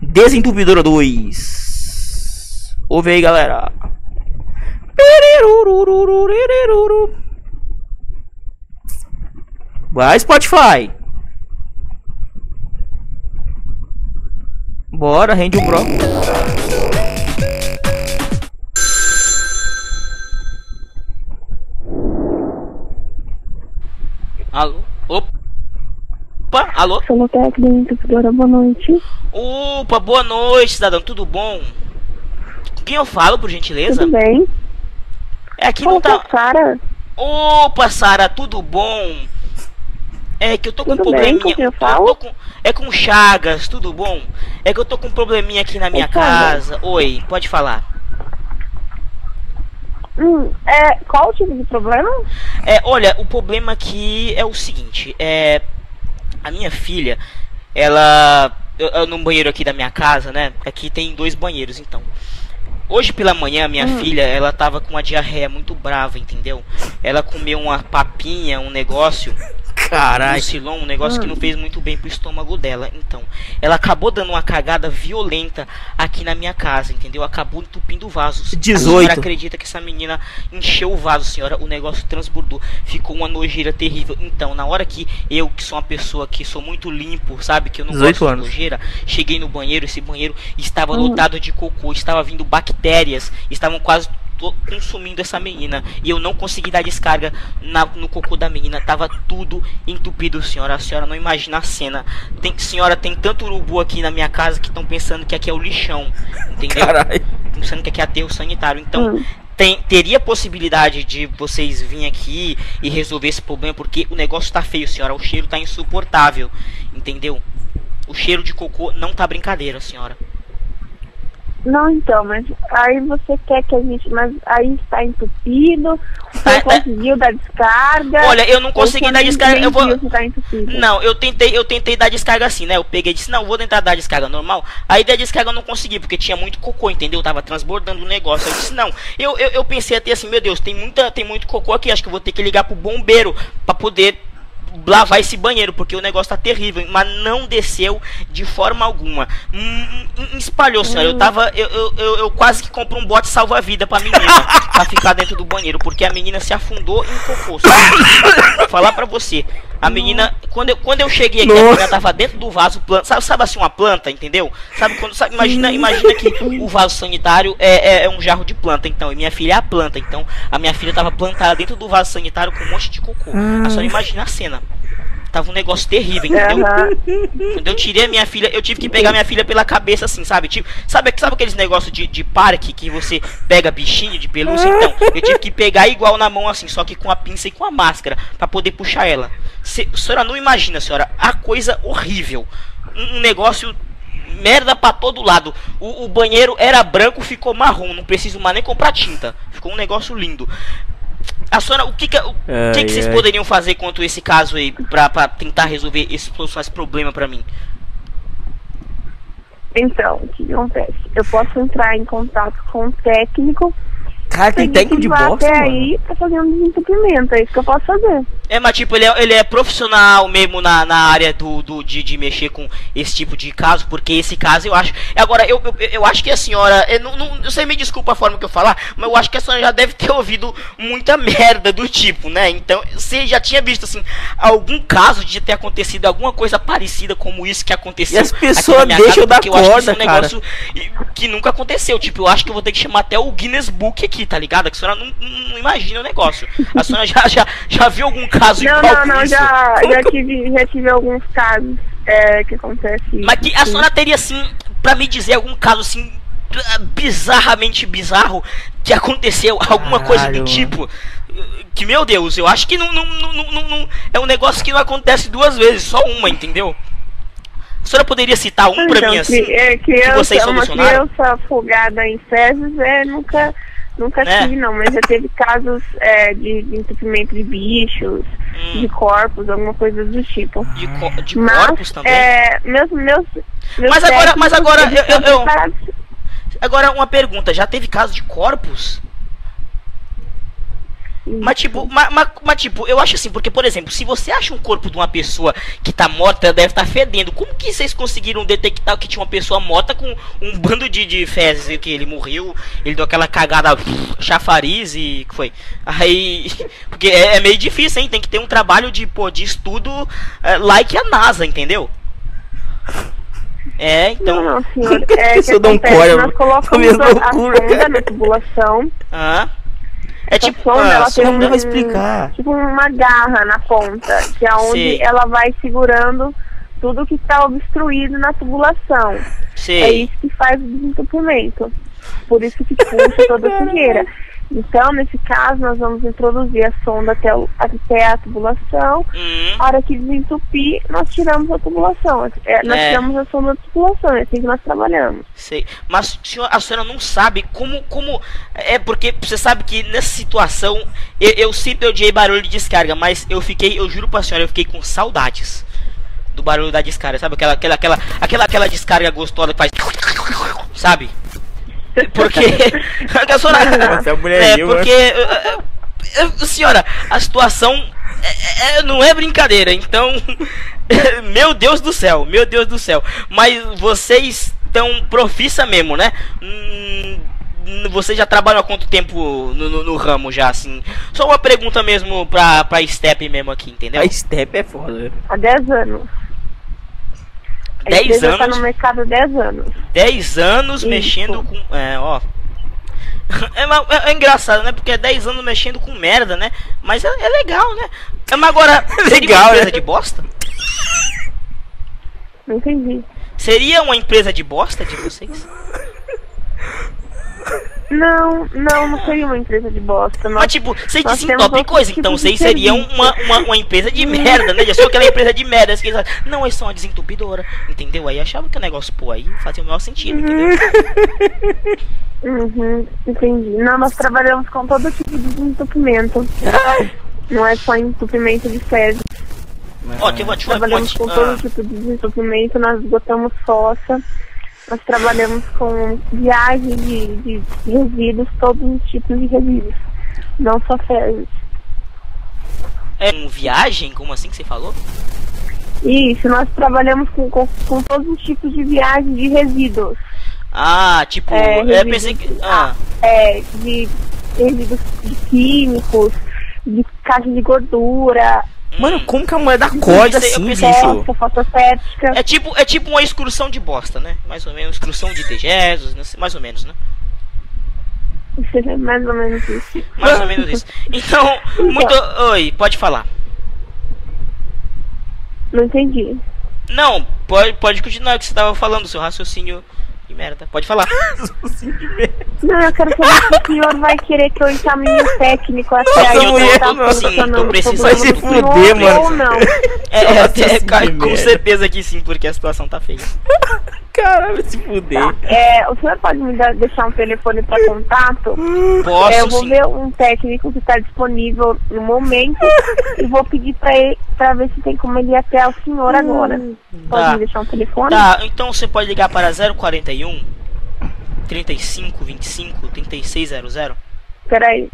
S3: Desentupidora 2. Ouve aí, galera. Vai, Spotify. Bora, rende o pro. Alô? Opa, alô?
S4: Solotec da Entupidora, boa noite.
S3: Opa, boa noite, cidadão. Tudo bom? Com quem eu falo, por gentileza?
S4: Tudo bem?
S3: É aqui não
S4: Fala
S3: tá.
S4: com Sara.
S3: Opa, Sara, tudo bom? É que eu tô com um
S4: Tudo bem,
S3: probleminha.
S4: com falo?
S3: tô com- É com Chagas, tudo bom? É que eu tô com um probleminha aqui na minha
S4: Chagas.
S3: casa. Oi, pode falar.
S4: Hum, é, qual o tipo de problema?
S3: É, olha, o problema aqui é o seguinte, é a minha filha, ela eu, eu, no banheiro aqui da minha casa, né? Aqui tem dois banheiros, então. Hoje pela manhã, minha
S4: Hum.
S3: filha, ela tava com uma diarreia muito brava, entendeu? Ela comeu uma papinha, um negócio,
S1: Caralho.
S3: silon, um negócio que não fez muito bem pro estômago dela. Então, ela acabou dando uma cagada violenta aqui na minha casa, entendeu? Acabou entupindo o vaso. A
S1: 18.
S3: senhora acredita que essa menina encheu o vaso, senhora? O negócio transbordou. Ficou uma nojeira terrível. Então, na hora que eu, que sou uma pessoa que sou muito limpo, sabe? Que eu não
S1: 18
S3: gosto
S1: anos.
S3: de nojeira, cheguei no banheiro, esse banheiro estava
S4: Hum.
S3: lotado de cocô, estava vindo bactérias, estavam quase to- consumindo essa menina e eu não consegui dar descarga na- no cocô da menina, tava tudo entupido, senhora. A senhora não imagina a cena. Tem, senhora, tem tanto urubu aqui na minha casa que estão pensando que aqui é o lixão, entendeu?
S1: Caralho.
S3: Pensando que aqui é aterro sanitário. Então,
S4: Hum.
S3: tem, teria possibilidade de vocês virem aqui e resolver esse problema, porque o negócio tá feio, senhora. O cheiro tá insuportável, entendeu? O cheiro de cocô não tá brincadeira, senhora.
S4: Não, então, mas aí você quer que a gente. Mas aí está entupido, você
S3: Tá- tá-
S4: conseguiu dar descarga.
S3: Olha, eu não consegui dar descarga. Eu vou.
S4: tá?
S3: Não, eu tentei, eu tentei dar descarga assim, né? Eu peguei e disse, não, vou tentar dar descarga normal. Aí da descarga eu não consegui, porque tinha muito cocô, entendeu? Tava transbordando o negócio. Eu disse, não. Eu, eu, eu pensei até assim, meu Deus, tem, muita, tem muito cocô aqui, acho que eu vou ter que ligar pro bombeiro pra poder lavar esse banheiro, porque o negócio tá terrível, mas não desceu de forma alguma. Hum, hum, espalhou, senhora. Eu tava. Eu, eu, eu, quase que compro um bote salva-vida pra menina pra ficar dentro do banheiro, porque a menina se afundou em cocô. Vou falar pra você. A menina, quando eu, quando eu cheguei aqui, a
S1: Nossa.
S3: menina tava dentro do vaso, planta, sabe, sabe assim, uma planta, entendeu? Sabe quando. sabe, imagina, imagina que o vaso sanitário é, é, é um jarro de planta, então. E minha filha é a planta, então. A minha filha tava plantada dentro do vaso sanitário com um monte de cocô. A senhora imagina a cena. Tava um negócio terrível, entendeu?
S4: Aham.
S3: Quando eu tirei a minha filha, eu tive que pegar minha filha pela cabeça, assim, sabe? Tipo, sabe, sabe aqueles negócios de, de parque que você pega bichinho de pelúcia? Então, eu tive que pegar igual na mão, assim, só que com a pinça e com a máscara, pra poder puxar ela. A senhora não imagina, senhora, a coisa horrível. Um, um negócio merda pra todo lado. O, o banheiro era branco, ficou marrom, não preciso mais nem comprar tinta. Ficou um negócio lindo. A senhora, o que que, o,
S1: Ai,
S3: que, que vocês
S1: ai.
S3: poderiam fazer quanto a esse caso aí, pra, pra tentar resolver esse, solucionar esse problema pra mim?
S4: Então, o que acontece? Eu posso entrar em contato com o técnico
S1: Cara, tem técnico de
S4: vá
S1: bosta,
S4: até
S1: mano.
S4: aí pra fazer um desentupimento, é isso que eu posso fazer.
S3: É, mas tipo, ele é, ele é profissional mesmo na, na área do, do de, de mexer com esse tipo de caso, porque esse caso eu acho. Agora, eu, eu, eu acho que a senhora. Eu, não, não, você me desculpa a forma que eu falar, mas eu acho que a senhora já deve ter ouvido muita merda do tipo, né? Então, você já tinha visto assim, algum caso de ter acontecido alguma coisa parecida como isso que aconteceu.
S1: E as
S3: aqui na
S1: pessoas
S3: minha
S1: deixam
S3: casa,
S1: dar
S3: porque eu acho que isso é um
S1: corda, cara.
S3: negócio que nunca aconteceu. Tipo, eu acho que eu vou ter que chamar até o Guinness Book aqui, tá ligado? Que a senhora não, não, imagina o negócio. A senhora já, já, já viu algum caso
S4: Não,
S3: igual
S4: não,
S3: com
S4: não,
S3: isso?
S4: já, já, tive, já tive alguns casos é, que acontece.
S3: Mas que a
S4: sim.
S3: senhora teria, assim, pra me dizer algum caso, assim, bizarramente bizarro que aconteceu, alguma coisa do
S1: Caralho,
S3: tipo. Que, meu Deus, eu acho que não, não, não, não, não- é um negócio que não acontece duas vezes, só uma, entendeu? A senhora poderia citar um pra
S4: Então,
S3: mim, assim?
S4: é, criança,
S3: vocês
S4: uma
S3: solucionaram?
S4: criança afogada em fezes, é, nunca, nunca
S3: Né?
S4: tive, não. Mas já teve casos é, de, de entupimento de bichos,
S3: Hum.
S4: de corpos, alguma coisa do tipo.
S3: De, co- de
S4: Mas,
S3: corpos também?
S4: é, meus, meus, meus
S3: Mas agora- mas agora eu- eu- eu-. Agora, uma pergunta, já teve caso de corpos? Mas tipo, mas, mas, mas, tipo, eu acho assim, porque, por exemplo, se você acha um corpo de uma pessoa que tá morta, ela deve estar fedendo. Como que vocês conseguiram detectar que tinha uma pessoa morta com um bando de, de fezes? Que ele morreu, ele deu aquela cagada chafariz e que foi? Aí. Porque é, é meio difícil, hein? Tem que ter um trabalho de, pô, de estudo é, like a NASA, entendeu? É, então.
S4: Não, não, senhor. É,
S1: Isso
S4: que
S1: eu dou um
S4: acontece,
S1: cólera,
S4: nós colocamos a, a sonda na tubulação.
S3: Hã? É
S4: Essa
S3: tipo.
S4: sonda,
S3: ah,
S4: ela tem um,
S1: vai explicar.
S4: tipo uma garra na ponta, que é onde
S3: Sei.
S4: ela vai segurando tudo que está obstruído na tubulação. É
S3: sei.
S4: isso que faz o desentupimento. Por isso que puxa toda a sujeira. Então, nesse caso, nós vamos introduzir a sonda até, o- até a tubulação.
S3: Hum.
S4: A hora que desentupir, nós tiramos a tubulação. É, nós
S3: É.
S4: tiramos a sonda da tubulação, é assim que nós trabalhamos.
S3: Sei. Mas a senhora não sabe como. como é porque você sabe que nessa situação. Eu, eu sempre odiei barulho de descarga, mas eu fiquei, eu juro pra senhora, eu fiquei com saudades do barulho da descarga. Sabe aquela, aquela, aquela, aquela, aquela descarga gostosa que faz. Sabe? Porque. a senhora,
S1: Nossa, a mulher
S3: é, porque. senhora, a situação é- é- não é brincadeira, então. meu Deus do céu, meu Deus do céu. Mas vocês estão profissa mesmo, né? Hum, Vocês já trabalham há quanto tempo no, no- no ramo já, assim? Só uma pergunta mesmo pra, pra Step mesmo aqui, entendeu?
S1: A step é foda.
S4: Há 10 anos. A
S3: 10
S4: empresa tá
S3: anos?
S4: no mercado há 10 anos.
S3: 10 anos
S4: Isso.
S3: mexendo com. É, ó. É, é- é engraçado, né? Porque é 10 anos mexendo com merda, né? Mas é, é legal, né? É, Mas agora, seria
S1: Legal,
S3: uma empresa
S1: né?
S3: de bosta?
S4: Não entendi.
S3: Seria uma empresa de bosta de vocês?
S4: Não, não, não seria uma empresa de bosta. Nós,
S3: Mas tipo, vocês desentopem coisa, então vocês seriam uma, uma, uma empresa de merda, né? Já sou aquela empresa de merda. assim, Não, eles são uma desentupidora, entendeu? Aí achava que o negócio, pô, aí fazia o maior sentido, entendeu?
S4: Uhum, entendi. Não, nós trabalhamos com todo tipo de desentupimento. Não é só entupimento de fezes.
S3: Ó, tem uma,
S4: Trabalhamos com
S3: ah,
S4: todo tipo de desentupimento, nós esgotamos fossa, nós trabalhamos com viagem de, de resíduos, todos os tipos de resíduos. Não só fezes.
S3: É um viagem? Como assim que você falou?
S4: Isso, nós trabalhamos com, com, com todos os tipos de viagem de resíduos.
S3: Ah, tipo,
S4: É,
S3: eu pensei que. Ah,
S4: é, de resíduos de químicos, de caixa de gordura,
S1: Mano,
S3: hum.
S1: como que a mulher dá corda
S3: pensei- eu
S1: assim,
S3: pensei-
S1: bicho?
S3: É tipo, é tipo uma excursão de bosta, né? Mais ou menos, excursão de dejetos, né? mais ou menos, né?
S4: É mais ou menos isso.
S3: Mais ou menos isso. Então, muito. Oi, pode falar.
S4: Não entendi.
S3: Não, pode, pode continuar o que você tava falando, seu raciocínio de merda. Pode falar.
S4: Não, eu quero saber se o senhor vai querer que eu encaminhe o técnico até
S1: Nossa,
S4: aí.
S1: mulher,
S4: tá
S3: Sim, tô precisando
S4: problema
S1: se fuder, mano.
S4: Ou não.
S3: É, é, é, com
S1: merda.
S3: certeza que sim, porque a situação tá feia.
S1: Caralho, se fuder.
S4: É, o senhor pode me dar- deixar um telefone para contato?
S3: Posso
S4: É, eu vou
S3: sim.
S4: ver um técnico que está disponível no momento e vou pedir para ele para ver se tem como ele ir até o senhor agora. Pode
S3: Tá.
S4: me deixar um telefone?
S3: Tá, então você pode ligar para 041 35 25 3600.
S4: Peraí.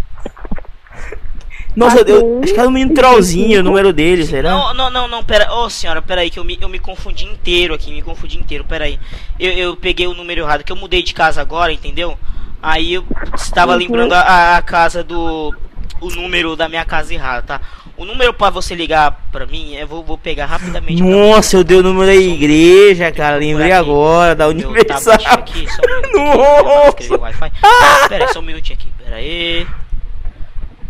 S1: Nossa, eu,
S4: Quatro,
S1: acho que era o menino trollzinho o número dele, será?
S3: Não, não, não, não, pera. Ô senhora, pera aí, que eu me, eu me confundi inteiro aqui, me confundi inteiro, pera aí. Eu, eu peguei o número errado, que eu mudei de casa agora, entendeu? Aí eu estava
S4: Uhum.
S3: lembrando a, a casa do. O número da minha casa errado, tá? O número pra você ligar pra mim, eu vou, vou pegar rapidamente.
S1: Nossa, eu dei o número da igreja, cara. Lembrei agora, da
S3: Meu
S1: Universal.
S3: tablet aqui, só um.
S1: Nossa.
S3: Pera aí, só um minutinho aqui. Pera aí.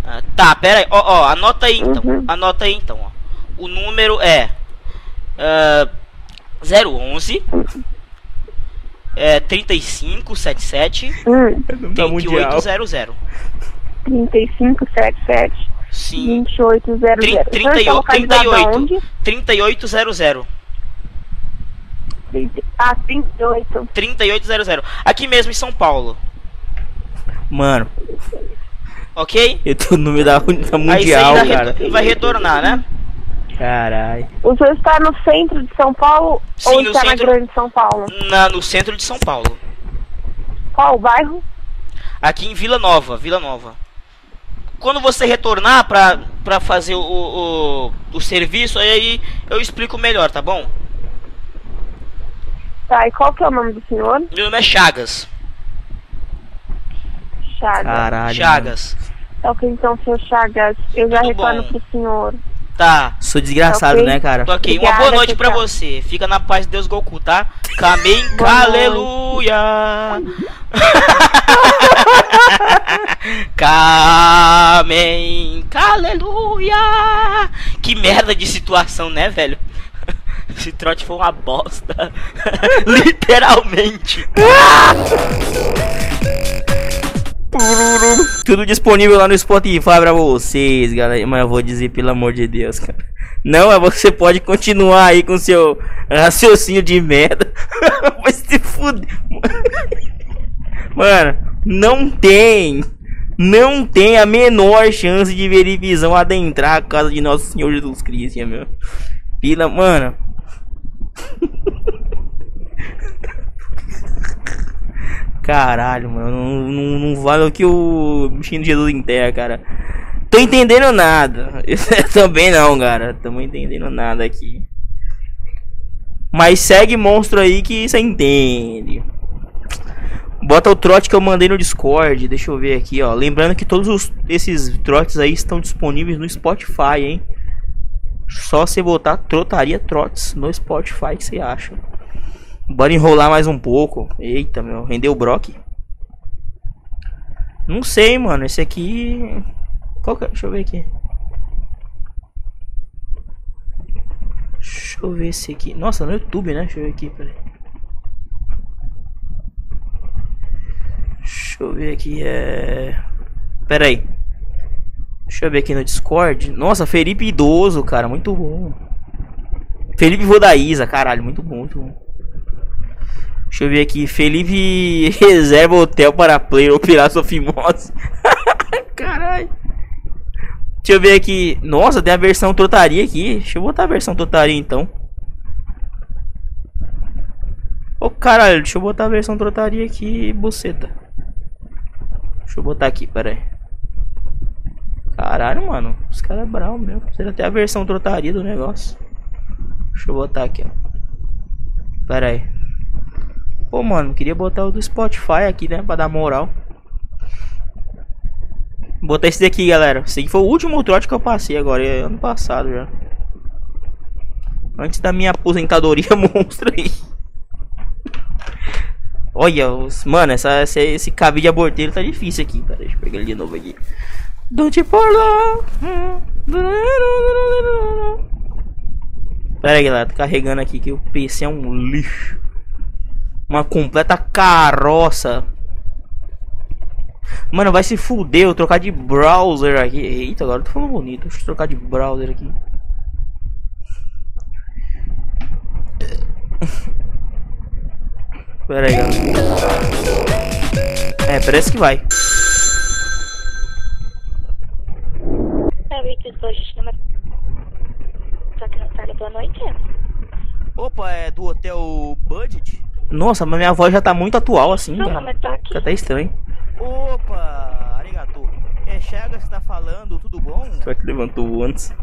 S3: Ah, tá, pera aí. Ó, ó, anota aí então.
S4: Uhum.
S3: Anota aí então, ó. O número é. ah, 011 é 3577
S4: Hum,
S1: Tá mundial.
S3: 2800.
S4: 3577
S3: Sim.
S4: 2800.
S3: Tri-
S4: O senhor está
S3: 38,
S4: localizado
S3: 38.
S4: aonde?
S3: 3800.
S4: Ah, 38.
S3: 3800. Aqui mesmo em São Paulo.
S1: Mano,
S3: Ok?
S1: eu tô no número da, da
S3: Aí você
S1: Mundial,
S3: ainda
S1: cara.
S3: re- vai retornar, né?
S1: Caralho.
S4: O senhor está no centro de São Paulo
S3: Sim,
S4: ou
S3: no
S4: está
S3: centro.
S4: na grande São Paulo?
S3: Na, no centro de São Paulo.
S4: Qual o bairro?
S3: Aqui em Vila Nova, Vila Nova. Quando você retornar pra, pra fazer o, o, o serviço, aí eu explico melhor, tá bom?
S4: Tá, e qual que é o nome do senhor?
S3: Meu nome é Chagas.
S4: Chagas.
S1: Caralho.
S3: Chagas.
S4: Tá ok, então, senhor Chagas, eu já
S3: Tudo
S4: retorno
S3: bom.
S4: pro senhor.
S3: Tá.
S1: Sou desgraçado,
S4: Ok.
S1: né, cara?
S3: Tô aqui. Uma boa noite pra
S4: tchau.
S3: você. Fica na paz de Deus, Goku, tá? Kamen,
S4: Boa
S3: aleluia. Kamen, aleluia. Que merda de situação, né, velho? Esse trote foi uma bosta. Literalmente.
S1: Tudo disponível lá no Spotify pra vocês, galera. Mas eu vou dizer, pelo amor de Deus, cara. Não, é você pode continuar aí com seu raciocínio de merda. Vai se fuder. Mano, não tem. Não tem a menor chance de verificação adentrar a casa de Nosso Senhor Jesus Cristo, meu. Pila, mano. Caralho, mano. Não, não, não vale o que o bichinho de Jesus enterra, cara. Tô entendendo nada. Eu também não, cara. Tamo entendendo nada aqui. Mas segue monstro aí que você entende. Bota o trote que eu mandei no Discord. Deixa eu ver aqui, ó. Lembrando que todos os- esses trotes aí estão disponíveis no Spotify, hein? Só você botar trotaria trotes no Spotify que você acha. Bora enrolar mais um pouco. Eita, meu. Rendeu o Brock? Não sei, mano. Esse aqui. Qual que é? Deixa eu ver aqui. Deixa eu ver esse aqui. Nossa, no YouTube, né? Deixa eu ver aqui, peraí. Deixa eu ver aqui, é. Pera aí. Deixa eu ver aqui no Discord. Nossa, Felipe Idoso, cara, muito bom. Felipe Vodaísa, caralho, muito bom, muito bom. Deixa eu ver aqui. Felipe reserva hotel para player ou Piratas of caralho. Deixa eu ver aqui. Nossa, tem a versão trotaria aqui. Deixa eu botar a versão trotaria então. Ô caralho, deixa eu botar a versão trotaria aqui, buceta. Deixa eu botar aqui, pera aí. Caralho, mano. Os caras é bravo mesmo. Precisa até a versão trotaria do negócio. Deixa eu botar aqui, ó. Pera aí. Pô, mano, queria botar o do Spotify aqui, né? Pra dar moral. Botar esse daqui, galera. Esse aqui foi o último trote que eu passei agora. É ano passado já. Antes da minha aposentadoria monstra aí. Olha, os, mano, essa, esse, esse cabide aborteiro tá difícil aqui. Pera, deixa eu pegar ele de novo aqui. Don't you? Pera aí, galera, tô carregando aqui que o PC é um lixo. Uma completa carroça. Mano, vai se fuder eu trocar de browser aqui. Eita, agora eu tô falando bonito. Deixa eu trocar de browser aqui. Pera aí, galera. É, parece que vai.
S5: Não fala boa noite.
S1: Opa, é do hotel Budget? Nossa, mas minha voz já tá muito atual assim,
S5: Não,
S1: cara.
S5: mas tô aqui.
S1: Fica até estranho. Opa, arigato. É Chagas que tá falando, tudo bom? Será que levantou antes?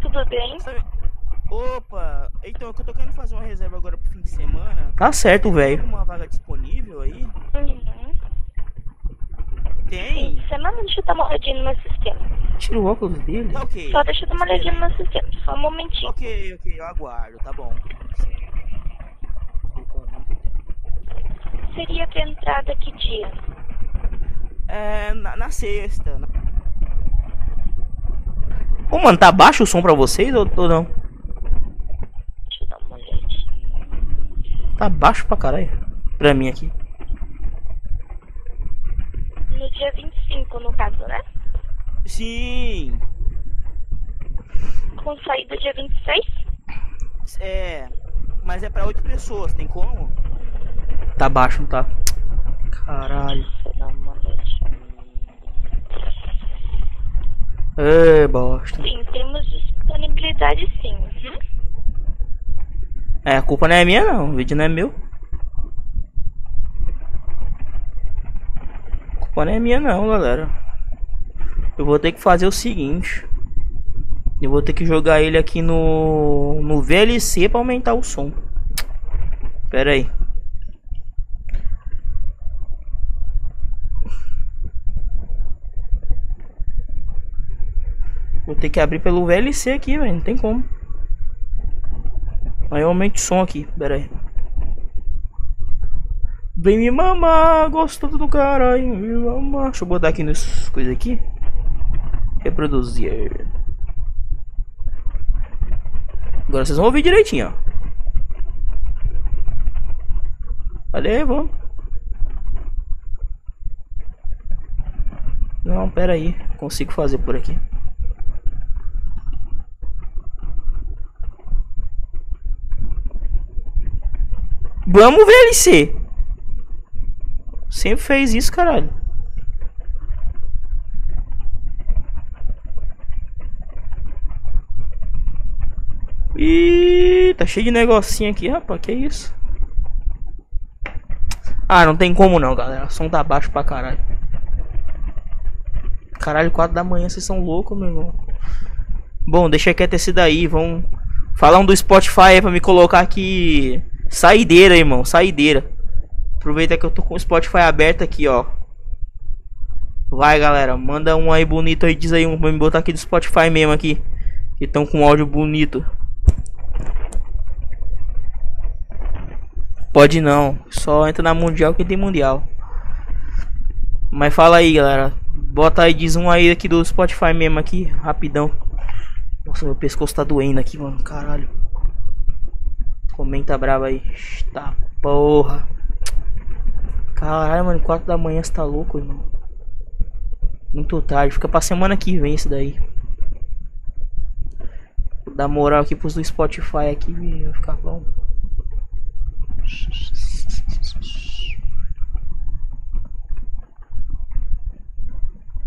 S5: Tudo bem?
S1: Opa, então eu tô querendo fazer uma reserva agora pro fim de semana. Tá certo,
S5: É.
S1: Tem
S5: velho.
S1: alguma vaga disponível aí?
S5: Uhum.
S1: Tem.
S5: Semana, deixa eu dar uma olhadinha no meu sistema.
S1: Tira o óculos dele. Tá ok.
S5: Só deixa eu dar uma olhadinha no meu sistema. Só um momentinho.
S1: Ok, ok, eu aguardo, tá bom.
S5: Seria pra entrada que dia?
S1: É, na, na sexta. na- Ô, mano, tá baixo o som pra vocês ou, ou não?
S5: Deixa eu dar uma olhadinha.
S1: Tá baixo pra caralho. Pra mim aqui.
S5: No dia 25, no caso, né?
S1: Sim.
S5: Com saída dia 26?
S1: É. Mas é pra oito pessoas, tem como? Tá baixo, não tá? Caralho. É, bosta.
S5: Sim, temos disponibilidade sim. Uhum.
S1: É, a culpa não é minha não, o vídeo não é meu. A culpa não é minha não, galera. Eu vou ter que fazer o seguinte. Eu vou ter que jogar ele aqui no no VLC pra aumentar o som. Pera aí. Vou ter que abrir pelo VLC aqui, velho. Não tem como. Aí eu aumento o som aqui, pera aí. Vem me mamar, gostoso do caralho, me mamar. Deixa eu botar aqui nas coisas aqui. Reproduzir. Agora vocês vão ouvir direitinho, ó. Valeu, vamos. Não, pera aí. Consigo fazer por aqui. Vamos VLC. Sempre fez isso, caralho. Ih, tá cheio de negocinho aqui, rapaz. Que isso? Ah, não tem como não, galera. O som tá baixo pra caralho. Caralho, 4 da manhã, vocês são loucos, meu irmão. Bom, deixa quieto esse daí. Vamos falar um do Spotify pra me colocar aqui. Saideira, irmão. Saideira. Aproveita que eu tô com o Spotify aberto aqui, ó. Vai, galera. Manda um aí bonito aí. Diz aí um pra me botar aqui do Spotify mesmo aqui. Que estão com áudio bonito. Pode não. Só entra na Mundial que tem Mundial. Mas fala aí, galera. Bota aí, diz um aí aqui do Spotify mesmo aqui. Rapidão. Nossa, meu pescoço tá doendo aqui, mano. Caralho. Comenta brava aí. Tá porra. Caralho, mano. 4 da manhã você tá louco, irmão. Muito tarde. Fica pra semana que vem isso daí. Vou dar moral aqui pros do Spotify aqui. Vai ficar bom.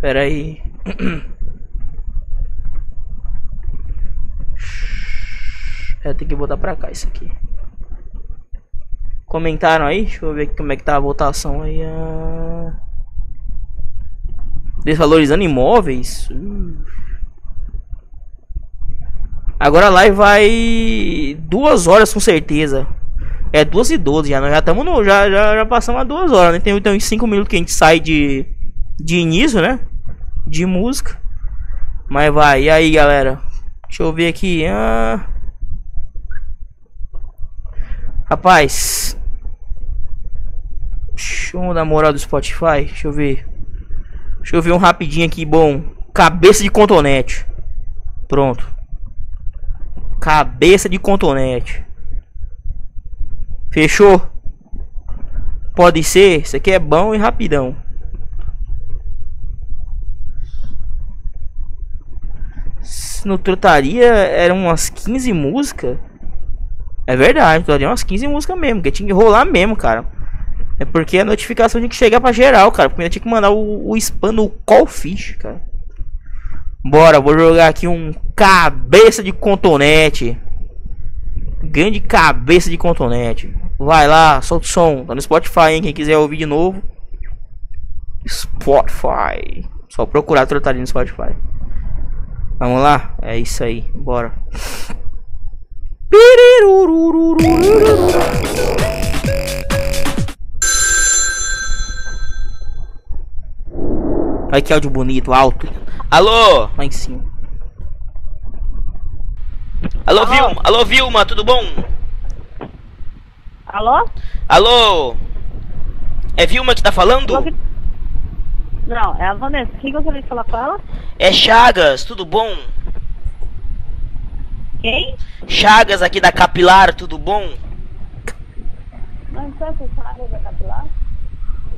S1: Pera aí. É, tem que botar pra cá isso aqui. Comentaram aí? Deixa eu ver como é que tá a votação aí. ah. Desvalorizando imóveis? Uh. Agora a live vai duas horas com certeza. É duas e doze já. Nós já estamos no. Já, já, já passamos a duas horas, né? Tem então uns cinco minutos que a gente sai de. De início, né? De música. Mas vai, e aí galera? Deixa eu ver aqui. Ah... Rapaz. Show da moral do Spotify. Deixa eu ver. Deixa eu ver um rapidinho aqui, bom. Cabeça de contonete. Pronto. Cabeça de contonete. Fechou? Pode ser. Isso aqui é bom e rapidão. No Trotaria eram umas 15 músicas. É verdade, Trotaria umas 15 músicas mesmo. Que tinha que rolar mesmo, cara. É porque a notificação tinha que chegar pra geral, cara. Porque tinha que mandar o, o spam no Callfish, cara. Bora, vou jogar aqui um cabeça de contonete. Grande cabeça de contonete. Vai lá, solta o som. Tá no Spotify, hein? Quem quiser ouvir de novo. Spotify. Só procurar Trotaria no Spotify. Vamos lá? É isso aí. Bora. Olha que áudio bonito, alto.
S3: Alô?
S1: Lá em cima.
S3: Alô, Vilma? Alô, Vilma, tudo bom?
S4: Alô?
S3: Alô? É Vilma que tá falando?
S4: Alô, que- Não, é a Vanessa. Quem gostaria de falar com ela?
S3: É Chagas, tudo bom?
S4: Quem?
S3: Chagas aqui da Capilar, tudo bom?
S4: Não sei se você sabe da capilar.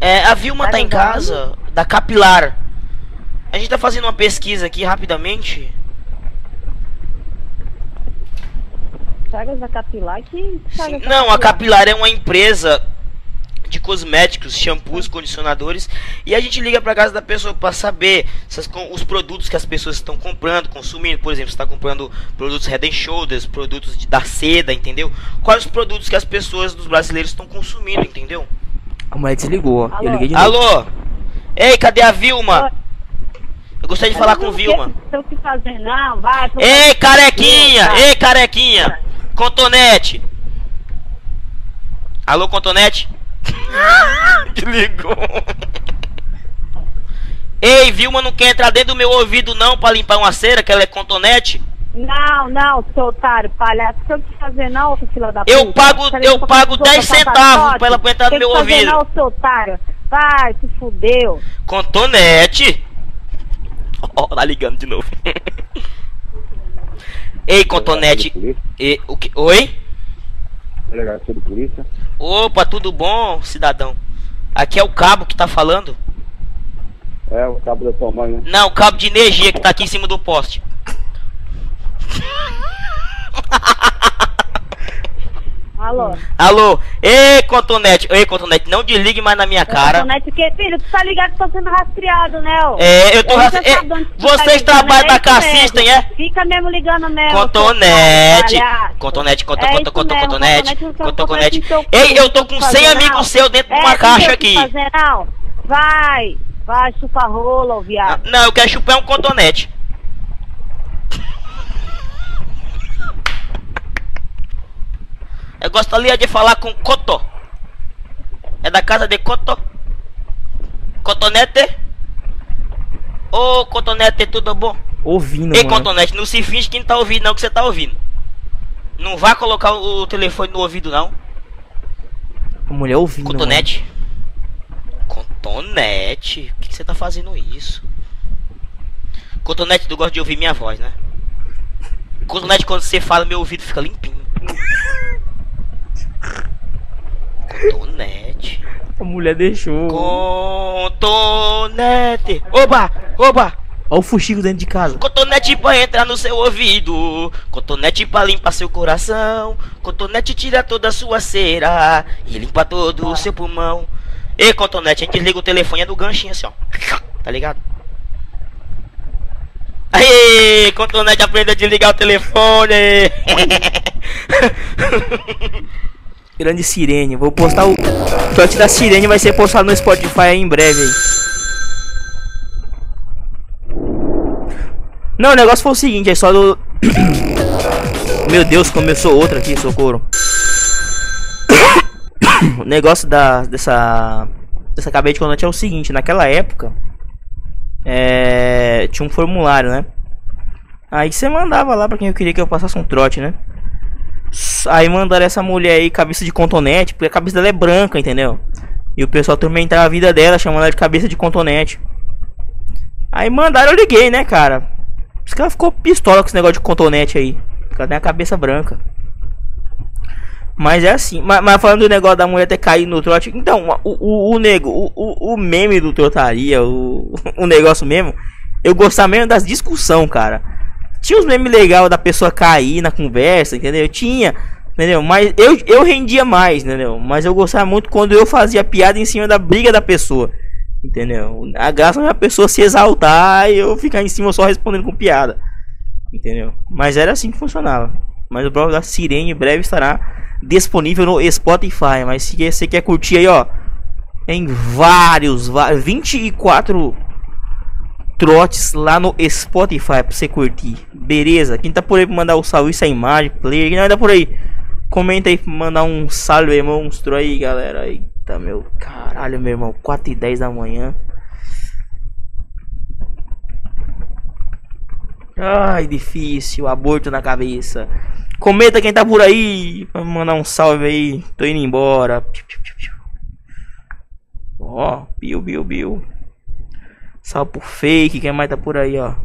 S3: É, a Vilma tá em casa, da Capilar. A gente tá fazendo uma pesquisa aqui rapidamente.
S4: Chagas da capilar? Que Chagas da
S3: Não, a Capilar é uma empresa de cosméticos, shampoos, condicionadores. E a gente liga pra casa da pessoa pra saber se as com- os produtos que as pessoas estão comprando, consumindo. Por exemplo, você tá comprando produtos Head and Shoulders, produtos de, da seda, entendeu? Quais os produtos que as pessoas dos brasileiros estão consumindo, entendeu?
S1: A mulher desligou, ó. Eu
S4: Alô?
S1: liguei de novo.
S3: Alô? Ei, cadê a Vilma?
S4: Oi.
S3: Eu gostaria de falar com Vilma.
S4: Não o que fazer, não. Vai.
S3: Ei, carequinha!
S4: Tá.
S3: Ei, carequinha! Contonete! Alô, Contonete? Desligou. Ei, Vilma não quer entrar dentro do meu ouvido não pra limpar uma cera, que ela é contonete?
S4: Não, não, seu otário, palhaço. Não o que fazer, não, seu filho da
S3: Eu
S4: puta.
S3: pago-
S4: Peraí,
S3: eu pago
S4: com
S3: 10
S4: sopa,
S3: centavos pra ela entrar no
S4: Tem
S3: meu ouvido.
S4: Não, seu otário. Vai, se fudeu.
S3: Contonete? Ó, tá ligando de novo. Ei, Contonete. E, o que? Oi?
S6: delegacia de polícia.
S3: Opa, tudo bom, cidadão? Aqui é o cabo que tá falando.
S6: É, o cabo da tua mãe, né?
S3: Não, o cabo de energia que tá aqui em cima do poste.
S4: Alô?
S3: Alô? Ei, Cotonete. Ei, Cotonete, não desligue mais na minha cara.
S4: Internet, que, filho, tu tá ligado que tá sendo rastreado, né? ô?
S3: É, eu tô
S4: Aí
S3: rastre-
S4: você
S3: é,
S4: sabe de onde tu
S3: vocês
S4: tá
S3: trabalham
S4: é
S3: pra
S4: isso
S3: Cassista,
S4: mesmo.
S3: é?
S4: Fica mesmo ligando mesmo.
S3: Cotonete. Cotonete, conta,
S4: É
S3: conta, conta,
S4: mesmo,
S3: cotonete.
S4: cotonete, cotonete
S3: cotonete. Ei, eu tô com
S4: fazer
S3: 100
S4: não.
S3: amigos seus dentro de
S4: É,
S3: uma
S4: não
S3: caixa aqui.
S4: Vai, vai, chupa rola, ô viado.
S3: Não, eu quero chupar um cotonete. Eu gostaria de falar com Coto. É da casa de Coto? Cotonete? Ô, Cotonete, tudo bom?
S1: Ouvindo,
S3: Ei,
S1: mano.
S3: Cotonete, não se finge que não tá ouvindo, não, que você tá ouvindo. Não vá colocar o, o telefone no ouvido, não.
S1: A mulher ouvindo. mano.
S3: Cotonete? Cotonete? Por que, que você tá fazendo isso? Cotonete, tu gosta de ouvir minha voz, né? Cotonete, quando você fala, meu ouvido fica limpinho. Cotonete.
S1: A mulher deixou.
S3: Cotonete. Oba, oba.
S1: Olha o fuxico dentro de casa.
S3: Cotonete pra entrar no seu ouvido. Cotonete pra limpar seu coração. Cotonete tira toda a sua cera e limpa todo o seu pulmão. Ei, Cotonete, a gente desliga o telefone é do ganchinho assim, ó. Tá ligado? Aí, Cotonete aprende a desligar o telefone.
S1: Grande sirene. Vou postar o. Trote da sirene vai ser postado no Spotify em breve aí. Não, o negócio foi o seguinte, é só do. Meu Deus, começou outra aqui, socorro. o negócio da. dessa. dessa cabeça de conante é o seguinte, naquela época. É. Tinha um formulário, né? Aí você mandava lá pra quem eu queria que eu passasse um trote, né? Aí mandaram essa mulher aí, cabeça de contonete, porque a cabeça dela é branca, entendeu? E o pessoal atormentava a vida dela, chamando ela de cabeça de contonete. Aí mandaram, eu liguei, né, cara? Por isso que ela ficou pistola com esse negócio de contonete aí. Porque ela tem a cabeça branca. Mas é assim. Mas, mas falando do negócio da mulher ter caído no trote. Então, o, o, o nego, o, o, o meme do trotaria, o, o negócio mesmo. Eu gostava mesmo das discussão, cara. Tinha uns memes legais da pessoa cair na conversa, entendeu? Tinha, entendeu? Mas eu, eu rendia mais, entendeu? Mas eu gostava muito quando eu fazia piada em cima da briga da pessoa, entendeu? A graça é a pessoa se exaltar e eu ficar em cima só respondendo com piada, entendeu? Mas era assim que funcionava. Mas o blog da Sirene em breve estará disponível no Spotify. Mas se você quer curtir aí, ó, em vários, vários 24 trotes lá no Spotify pra você curtir. Beleza? Quem tá por aí pra mandar o salve, isso é imagem, player. Quem anda por aí, comenta aí mandar um salve monstro aí, galera. Eita, meu caralho, meu irmão. 4 e 10 da manhã. Ai, difícil. Aborto na cabeça. Comenta quem tá por aí. Mandar um salve aí. Tô indo embora. Ó, Bill, Bill, Bill. Salve pro fake. Quem mais tá por aí, ó?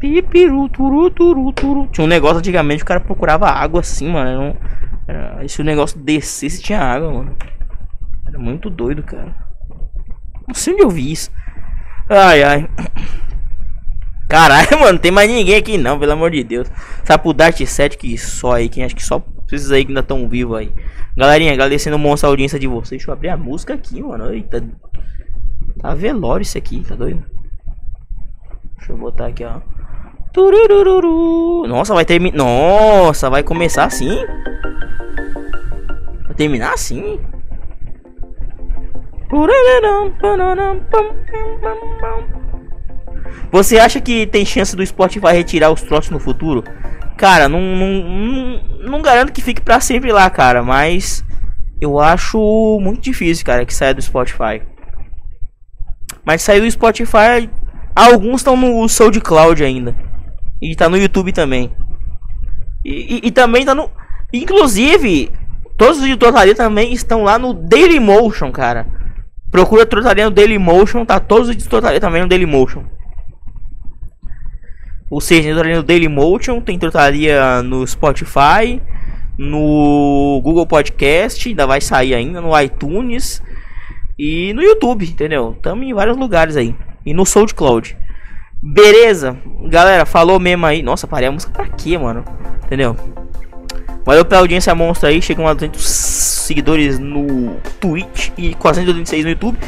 S1: Pipiru, turu, turu, turu. Tinha um negócio antigamente, o cara procurava água assim, mano. Não, era, se o negócio descesse, tinha água, mano. Era muito doido, cara. Não sei onde eu vi isso. Ai, ai. Caralho, mano, tem mais ninguém aqui não, pelo amor de Deus. Dart 7 que só aí, quem acha que só esses aí que ainda estão vivos aí. Galerinha, agradecendo monstro a audiência de vocês. Deixa eu abrir a música aqui, mano. Eita. Tá velório isso aqui, tá doido? Deixa eu botar aqui, ó. Turururu. Nossa, vai terminar. Nossa, vai começar assim? Vai terminar assim? Você acha que tem chance do Spotify retirar os troços no futuro? Cara, não, não, não, não garanto que fique pra sempre lá, cara. Mas eu acho muito difícil, cara, que saia do Spotify. Mas saiu do Spotify. Alguns estão no SoundCloud ainda. E tá no YouTube também. E, e, e também tá no. Inclusive, todos os de Trotaria também estão lá no Dailymotion, cara. Procura Trotaria no Dailymotion, tá todos os de Trotaria também no Dailymotion. Ou seja, tem Trotaria no Dailymotion, tem Trotaria no Spotify, no Google Podcast, ainda vai sair ainda, no iTunes e no YouTube, entendeu? Estamos em vários lugares aí. E no SoundCloud. Beleza? Galera, falou mesmo aí. Nossa, parei a música pra quê, mano? Entendeu? Valeu pela audiência monstra aí. Chegam a 200 seguidores no Twitch e 426 no YouTube.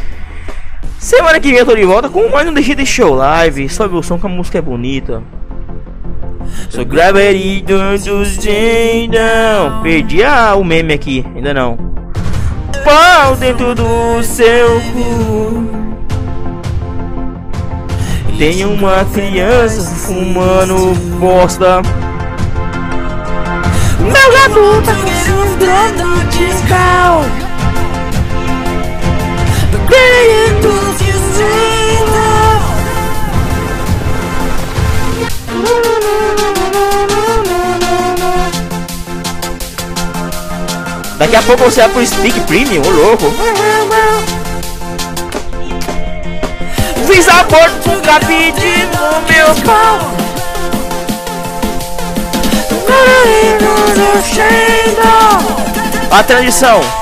S1: Semana que vem eu tô de volta com mais um Deixa de Show Live. Sobe o som que a música é bonita. So gravity down. Perdi a, o meme aqui, ainda não. Pau dentro do seu cu. Tem uma criança fumando bosta. Meu gato tá com síndrome de Down. Daqui a pouco você vai pro Speak Premium, ô louco. Fiz aborto com cabide no meu pau. A tradição.